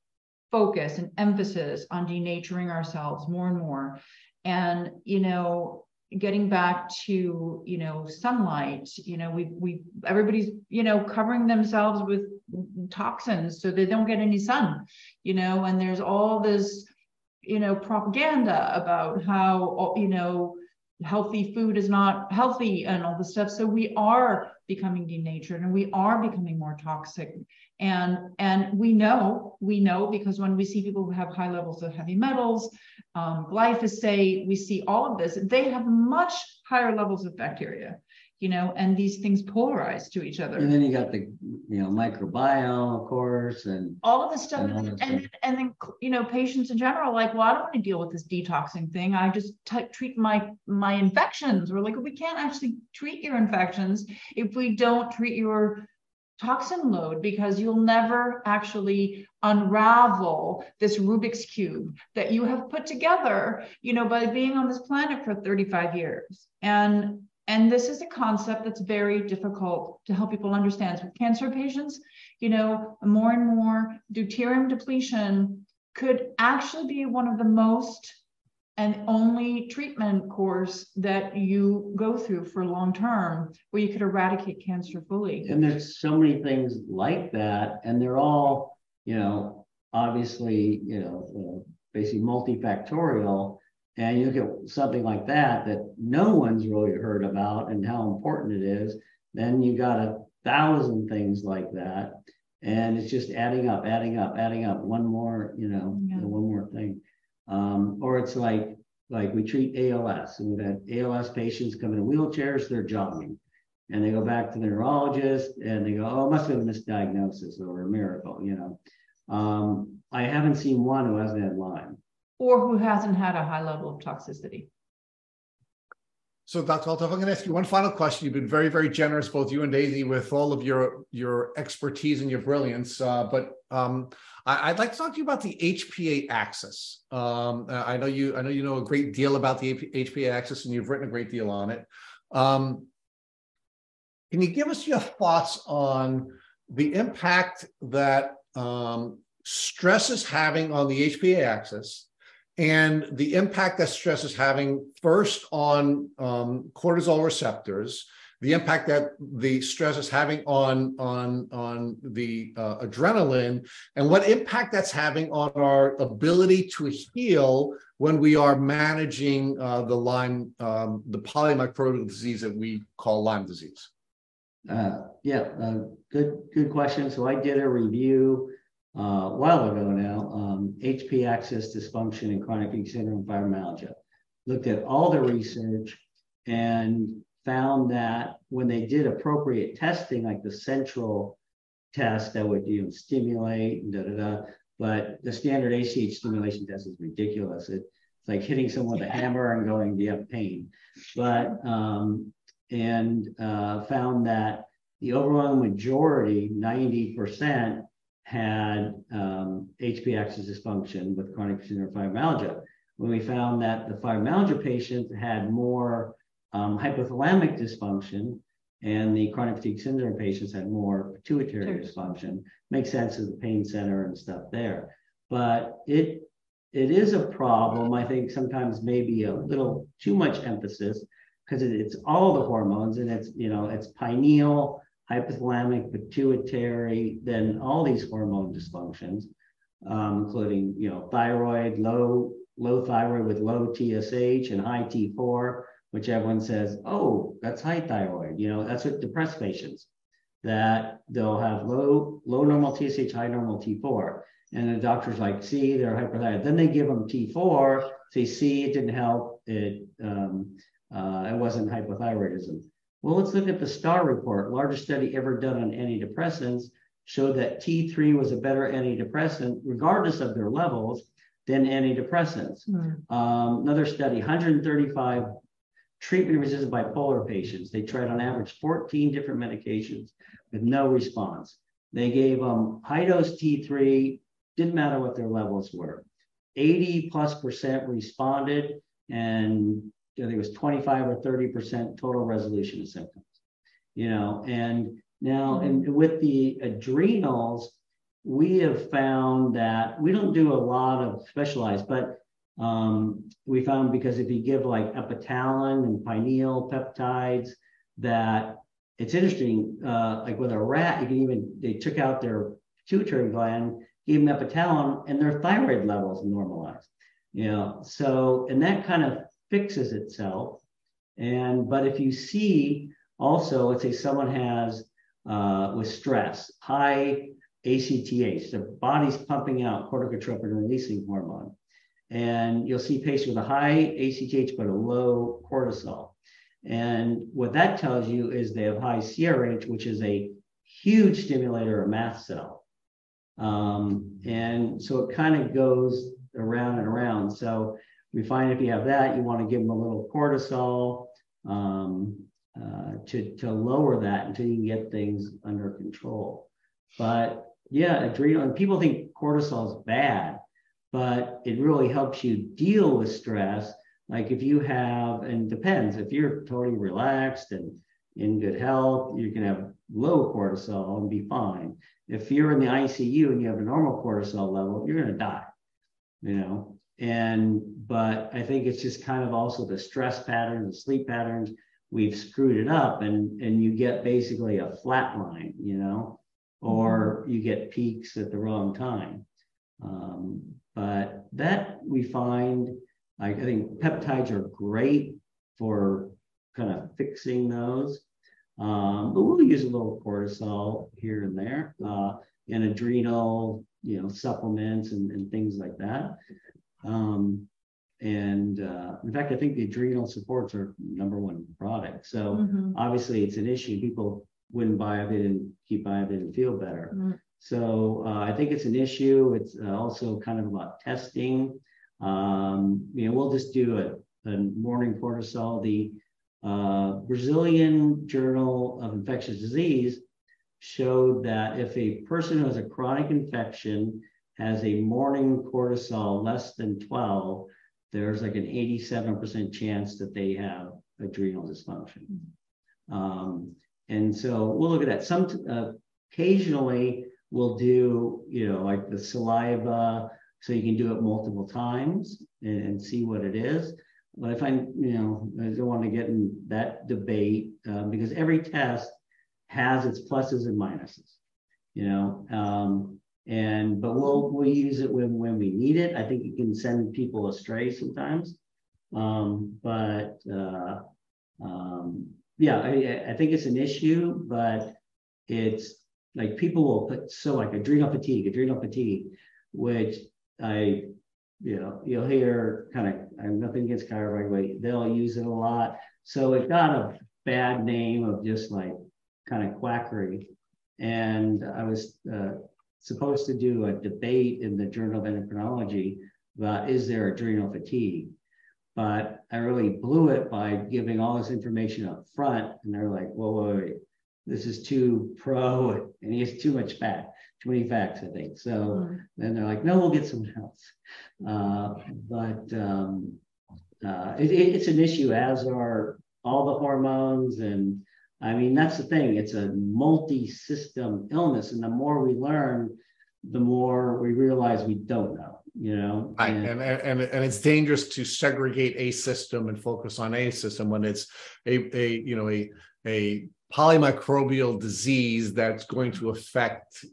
focus and emphasis on denaturing ourselves more and more. And you know getting back to you know sunlight you know we we everybody's you know covering themselves with toxins so they don't get any sun you know and there's all this you know propaganda about how you know healthy food is not healthy and all this stuff. So we are becoming denatured and we are becoming more toxic. And and we know we know because when we see people who have high levels of heavy metals um, glyphosate we see all of this they have much higher levels of bacteria you know, and these things polarize to each other. And then you got the, you know, microbiome, of course, and all of this stuff. And, and, and, and then, you know, patients in general, like, well, I don't want to deal with this detoxing thing. I just t- treat my my infections. We're like, we can't actually treat your infections if we don't treat your toxin load because you'll never actually unravel this Rubik's cube that you have put together, you know, by being on this planet for 35 years. And and this is a concept that's very difficult to help people understand. With cancer patients, you know, more and more deuterium depletion could actually be one of the most and only treatment course that you go through for long term where you could eradicate cancer fully. And there's so many things like that, and they're all, you know, obviously, you know, uh, basically multifactorial and you look at something like that that no one's really heard about and how important it is, then you got a thousand things like that. And it's just adding up, adding up, adding up. One more, you know, yeah. one more thing. Um, or it's like like we treat ALS, and we've had ALS patients come in wheelchairs, they're jogging. And they go back to the neurologist and they go, oh, it must have been a misdiagnosis or a miracle, you know. Um, I haven't seen one who hasn't had Lyme or who hasn't had a high level of toxicity. So, Dr. Holtorf, I'm going to ask you one final question. You've been very, very generous, both you and Daisy, with all of your your expertise and your brilliance. Uh, but um, I, would like to talk to you about the HPA axis. Um, I know you, I know you know a great deal about the HPA axis, and you've written a great deal on it. Um, can you give us your thoughts on the impact that um, stress is having on the HPA axis? And the impact that stress is having first on um, cortisol receptors the impact that the stress is having on on on the uh, adrenaline and what impact that's having on our ability to heal when we are managing uh, the lyme um, the polymicrobial disease that we call lyme disease. Uh, yeah uh, good good question. So i did a review uh, a while ago now, um, HP axis dysfunction and chronic syndrome fibromyalgia. Looked at all the research and found that when they did appropriate testing, like the central test that would you know, stimulate and da da da, but the standard ACTH stimulation test is ridiculous. It, it's like hitting someone with a hammer and going, "Do you have pain?" But um, and uh, found that the overwhelming majority, 90%, had um, HP axis dysfunction with chronic fatigue syndrome fibromyalgia. When we found that the fibromyalgia patients had more um, hypothalamic dysfunction and the chronic fatigue syndrome patients had more pituitary sure. dysfunction. Makes sense of the pain center and stuff there. But it it is a problem. I think sometimes maybe a little too much emphasis because it, it's all the hormones and it's you know it's pineal, hypothalamic, pituitary, then all these hormone dysfunctions, um, including you know thyroid, low low thyroid with low TSH and high T4, which everyone says, oh, that's high thyroid. You know, that's what depressed patients that they'll have low low normal TSH, high normal T4. And the doctor's like, see, they're hyperthyroid. Then they give them T4, say, see, it didn't help. It um, uh, it wasn't hypothyroidism. Well, let's look at the STAR report. Largest study ever done on antidepressants showed that T3 was a better antidepressant, regardless of their levels, than antidepressants. Mm. Um, another study 135 treatment resistant bipolar patients. They tried on average 14 different medications with no response. They gave them high dose T3, didn't matter what their levels were. 80 plus percent responded, and I think it was 25 or 30 percent total resolution of symptoms. You know, and now and mm-hmm. with the adrenals, we have found that we don't do a lot of specialized, but um, we found because if you give like epitalon and pineal peptides, that it's interesting. Uh, like with a rat, you can even they took out their pituitary gland, gave them epitalon, and their thyroid levels normalized. You know, so and that kind of fixes itself. And but if you see also, let's say someone has uh, with stress, high ACTH, the body's pumping out corticotropin releasing hormone. And you'll see patients with a high ACTH but a low cortisol. And what that tells you is they have high CRH, which is a huge stimulator of mast cell. Um, and so it kind of goes around and around. So we find if you have that, you want to give them a little cortisol um, uh, to, to lower that until you can get things under control. But yeah, adrenal, and people think cortisol is bad, but it really helps you deal with stress. Like if you have, and depends, if you're totally relaxed and in good health, you can have low cortisol and be fine. If you're in the ICU and you have a normal cortisol level, you're going to die, you know. And but I think it's just kind of also the stress patterns, the sleep patterns. We've screwed it up, and and you get basically a flat line, you know or you get peaks at the wrong time. Um, but that we find, I, I, think peptides are great for kind of fixing those. Um, but we'll use a little cortisol here and there, uh, and adrenal, you know, supplements and, and things like that. Um, and uh, in fact, I think the adrenal supports are number one product. So mm-hmm. obviously, it's an issue. People wouldn't buy if they didn't keep buying they didn't feel better. Mm-hmm. So uh, I think it's an issue. It's uh, also kind of about testing. Um, you know, we'll just do a, a morning cortisol. The uh, Brazilian Journal of Infectious Disease showed that if a person who has a chronic infection has a morning cortisol less than 12, there's like an 87% chance that they have adrenal dysfunction. Um, and so we'll look at that. Some uh, occasionally we'll do, you know, like the saliva, so you can do it multiple times and, and see what it is. But I find, you know, I don't want to get in that debate uh, because every test has its pluses and minuses, you know. Um, and but we'll we'll use it when when we need it. I think it can send people astray sometimes. Um, but uh, um, yeah, I, I think it's an issue, but it's like people will put so like adrenal fatigue, adrenal fatigue, which I, you know, you'll hear kind of, I'm nothing against chiropractic, they'll use it a lot. So it got a bad name of just like kind of quackery. And I was uh, supposed to do a debate in the Journal of Endocrinology about is there adrenal fatigue? but I really blew it by giving all this information up front. And they're like, whoa, wait, wait. this is too pro and he has too much fat, too many facts, I think. So mm. then they're like, no, we'll get someone else. Uh, but um, uh, it, it's an issue, as are all the hormones. And I mean, that's the thing, it's a multi system illness. And the more we learn, the more we realize we don't know you know right. and, and and it's dangerous to segregate a system and focus on a system when it's a, a you know a a polymicrobial disease that's going to affect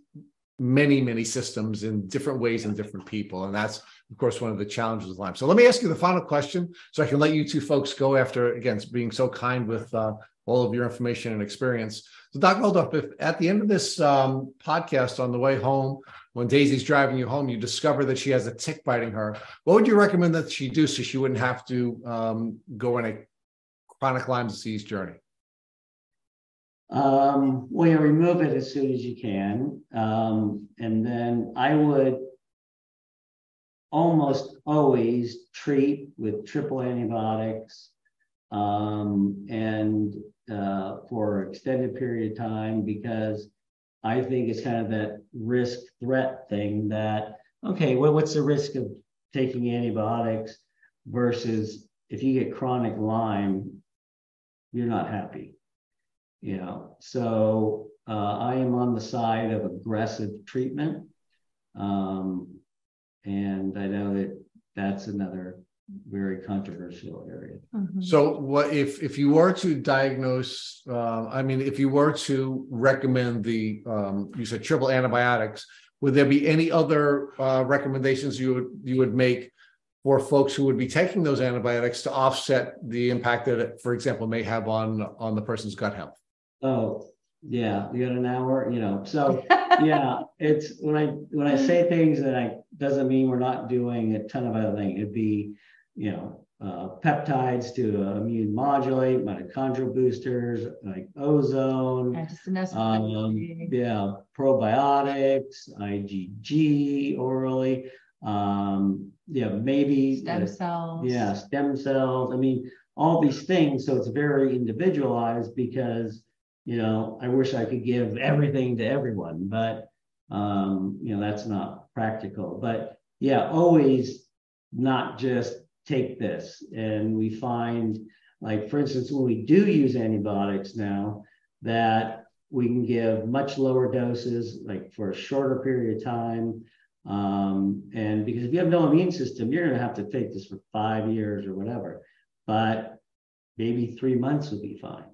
many many systems in different ways in different people and that's of course one of the challenges of lyme so let me ask you the final question so i can let you two folks go after again being so kind with uh, all of your information and experience so dr Holtorf if at the end of this um, podcast on the way home when Daisy's driving you home, you discover that she has a tick biting her. What would you recommend that she do so she wouldn't have to um, go on a chronic Lyme disease journey? Um, well, you remove it as soon as you can. Um, and then I would almost always treat with triple antibiotics um, and uh, for extended period of time because I think it's kind of that risk threat thing that, okay, well, what's the risk of taking antibiotics versus if you get chronic Lyme, you're not happy. You know, so uh, I am on the side of aggressive treatment. Um, and I know that that's another very controversial area. Mm-hmm. So, what if if you were to diagnose? Uh, I mean, if you were to recommend the um, you said triple antibiotics, would there be any other uh, recommendations you would you would make for folks who would be taking those antibiotics to offset the impact that it, for example, may have on on the person's gut health? Oh, yeah, you got an hour, you know. So *laughs* yeah, it's when I when I say things that I doesn't mean we're not doing a ton of other things. It'd be you know, uh, peptides to uh, immune modulate, mitochondrial boosters like ozone, um, yeah, probiotics, IgG orally, um, yeah, maybe stem cells. Yeah, stem cells. I mean, all these things. So it's very individualized because you know I wish I could give everything to everyone, but um, you know that's not practical. But yeah, always not just take this. And we find, like, for instance, when we do use antibiotics now, that we can give much lower doses, like for a shorter period of time. Um, and because if you have no immune system, you're going to have to take this for five years or whatever. But maybe three months would be fine,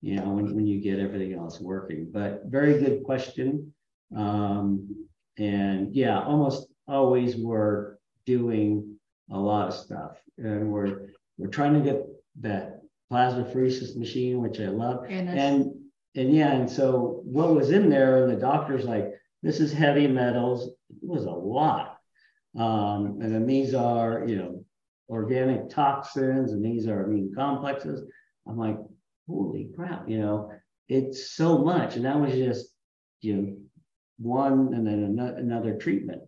you know, when, when you get everything else working. But very good question. Um, and yeah, almost always we're doing a lot of stuff. And we're we're trying to get that plasma plasmapheresis machine, which I love. And and, and yeah, and so what was in there, and the doctor's like, this is heavy metals. It was a lot. Um, and then these are, you know, organic toxins, and these are immune complexes. I'm like, holy crap, you know, it's so much. And that was just, you know, one and then another treatment.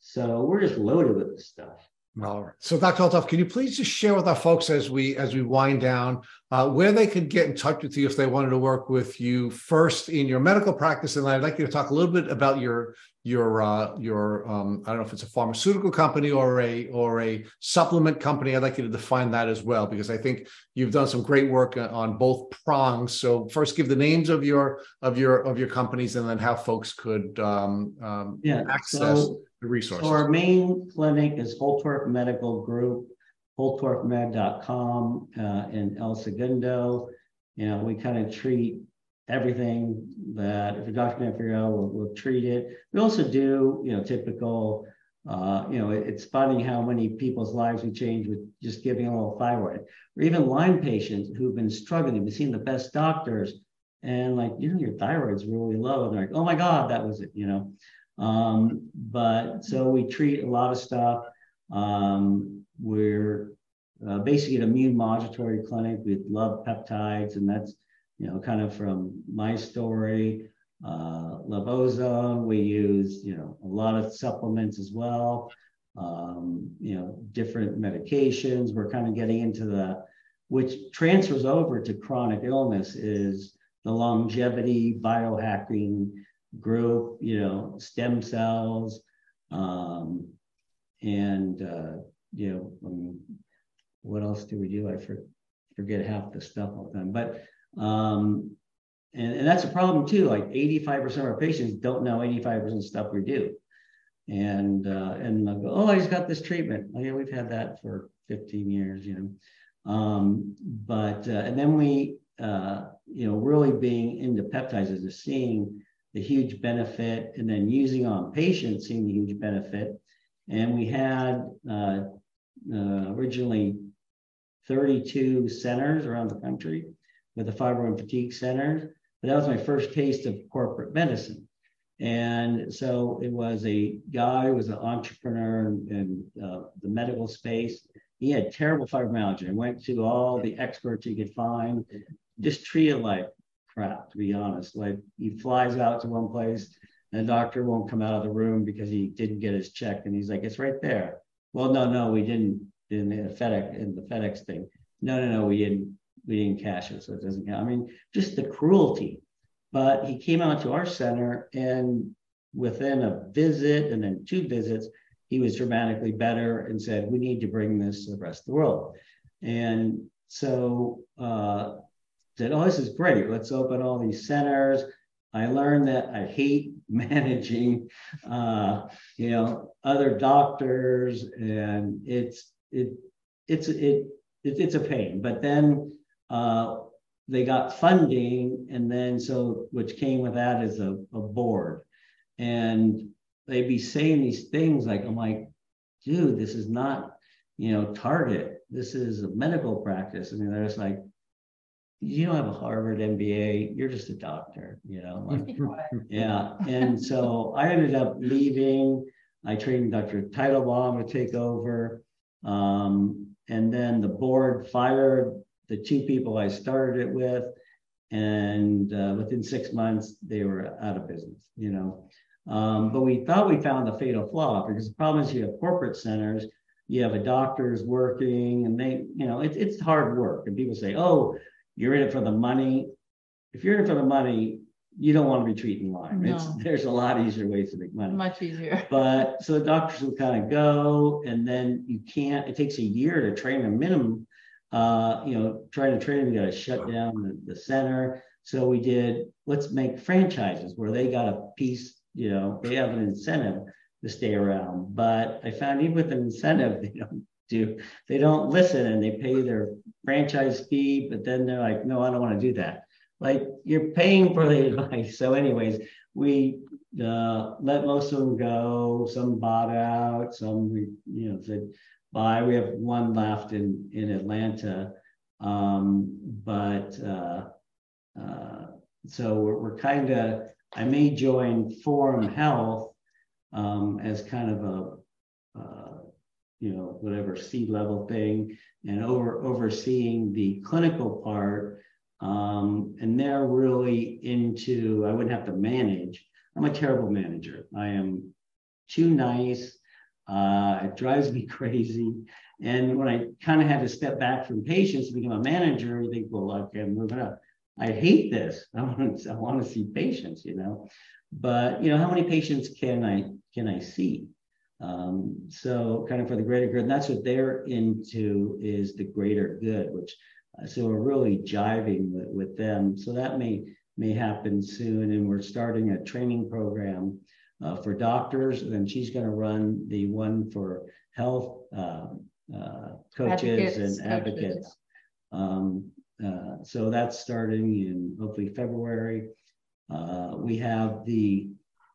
So we're just loaded with this stuff. All right. So, Dr. Holtorf, can you please just share with our folks as we as we wind down uh, where they could get in touch with you if they wanted to work with you first in your medical practice, and I'd like you to talk a little bit about your your uh, your um, I don't know if it's a pharmaceutical company or a or a supplement company. I'd like you to define that as well because I think you've done some great work on both prongs. So, first, give the names of your of your of your companies, and then how folks could um, um, yeah, access. So- resources. So our main clinic is Holtorf Medical Group, holtorfmed.com uh, in El Segundo. You know, we kind of treat everything that if a doctor can't figure out, we'll, we'll, treat it. We also do, you know, typical, uh, you know, it, it's funny how many people's lives we change with just giving a little thyroid, or even Lyme patients who've been struggling, we've seen the best doctors, and like, you know, your thyroid's really low. And they're like, oh my God, that was it, you know. Um, but so we treat a lot of stuff. Um, we're uh, basically an immune modulatory clinic. We love peptides, and that's you know kind of from my story. Uh, love ozone. We use you know a lot of supplements as well. Um, you know different medications. We're kind of getting into the which transfers over to chronic illness is the longevity biohacking group, you know, stem cells, um, and uh, you know, what else do we do? I for, forget half the stuff all the time, but um, and, and that's a problem too. Like 85% of our patients don't know 85% of stuff we do. And uh, and they'll go, oh, I just got this treatment. Oh, yeah, we've had that for 15 years, you know. Um, but uh, and then we uh, you know really being into peptides is seeing the huge benefit, and then using on patients, seeing the huge benefit. And we had uh, uh, originally 32 centers around the country with the fibro and fatigue centers. But that was my first taste of corporate medicine. And so it was a guy who was an entrepreneur in, in uh, the medical space. He had terrible fibromyalgia and went to all the experts he could find, just treated like crap, to be honest. Like he flies out to one place and the doctor won't come out of the room because he didn't get his check. And he's like, it's right there. Well, no, no, we didn't in the FedEx in the FedEx thing. No, no, no, we didn't we didn't cash it, so it doesn't count. I mean, just the cruelty. But he came out to our center and within a visit and then two visits, he was dramatically better and said, we need to bring this to the rest of the world. And so uh, said, oh, this is great. Let's open all these centers. I learned that I hate *laughs* managing, uh, you know, other doctors, and it's it it's it, it it's a pain. But then uh, they got funding, and then so which came with that is a, a board, and they'd be saying these things like, I'm like, dude, this is not you know Target. This is a medical practice. I mean, they're just like, you don't have a Harvard MBA, you're just a doctor, you know. Like, *laughs* yeah. And so I ended up leaving. I trained Dr. Teitelbaum to take over. Um, and then the board fired the two people I started it with. And uh, within six months, they were out of business, you know. Um, but we thought we found the fatal flaw because the problem is you have corporate centers, you have a doctors working, and they, you know, it, it's hard work. And people say, oh, you're in it for the money. If you're in it for the money, you don't want to be treating Lyme. No. It's, there's a lot easier ways to make money. Much easier. *laughs* But so the doctors will kind of go, and then you can't. It takes a year to train a minimum. Uh, you know, trying to train them, you got to shut down the, the center. So we did. Let's make franchises where they got a piece. You know, they have an incentive to stay around. But I found even with an incentive, *laughs* they don't do. They don't listen, and they pay their franchise fee, but then they're like, no, I don't want to do that. Like you're paying for the advice. *laughs* So, anyways, we uh, let most of them go. Some bought out. Some we, you know, said bye. We have one left in in Atlanta, um, but uh, uh, so we're, we're kind of. I may join Forum Health um, as kind of a, uh, you know, whatever C level thing, and over overseeing the clinical part um, and they're really into, I wouldn't have to manage. I'm a terrible manager. I am too nice. Uh, it drives me *laughs* crazy. And when I kind of had to step back from patients to become a manager, you think, well, okay, I'm moving up. I hate this. *laughs* I want to, I want to see patients, you know. But you know, how many patients can I can I see? Um, so kind of for the greater good, and that's what they're into is the greater good, which so we're really jiving with, with them. So that may may happen soon, and we're starting a training program uh, for doctors. And she's going to run the one for health uh, uh, coaches advocates, and advocates. Coaches. Um, uh, so that's starting in hopefully February. Uh, we have the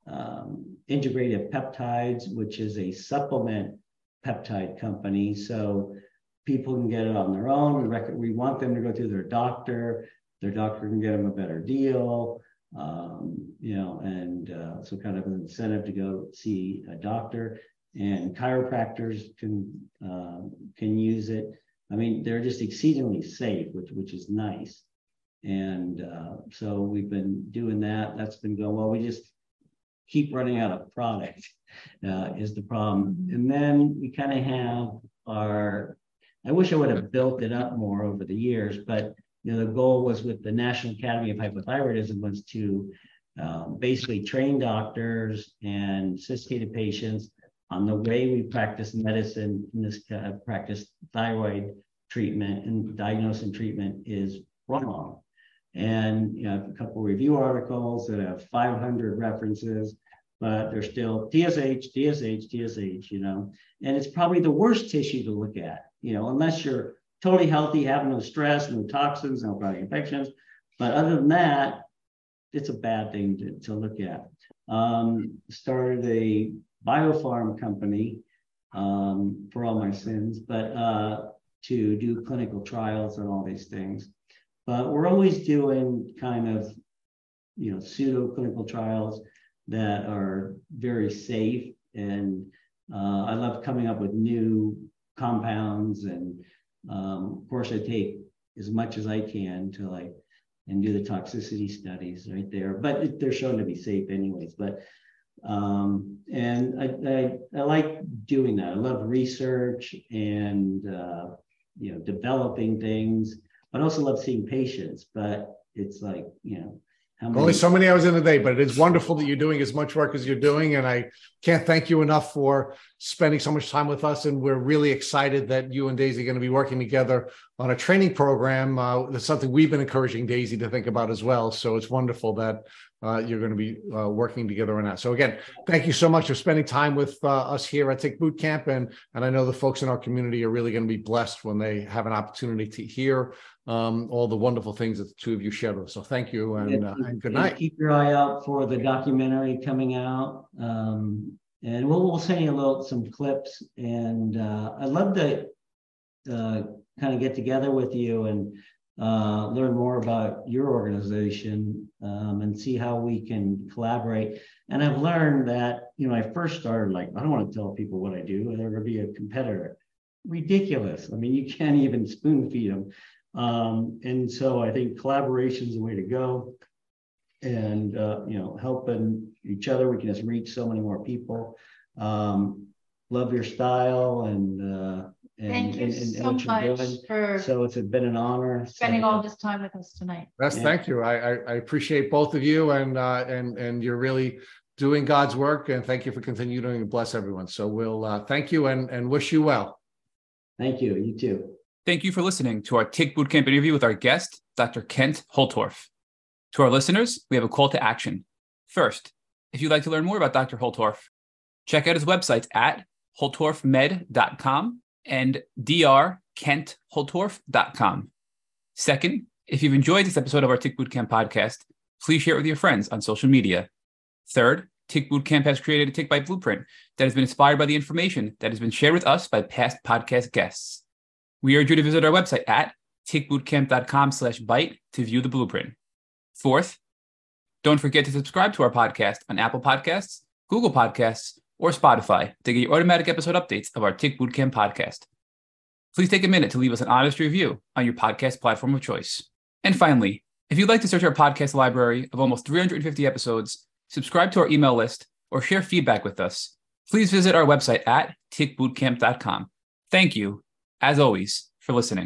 um, integrative peptides, which is a supplement peptide company. So people can get it on their own. We, we want them to go through their doctor. Their doctor can get them a better deal, um, you know, and uh, so kind of an incentive to go see a doctor. And chiropractors can uh, can use it. I mean, they're just exceedingly safe, which which is nice. And uh, so we've been doing that. That's been going well. We just keep running out of product uh, is the problem. And then we kind of have our I wish I would have built it up more over the years, but you know, the goal was with the National Academy of Hypothyroidism was to um, basically train doctors and sophisticated patients on the way we practice medicine in this uh, practice thyroid treatment and diagnosis and treatment is wrong. And you know, a couple review articles that have 500 references, but they're still TSH, TSH, TSH, you know, and it's probably the worst tissue to look at, you know, unless you're totally healthy, have no stress, no toxins, no chronic infections. But other than that, it's a bad thing to, to look at. Um, started a biopharm company um, for all my sins, but uh, to do clinical trials and all these things. But we're always doing kind of, you know, pseudo clinical trials that are very safe. And uh, I love coming up with new compounds. And um, of course, I take as much as I can to like and do the toxicity studies right there. But they're shown to be safe anyways. But um, and I, I, I like doing that. I love research and uh, you know developing things, but I also love seeing patients. But it's like you know Only so many hours in a day, but it is wonderful that you're doing as much work as you're doing. And I can't thank you enough for spending so much time with us. And we're really excited that you and Daisy are going to be working together on a training program. Uh, that's something we've been encouraging Daisy to think about as well. So it's wonderful that uh, you're going to be uh, working together on that. So again, thank you so much for spending time with uh, us here at Tick Boot Camp, and and I know the folks in our community are really going to be blessed when they have an opportunity to hear um, all the wonderful things that the two of you shared with us. So thank you and, uh, and good night. Keep your eye out for the documentary coming out. Um, and we'll, we'll send you a little some clips. And uh, I'd love to uh, kind of get together with you and uh, learn more about your organization um, and see how we can collaborate. And I've learned that, you know, I first started like, I don't want to tell people what I do, they're going to be a competitor. Ridiculous. I mean, you can't even spoon feed them. Um, and so I think collaboration is the way to go. And, uh, you know, helping each other, we can just reach so many more people. Um, love your style and, uh, and, Thank you and, and so what much doing. for So it's been an honor. spending So, all this time with us tonight. Yes, Yeah. thank you. I, I, I appreciate both of you and, uh, and, and you're really doing God's work and thank you for continuing to bless everyone. So we'll, uh, thank you and, and wish you well. Thank you. You too. Thank you for listening to our Tick Bootcamp interview with our guest, Dr. Kent Holtorf. To our listeners, we have a call to action. First, if you'd like to learn more about Dr. Holtorf, check out his websites at holtorfmed.com and drkentholtorf.com. Second, if you've enjoyed this episode of our Tick Bootcamp podcast, please share it with your friends on social media. Third, Tick Bootcamp has created a Tick Bite blueprint that has been inspired by the information that has been shared with us by past podcast guests. We urge you to visit our website at tickbootcamp.com slash bite to view the blueprint. Fourth, don't forget to subscribe to our podcast on Apple Podcasts, Google Podcasts, or Spotify to get your automatic episode updates of our Tick Bootcamp podcast. Please take a minute to leave us an honest review on your podcast platform of choice. And finally, if you'd like to search our podcast library of almost 350 episodes, subscribe to our email list, or share feedback with us, please visit our website at tickbootcamp.com. Thank you, as always, for listening.